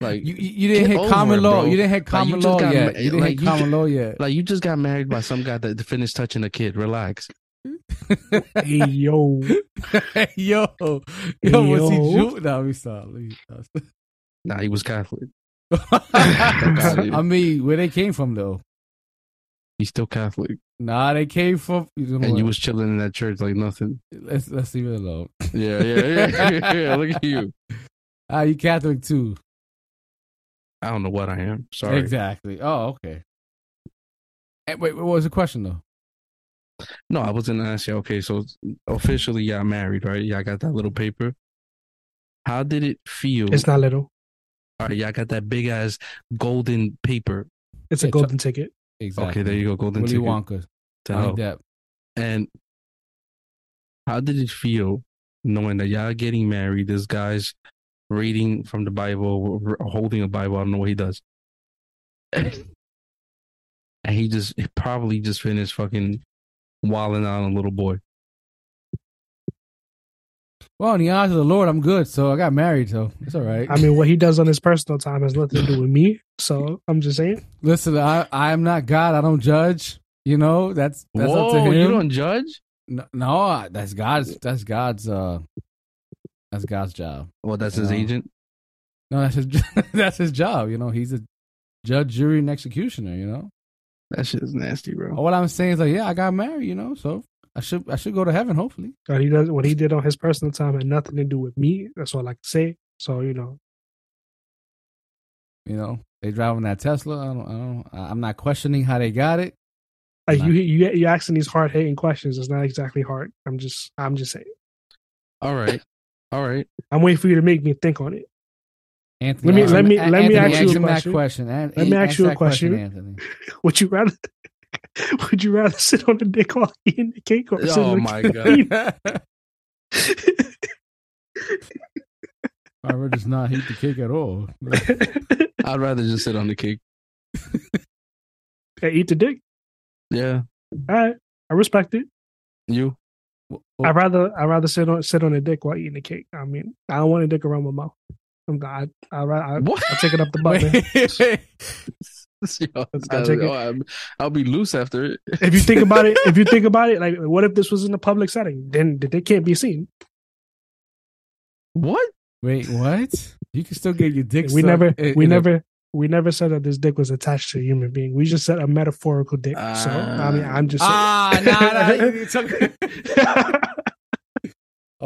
[SPEAKER 3] Like,
[SPEAKER 1] You you, you didn't hit common
[SPEAKER 3] it,
[SPEAKER 1] law.
[SPEAKER 3] bro.
[SPEAKER 1] You didn't hit common
[SPEAKER 3] just
[SPEAKER 1] law yet.
[SPEAKER 3] ma-
[SPEAKER 1] You didn't
[SPEAKER 3] like,
[SPEAKER 1] hit
[SPEAKER 3] you
[SPEAKER 1] common
[SPEAKER 3] ju-
[SPEAKER 1] law yet.
[SPEAKER 3] like you just got married by some guy that finished touching a kid. Relax.
[SPEAKER 2] Hey yo,
[SPEAKER 1] yo, yo, was he
[SPEAKER 2] Yo.
[SPEAKER 1] Jew? No, let me stop. Let me stop.
[SPEAKER 3] Nah, he was Catholic.
[SPEAKER 1] I mean, where they came from though?
[SPEAKER 3] He's still Catholic,
[SPEAKER 1] Nah, they came from. You know
[SPEAKER 3] and
[SPEAKER 1] what?
[SPEAKER 3] you was chilling in that church like nothing.
[SPEAKER 1] let's let's leave it alone.
[SPEAKER 3] Yeah, yeah, yeah, yeah. yeah. Look at you.
[SPEAKER 1] Ah, you Catholic too?
[SPEAKER 3] I don't know what I am. Sorry.
[SPEAKER 1] Exactly. Oh, okay. Eh, wait, what was the question though?
[SPEAKER 3] No, I was gonna ask you. Okay, so officially, y'all married, right? Y'all got that little paper. How did it feel?
[SPEAKER 2] it's not little.
[SPEAKER 3] All right, y'all got that big ass golden paper.
[SPEAKER 2] It's a
[SPEAKER 1] Yeah,
[SPEAKER 2] golden ticket.
[SPEAKER 1] Exactly.
[SPEAKER 3] Okay, there you go, golden
[SPEAKER 1] Willy
[SPEAKER 3] ticket.
[SPEAKER 1] Wonka.
[SPEAKER 3] to
[SPEAKER 1] Johnny
[SPEAKER 3] help.
[SPEAKER 1] Depp.
[SPEAKER 3] And how did it feel knowing that y'all getting married? This guy's reading from the Bible, holding a Bible. I don't know what he does. and he just he probably just finished fucking wilding out on a little boy.
[SPEAKER 1] Well, in the eyes of the Lord, I'm good. So I got married, so it's all right.
[SPEAKER 2] I mean, what he does on his personal time has nothing to do with me. So I'm just saying.
[SPEAKER 1] Listen, I I am not God. I don't judge. You know, that's that's
[SPEAKER 3] Whoa,
[SPEAKER 1] up to him.
[SPEAKER 3] you don't judge?
[SPEAKER 1] no, no, that's God's. That's God's. uh That's God's job.
[SPEAKER 3] Well, that's his
[SPEAKER 1] No.
[SPEAKER 3] agent.
[SPEAKER 1] No, that's his. that's his job. You know, he's a judge, jury, and executioner. You know.
[SPEAKER 3] That shit is nasty, bro.
[SPEAKER 1] All I'm saying is like, yeah, I got married. You know, so I should I should go to heaven. Hopefully.
[SPEAKER 2] What he does, what he did on his personal time had nothing to do with me. That's all I can say. So you know,
[SPEAKER 1] You know, they driving that Tesla. I don't. I don't. I'm not questioning how they got it.
[SPEAKER 2] like
[SPEAKER 1] Nah.
[SPEAKER 2] you, you, you asking these hard hitting questions. It's not exactly hard. I'm just, I'm just saying.
[SPEAKER 3] All right, all right.
[SPEAKER 2] I'm waiting for you to make me think on it.
[SPEAKER 1] Anthony,
[SPEAKER 2] Let me- let me-
[SPEAKER 1] An-
[SPEAKER 2] let me ask you a question.
[SPEAKER 1] question.
[SPEAKER 2] Let me ask you a question.
[SPEAKER 1] Anthony.
[SPEAKER 2] Would you rather, would you rather sit on the dick while eating the cake or sit
[SPEAKER 3] Oh
[SPEAKER 2] on the
[SPEAKER 3] my
[SPEAKER 2] cake?
[SPEAKER 3] God.
[SPEAKER 1] I would just not eat the cake at all.
[SPEAKER 3] I'd rather just sit on the cake.
[SPEAKER 2] Hey, eat the dick.
[SPEAKER 3] Yeah,
[SPEAKER 2] All right, I respect it.
[SPEAKER 3] you.
[SPEAKER 1] Well,
[SPEAKER 2] I'd rather I'd rather sit on sit on a dick while eating the cake. I mean, I don't want a dick around my mouth. I'm I I I
[SPEAKER 3] What?
[SPEAKER 2] I'll take it up the butt. man.
[SPEAKER 1] wait,
[SPEAKER 3] Yo,
[SPEAKER 2] I'll
[SPEAKER 3] gotta-
[SPEAKER 2] take it.
[SPEAKER 3] oh, I'm- I'll be loose after it.
[SPEAKER 2] If you think about it, if you think about it, like what if this was in a public setting? Then they can't be seen.
[SPEAKER 3] What?
[SPEAKER 1] wait, what? You can still get your dick.
[SPEAKER 2] We never
[SPEAKER 1] in-
[SPEAKER 2] we
[SPEAKER 1] in a-
[SPEAKER 2] never we never said that this dick was attached to a human being. We just said a metaphorical dick. so I mean, I'm just
[SPEAKER 1] Ah,
[SPEAKER 2] saying.
[SPEAKER 1] nah, nah.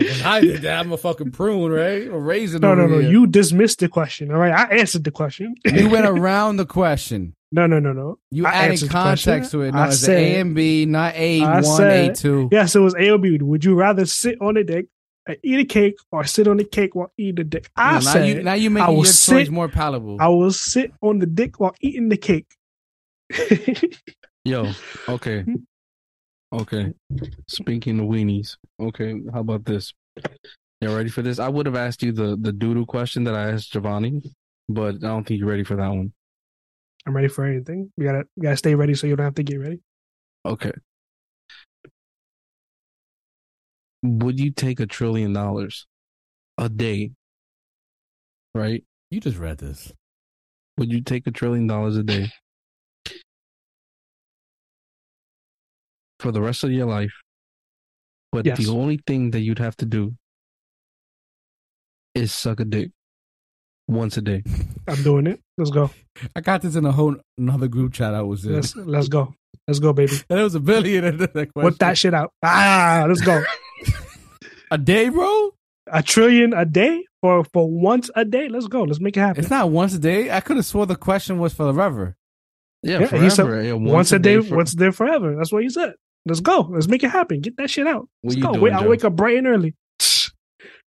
[SPEAKER 1] You took, when I did that, I'm a fucking prune, right? A raisin.
[SPEAKER 2] no, no, no.
[SPEAKER 1] here.
[SPEAKER 2] You dismissed the question. All right, I answered the question.
[SPEAKER 1] you went around the question.
[SPEAKER 2] No, no, no, no.
[SPEAKER 1] You
[SPEAKER 2] I
[SPEAKER 1] adding
[SPEAKER 2] answered the
[SPEAKER 1] context to it. No,
[SPEAKER 2] I
[SPEAKER 1] it's
[SPEAKER 2] said-
[SPEAKER 1] A and B, not A
[SPEAKER 2] I
[SPEAKER 1] one, A
[SPEAKER 2] said-
[SPEAKER 1] two.
[SPEAKER 2] Yes, it was A or B. Would you rather sit on a dick and eat a cake or sit on the cake while eating the dick? I
[SPEAKER 1] now
[SPEAKER 2] said
[SPEAKER 1] you now you
[SPEAKER 2] I
[SPEAKER 1] making
[SPEAKER 2] will
[SPEAKER 1] your choice more palatable.
[SPEAKER 2] I will sit on the dick while eating the cake.
[SPEAKER 3] Yo, okay. Okay. Speaking of weenies, okay, how about this? You ready for this? I would have asked you the, the doodle question that I asked Giovanni, but I don't think you're ready for that one.
[SPEAKER 2] I'm ready for anything. You gotta you gotta stay ready so you don't have to get ready.
[SPEAKER 3] Okay. Would you take a trillion dollars a day? Right?
[SPEAKER 1] you just read this.
[SPEAKER 3] Would you take a trillion dollars a day for the rest of your life? But
[SPEAKER 2] Yes.
[SPEAKER 3] the only thing that you'd have to do is suck a dick once a day.
[SPEAKER 2] I'm doing it. Let's go.
[SPEAKER 1] I got this in a whole another group chat I was in.
[SPEAKER 2] Let's let's go. Let's go, baby.
[SPEAKER 1] And it was a billion that question.
[SPEAKER 2] Whip that shit out. Ah, let's go.
[SPEAKER 1] a day, bro?
[SPEAKER 2] A trillion a day for for once a day. Let's go. Let's make it happen.
[SPEAKER 1] It's not once a day. I could have swore the question was forever.
[SPEAKER 3] Yeah,
[SPEAKER 2] Yeah, he said
[SPEAKER 3] forever. Yeah,
[SPEAKER 2] once, a day,
[SPEAKER 3] for-
[SPEAKER 2] once a day forever. That's what you said. Let's go. Let's make it happen. Get that shit out. Let's go.
[SPEAKER 3] doing,
[SPEAKER 2] Wait, I'll wake up bright and early.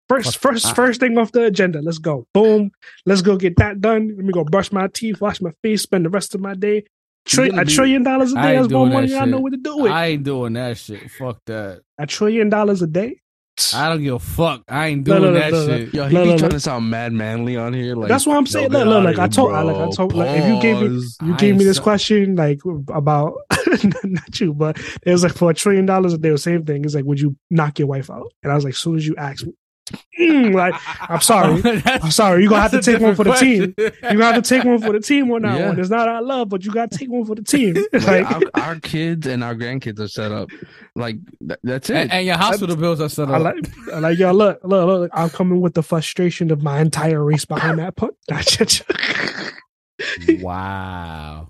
[SPEAKER 2] First, first,
[SPEAKER 1] ah.
[SPEAKER 2] first thing off the agenda. Let's go. Boom. Let's go get that done. Let me go brush my teeth, wash my face, spend the rest of my day. Tri- a
[SPEAKER 3] be-
[SPEAKER 2] trillion dollars a day. That's more money. I know what to do with.
[SPEAKER 1] I ain't doing that shit. Fuck that.
[SPEAKER 2] A trillion dollars a day.
[SPEAKER 1] I don't give a fuck. I ain't doing
[SPEAKER 2] no, no,
[SPEAKER 1] that
[SPEAKER 2] no, no.
[SPEAKER 1] shit.
[SPEAKER 3] Yo, he
[SPEAKER 2] No,
[SPEAKER 3] be
[SPEAKER 2] no,
[SPEAKER 3] trying
[SPEAKER 2] no.
[SPEAKER 3] to sound mad manly on here. Like
[SPEAKER 2] That's what I'm saying.
[SPEAKER 3] yo,
[SPEAKER 2] Look,
[SPEAKER 3] get
[SPEAKER 2] look, like I told, I, like I told, like if you gave me, you
[SPEAKER 1] I
[SPEAKER 2] gave me this
[SPEAKER 1] so-
[SPEAKER 2] question like about not you, but it was like for a trillion dollars a day, the same thing. It's like, would you knock your wife out? And I was like, as soon as you ask me, mm, like I'm sorry, I'm sorry, you gonna have to take one for the
[SPEAKER 1] different
[SPEAKER 2] team.
[SPEAKER 1] question.
[SPEAKER 2] You gonna have to take one for the team on that
[SPEAKER 3] Yeah.
[SPEAKER 2] one. It's not our love, but you gotta take one for the team.
[SPEAKER 3] Like,
[SPEAKER 2] like,
[SPEAKER 3] our, our kids and our grandkids are set up. Like th- that's it.
[SPEAKER 1] and, and your hospital bills are set
[SPEAKER 2] I
[SPEAKER 1] up.
[SPEAKER 2] like, I like, yo, look, look, look. I'm coming with the frustration of my entire race behind that punt.
[SPEAKER 1] wow.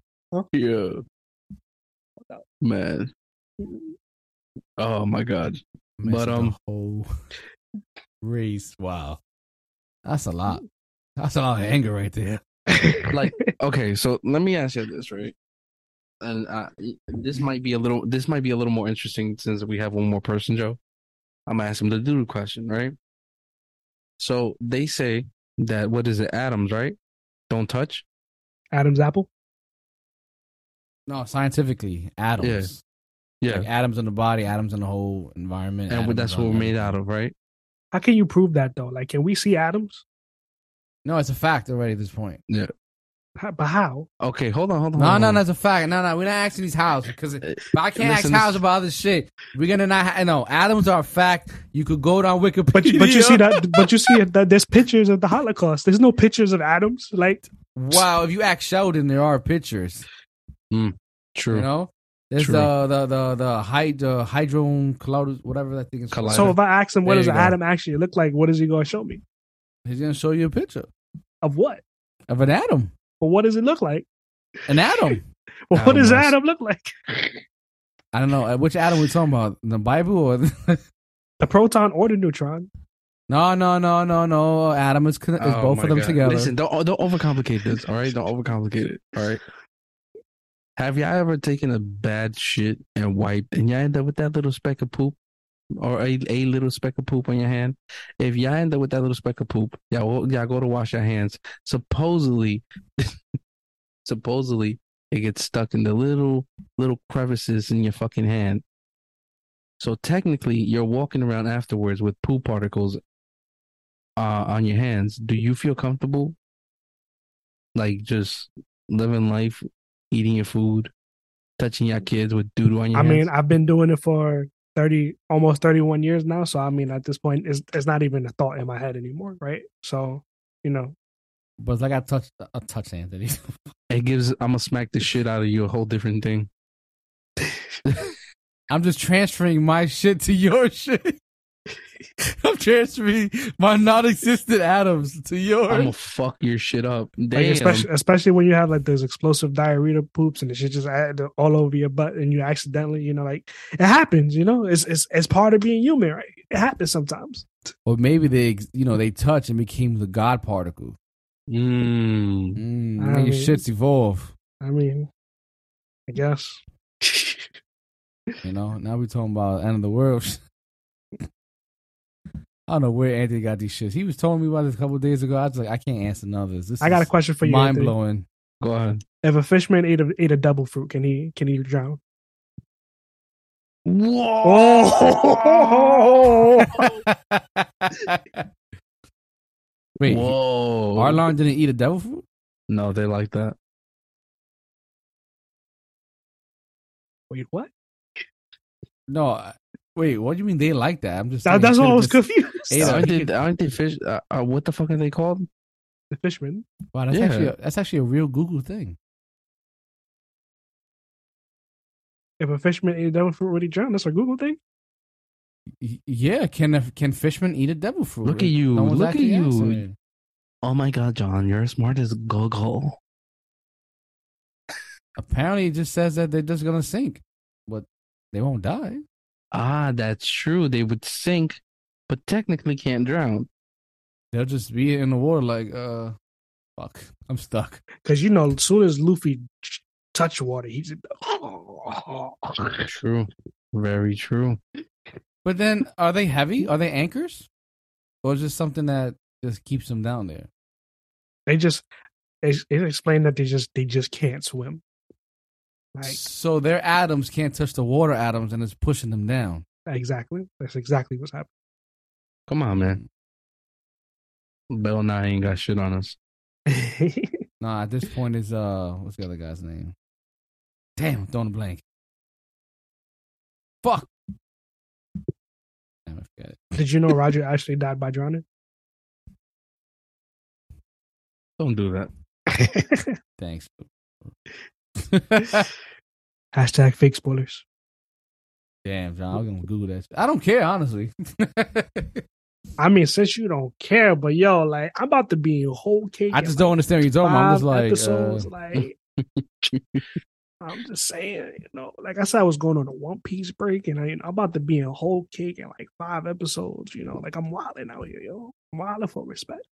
[SPEAKER 3] yeah, man. Oh my god.
[SPEAKER 1] Messed
[SPEAKER 3] But,
[SPEAKER 1] up
[SPEAKER 3] um,
[SPEAKER 1] the whole race. Wow. That's a lot. That's a lot of anger right there.
[SPEAKER 3] Like okay, so let me ask you this, right? And uh, this might be a little. This might be a little more interesting since we have one more person, Joe. I'm gonna ask him the doodle question, right? So they say that what is it, atoms, right? Don't touch.
[SPEAKER 2] Adam's apple.
[SPEAKER 1] No, scientifically, atoms.
[SPEAKER 3] Yeah,
[SPEAKER 1] Like atoms in the body, atoms in the whole environment.
[SPEAKER 3] and
[SPEAKER 1] atoms
[SPEAKER 3] that's what we're made out of, right?
[SPEAKER 2] How can you prove that though? Like, can we see Adams?
[SPEAKER 1] No, it's a fact already at this point.
[SPEAKER 2] How- But how?
[SPEAKER 3] Okay, hold on, hold on.
[SPEAKER 1] No,
[SPEAKER 3] hold
[SPEAKER 1] no,
[SPEAKER 3] on.
[SPEAKER 1] no, it's a fact. No, no, we're not asking these hows because uh, if I can't
[SPEAKER 3] Listen,
[SPEAKER 1] ask hows about other shit. We're gonna not. Ha- no, atoms are a fact. You could go down Wikipedia.
[SPEAKER 2] But you, but you see that. But you see that there's pictures of the Holocaust. There's no pictures of Adams. Like,
[SPEAKER 1] Wow, if you ask Sheldon, there are pictures.
[SPEAKER 3] Hmm, true.
[SPEAKER 1] You know, there's
[SPEAKER 3] True.
[SPEAKER 1] the the the the hyd the hydron collider, whatever that thing is. called.
[SPEAKER 3] Collider.
[SPEAKER 2] so if I ask him what
[SPEAKER 1] There
[SPEAKER 2] does
[SPEAKER 1] you
[SPEAKER 2] an
[SPEAKER 1] go.
[SPEAKER 2] atom actually look like, what is he going to show me?
[SPEAKER 1] He's gonna show you a picture
[SPEAKER 2] Of what?
[SPEAKER 1] of an atom.
[SPEAKER 2] But what does it look like?
[SPEAKER 1] An atom.
[SPEAKER 2] Well, what does an
[SPEAKER 3] Atom
[SPEAKER 2] atom look like?
[SPEAKER 1] I don't know uh, which atom we're talking about. The Bible or
[SPEAKER 2] The proton or the neutron?
[SPEAKER 1] no, no, no, no, no. Atom is, con- is
[SPEAKER 3] Oh
[SPEAKER 1] both of them
[SPEAKER 3] God.
[SPEAKER 1] together.
[SPEAKER 3] Listen, don't don't overcomplicate this. All right, don't overcomplicate it. All right. Have y'all ever taken a bad shit and wiped, and y'all end up with that little speck of poop, or a, a little speck of poop on your hand? If y'all end up with that little speck of poop, y'all y'all go to wash your hands. Supposedly, supposedly it gets stuck in the little little crevices in your fucking hand. So technically, you're walking around afterwards with poop particles uh, on your hands. Do you feel comfortable? Like just living life, eating your food, touching your kids with doodle on your
[SPEAKER 2] I
[SPEAKER 3] hands?
[SPEAKER 2] mean, I've been doing it for 30, almost 31 years now. So, I mean, at this point, it's, it's not even a thought in my head anymore. Right. So, you know,
[SPEAKER 1] but it's like I touched a touch Anthony.
[SPEAKER 3] it gives. I'm gonna smack the shit out of you. A whole different thing.
[SPEAKER 1] I'm just transferring my shit to your shit. I'm transferring my non-existent atoms to yours.
[SPEAKER 3] I'm gonna fuck your shit up.
[SPEAKER 2] like especially, especially when you have like those explosive diarrhea poops and the shit just all over your butt and you accidentally, you know, like it happens, you know, it's, it's, it's part of being human, right? It happens sometimes.
[SPEAKER 1] or maybe they, you know, they touch and became the God particle.
[SPEAKER 3] Mm.
[SPEAKER 1] Mm,
[SPEAKER 2] I
[SPEAKER 1] your
[SPEAKER 2] mean-
[SPEAKER 1] shits evolve.
[SPEAKER 2] I mean, I guess.
[SPEAKER 1] You know, now we're talking about end of the world. I don't know where Anthony got these shits. He was telling me about this a couple of days ago. I was like, I can't answer none of this. This
[SPEAKER 2] I got a question for you.
[SPEAKER 1] mind
[SPEAKER 2] Anthony.
[SPEAKER 1] blowing.
[SPEAKER 3] Go ahead.
[SPEAKER 2] If a fishman ate a ate a devil fruit, can he can he drown? Oh,
[SPEAKER 1] Wait,
[SPEAKER 3] Whoa.
[SPEAKER 1] Arlong didn't eat a devil fruit?
[SPEAKER 3] No, they like that.
[SPEAKER 2] wait, what?
[SPEAKER 1] No. I- Wait, what do you mean they like that? I'm just
[SPEAKER 2] That, that's
[SPEAKER 1] he
[SPEAKER 2] why I was confused.
[SPEAKER 1] Ate
[SPEAKER 3] aren't, they, aren't they fish? Uh, uh, what the fuck are they called?
[SPEAKER 2] The fishman.
[SPEAKER 1] Wow, that's
[SPEAKER 3] Yeah.
[SPEAKER 1] actually a, that's actually a real Google thing.
[SPEAKER 2] If a fishman ate a devil fruit, would he drown? That's a Google thing.
[SPEAKER 1] Yeah, can a, can fishermen eat a devil fruit?
[SPEAKER 3] Look at you,
[SPEAKER 1] No
[SPEAKER 3] look at you.
[SPEAKER 1] answering.
[SPEAKER 3] Oh my god, John, you're as smart as Google.
[SPEAKER 1] Apparently, it just says that they're just gonna sink, but they won't die.
[SPEAKER 3] Ah, that's true. They would sink, but technically can't drown.
[SPEAKER 1] They'll just be in the water like, uh, fuck, I'm stuck.
[SPEAKER 2] Because you know, as soon as Luffy ch- touched water, he's
[SPEAKER 3] True. Very true.
[SPEAKER 1] But then, are they heavy? Are they anchors, or is this something that just keeps them down there?
[SPEAKER 2] they just they, they explained that they just they just can't swim. Like
[SPEAKER 1] so their atoms can't touch the water atoms, and it's pushing them down.
[SPEAKER 2] exactly. That's exactly what's happening.
[SPEAKER 3] Come on, man. Bill Nye ain't got shit on us.
[SPEAKER 2] happening.
[SPEAKER 1] Nah, at this point is uh, what's the other guy's name? Damn, don't a blank. Fuck. Damn, I forget
[SPEAKER 2] Did you know Roger actually died by drowning?
[SPEAKER 3] Don't do that.
[SPEAKER 1] Thanks.
[SPEAKER 2] Hashtag fake spoilers.
[SPEAKER 1] Damn, John, I'm gonna Google that. I don't care, honestly.
[SPEAKER 2] I mean, since you don't care, but yo, like I'm about to be in whole cake.
[SPEAKER 1] I just don't understand what you're talking about. I'm just like,
[SPEAKER 2] episodes.
[SPEAKER 1] uh,
[SPEAKER 2] like I'm just saying, you know, like I said, I was going on a One Piece break, and I, you know, I'm about to be in whole cake in like five episodes. You know, like I'm wilding out here, yo. I'm wilding for respect.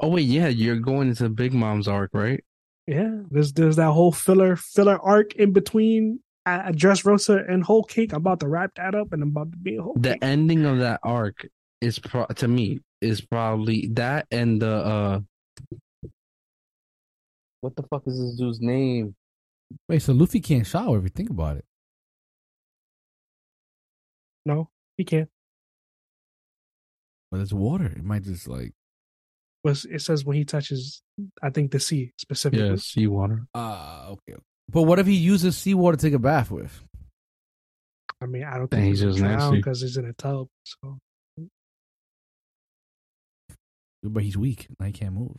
[SPEAKER 3] Oh wait, yeah, you're going into Big Mom's arc, right?
[SPEAKER 2] Yeah, there's there's that whole filler filler arc in between. I, I Dressrosa and Whole Cake. I'm about to wrap that up, and I'm about to be in Whole
[SPEAKER 3] The
[SPEAKER 2] Cake.
[SPEAKER 3] ending of that arc is pro- to me is probably that and the uh what the fuck is this dude's name?
[SPEAKER 1] wait, so Luffy can't shower if you think about it.
[SPEAKER 2] No, he can't.
[SPEAKER 1] But it's water. It might just like,
[SPEAKER 2] Was it says when he touches, I think the sea specifically.
[SPEAKER 3] Yeah, seawater.
[SPEAKER 1] ah, okay. But what if he uses seawater to take a bath with?
[SPEAKER 2] I mean, I don't think
[SPEAKER 3] he's
[SPEAKER 2] he's
[SPEAKER 3] just
[SPEAKER 2] drown because he's in a tub. So
[SPEAKER 1] But he's weak. Now he can't move.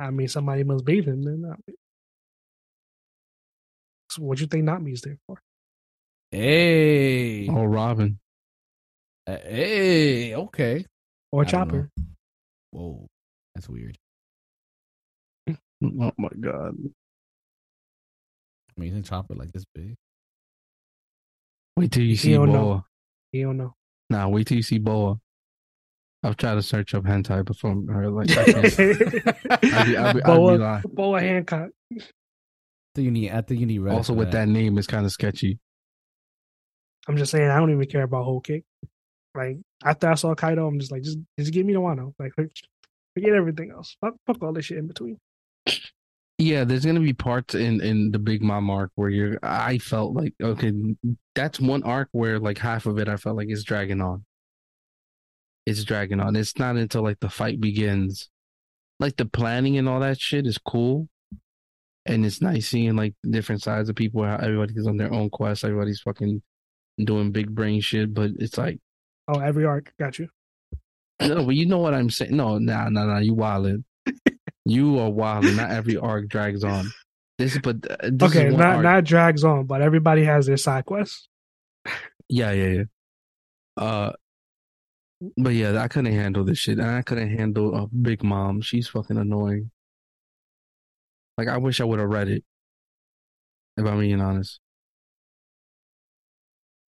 [SPEAKER 2] I mean, somebody must bathe him. Then, I mean, so what do you think Nami's there for?
[SPEAKER 1] Hey,
[SPEAKER 3] Oh, Robin.
[SPEAKER 1] Uh, hey, okay.
[SPEAKER 2] Or
[SPEAKER 1] I don't
[SPEAKER 2] Chopper?
[SPEAKER 1] Whoa, that's weird.
[SPEAKER 3] Oh my god.
[SPEAKER 1] I mean, isn't Chopper like this big?
[SPEAKER 3] Wait till you see
[SPEAKER 2] don't
[SPEAKER 3] Boa.
[SPEAKER 2] know. You don't know.
[SPEAKER 3] Nah, wait till you see Boa. I've tried to search up hentai before her like I can't. I'd be, I'd be, I'd be
[SPEAKER 2] Boa,
[SPEAKER 3] lying.
[SPEAKER 2] Boa Hancock.
[SPEAKER 1] I you need. I think you need. Reddit
[SPEAKER 3] Also with that name it's kind of sketchy.
[SPEAKER 2] I'm just saying, I don't even care about whole cake. Like after I saw Kaido, I'm just like, just just give me the Wano. Like forget everything else. Fuck, fuck all this shit in between.
[SPEAKER 3] Yeah, there's gonna be parts in in the Big Mom arc where you're. I felt like okay, that's one arc where like half of it I felt like it's dragging on. It's dragging on. It's not until like the fight begins, like the planning and all that shit is cool, and it's nice seeing like different sides of people. How everybody's on their own quest. Everybody's fucking doing big brain shit, but it's like
[SPEAKER 2] Oh, every arc, got you.
[SPEAKER 3] no, but you know what I'm saying. No, nah, nah, nah. You wildin'. you are wildin'. Not every arc drags on. This, is but uh, this
[SPEAKER 2] okay,
[SPEAKER 3] is
[SPEAKER 2] not
[SPEAKER 3] arc.
[SPEAKER 2] not drags on, but everybody has their side quests.
[SPEAKER 3] Yeah, yeah, yeah. Uh, but yeah, I couldn't handle this shit. And I couldn't handle a Big Mom. She's fucking annoying. Like, I wish I would have read it. If I'm being honest.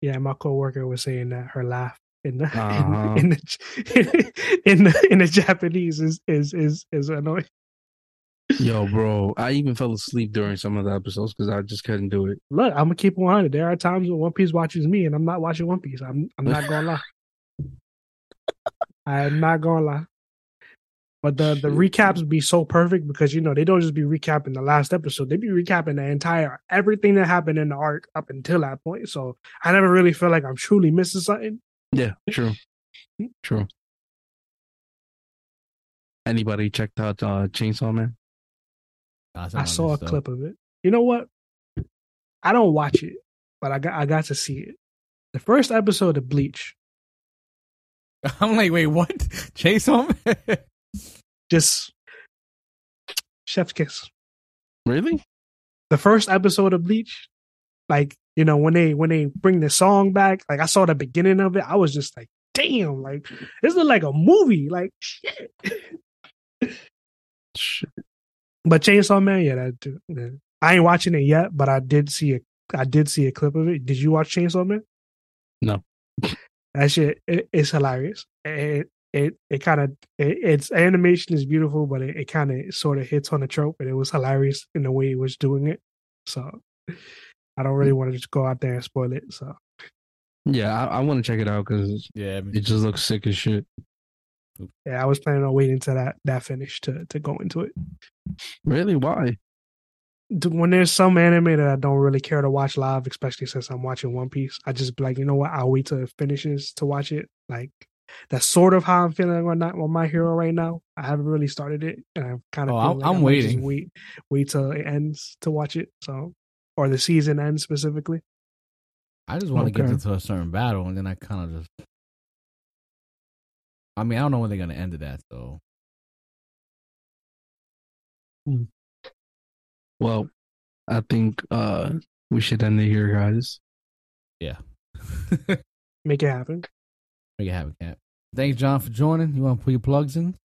[SPEAKER 2] Yeah, my coworker was saying that her laugh in the
[SPEAKER 3] Uh-huh.
[SPEAKER 2] in, in the in the in the Japanese is is is is annoying.
[SPEAKER 3] Yo, bro, I even fell asleep during some of the episodes because I just couldn't do it.
[SPEAKER 2] Look, I'm gonna keep 100. There are times when One Piece watches me, and I'm not watching One Piece. I'm I'm not gonna lie. I'm not gonna lie. But the the recaps be so perfect because you know they don't just be recapping the last episode; they be recapping the entire everything that happened in the arc up until that point. So I never really feel like I'm truly missing something.
[SPEAKER 3] Yeah, true, true. Anybody checked out uh, Chainsaw Man?
[SPEAKER 2] I saw a clip of it. You know what? I don't watch it, but I got I got to see it. The first episode of Bleach.
[SPEAKER 1] I'm like, wait, what? Chainsaw Man?
[SPEAKER 2] Just chef's kiss.
[SPEAKER 3] Really?
[SPEAKER 2] The first episode of Bleach, like you know when they when they bring the song back, like I saw the beginning of it, I was just like, damn, like this is like a movie, like shit.
[SPEAKER 3] Shit.
[SPEAKER 2] But Chainsaw Man, yeah, that yeah. I ain't watching it yet, but I did see a I did see a clip of it. Did you watch Chainsaw Man?
[SPEAKER 3] No.
[SPEAKER 2] That shit it, it's hilarious. It it it kind of it, its animation is beautiful, but it, it kind of sort of hits on the trope, and it was hilarious in the way it was doing it. So I don't really want to just go out there and spoil it. So
[SPEAKER 3] Yeah, I, I want to check it out because
[SPEAKER 1] Yeah,
[SPEAKER 3] it just looks sick as shit.
[SPEAKER 2] yeah, I was planning on waiting until that that finish to to go into it.
[SPEAKER 3] Really? Why?
[SPEAKER 2] When there's some anime that I don't really care to watch live, especially since I'm watching One Piece, I just be like, you know what? I'll wait till it finishes to watch it. Like that's sort of how I'm feeling on that on my hero right now. I haven't really started it, and I'm kind of
[SPEAKER 1] Oh, I'm-
[SPEAKER 2] like
[SPEAKER 1] I'm
[SPEAKER 2] I just
[SPEAKER 1] waiting.
[SPEAKER 2] wait wait till it ends to watch it. So or the season end specifically.
[SPEAKER 1] I just want to
[SPEAKER 2] Okay.
[SPEAKER 1] get into a certain battle, and then I kind of just. I mean, I don't know when they're gonna end it at, so
[SPEAKER 3] Well, I think uh we should end it here, guys.
[SPEAKER 1] yeah.
[SPEAKER 2] Make it happen.
[SPEAKER 1] Make it happen, Cap. Thanks, John, for joining. You want to put your plugs in?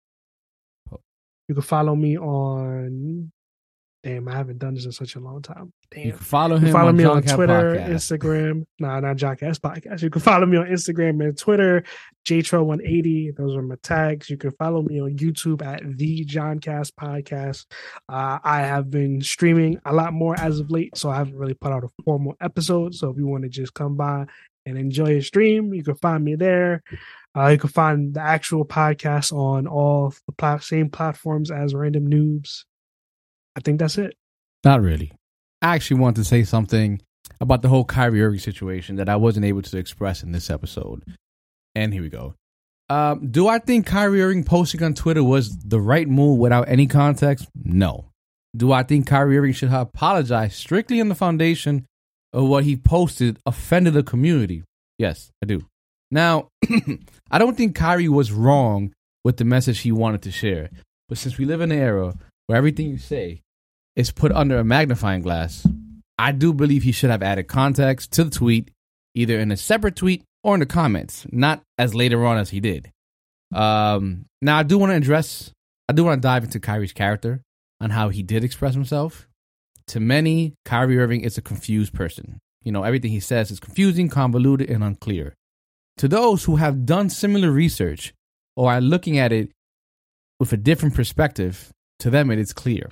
[SPEAKER 2] You can follow me on. Damn, I haven't done this in such a long time. Damn.
[SPEAKER 1] You can follow
[SPEAKER 2] You
[SPEAKER 1] him
[SPEAKER 2] can follow
[SPEAKER 1] on
[SPEAKER 2] me
[SPEAKER 1] John
[SPEAKER 2] on
[SPEAKER 1] Cap
[SPEAKER 2] Twitter,
[SPEAKER 1] Podcast.
[SPEAKER 2] Instagram. Nah, not Joncast Podcast. You can follow me on Instagram and Twitter, JTro180. Those are my tags. You can follow me on YouTube at the Johncast Podcast. Uh, I have been streaming a lot more as of late, so I haven't really put out a formal episode. So if you want to just come by and enjoy a stream, you can find me there. Uh, you can find the actual podcast on all the plat- same platforms as Random Noobs. I think that's it.
[SPEAKER 1] Not really. I actually want to say something about the whole Kyrie Irving situation that I wasn't able to express in this episode. And here we go. Um, do I think Kyrie Irving posting on Twitter was the right move without any context? No. Do I think Kyrie Irving should have apologized strictly on the foundation of what he posted offended the community? Yes, I do. Now, I don't think Kyrie was wrong with the message he wanted to share. But since we live in an era where everything you say is put under a magnifying glass, I do believe he should have added context to the tweet, either in a separate tweet or in the comments, not as later on as he did. Um, now, I do want to address, I do want to dive into Kyrie's character on how he did express himself. To many, Kyrie Irving is a confused person. You know, everything he says is confusing, convoluted, and unclear. To those who have done similar research or are looking at it with a different perspective, to them it is clear.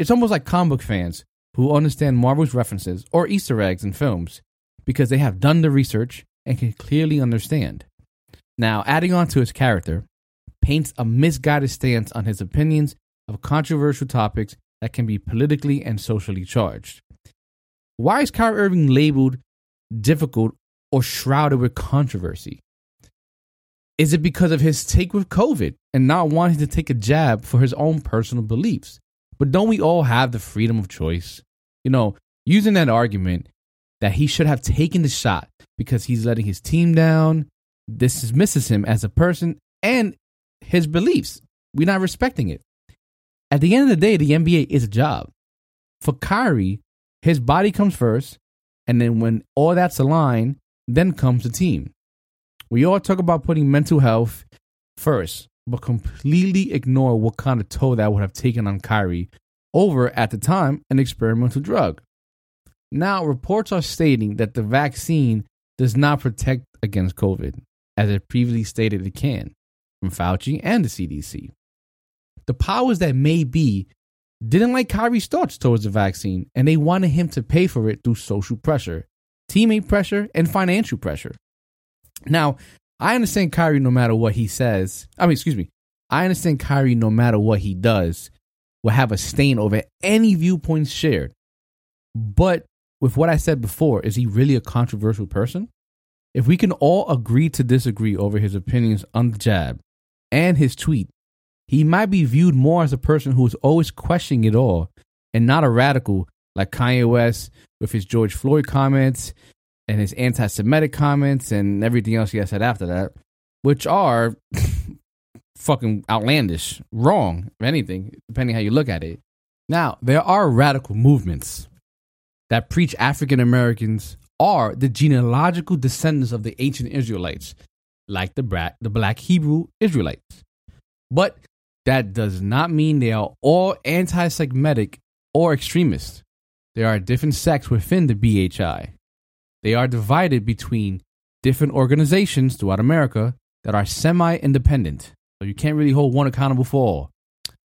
[SPEAKER 1] It's almost like comic book fans who understand Marvel's references or Easter eggs in films because they have done the research and can clearly understand. Now, adding on to his character, paints a misguided stance on his opinions of controversial topics that can be politically and socially charged. Why is Kyrie Irving labeled difficult or shrouded with controversy? Is it because of his take with COVID and not wanting to take a jab for his own personal beliefs? But don't we all have the freedom of choice? You know, using that argument that he should have taken the shot because he's letting his team down, this dismisses him as a person and his beliefs. We're not respecting it. At the end of the day, the NBA is a job. For Kyrie, his body comes first, and then when all that's aligned, then comes the team. We all talk about putting mental health first, but completely ignore what kind of toll that would have taken on Kyrie over, at the time, an experimental drug. Now, reports are stating that the vaccine does not protect against COVID, as it previously stated it can, from Fauci and the CDC. The powers that may be didn't like Kyrie's thoughts towards the vaccine, and they wanted him to pay for it through social pressure, teammate pressure, and financial pressure. Now, I understand Kyrie no matter what he says. I mean, excuse me. I understand Kyrie no matter what he does will have a stain over any viewpoints shared. But with what I said before, is he really a controversial person? If we can all agree to disagree over his opinions on the jab and his tweet, he might be viewed more as a person who is always questioning it all and not a radical like Kanye West with his George Floyd comments and his anti Semitic comments and everything else he has said after that, which are fucking outlandish, wrong, if anything, depending how you look at it. Now, there are radical movements that preach African Americans are the genealogical descendants of the ancient Israelites, like the black, the black Hebrew Israelites. But that does not mean they are all anti Semitic or extremists. There are different sects within the BHI. They are divided between different organizations throughout America that are semi independent. So you can't really hold one accountable for all.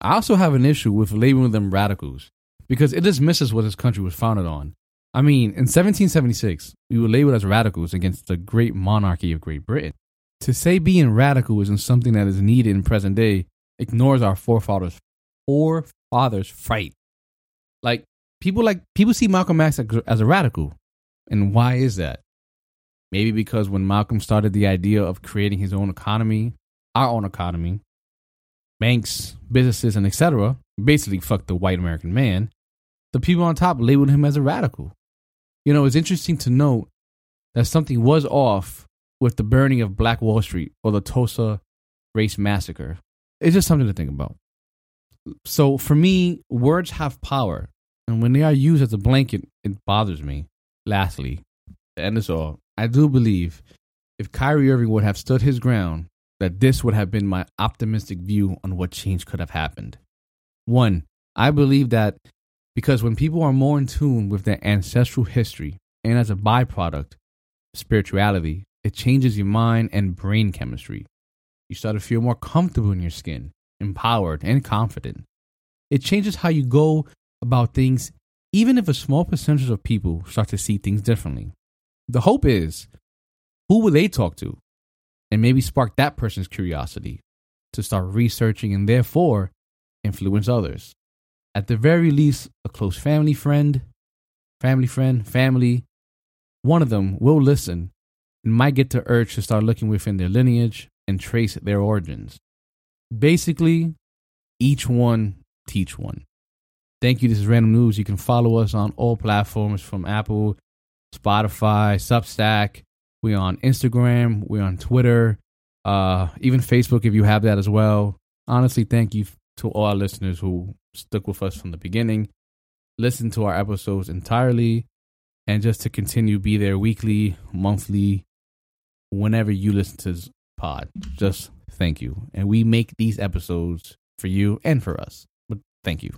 [SPEAKER 1] I also have an issue with labeling them radicals because it dismisses what this country was founded on. I mean, in 1776, we were labeled as radicals against the great monarchy of Great Britain. To say being radical isn't something that is needed in present day ignores our forefathers' forefathers' fight. Like people like people see Malcolm X as a radical, and why is that? Maybe because when Malcolm started the idea of creating his own economy, our own economy, banks, businesses, and etc., basically fucked the white American man, the people on top labeled him as a radical. You know, it's interesting to note that something was off with the burning of Black Wall Street or the Tulsa race massacre. It's just something to think about. So for me, words have power. And when they are used as a blanket, it bothers me. Lastly, to end this all, I do believe if Kyrie Irving would have stood his ground, that this would have been my optimistic view on what change could have happened. One, I believe that because when people are more in tune with their ancestral history and as a byproduct, spirituality, it changes your mind and brain chemistry. You start to feel more comfortable in your skin, empowered and confident. It changes how you go about things, even if a small percentage of people start to see things differently. The hope is who will they talk to? And maybe spark that person's curiosity to start researching and therefore influence others. At the very least, a close family friend, family friend, family, one of them will listen and might get the urge to start looking within their lineage and trace their origins. Basically, each one teach one. Thank you. This is Random News. You can follow us on all platforms from Apple, Spotify, Substack. We're on Instagram. We're on Twitter, uh, even Facebook if you have that as well. Honestly, thank you to all our listeners who stuck with us from the beginning, listen to our episodes entirely, and just to continue be there weekly, monthly, whenever you listen to this pod. Just thank you. And we make these episodes for you and for us. But thank you.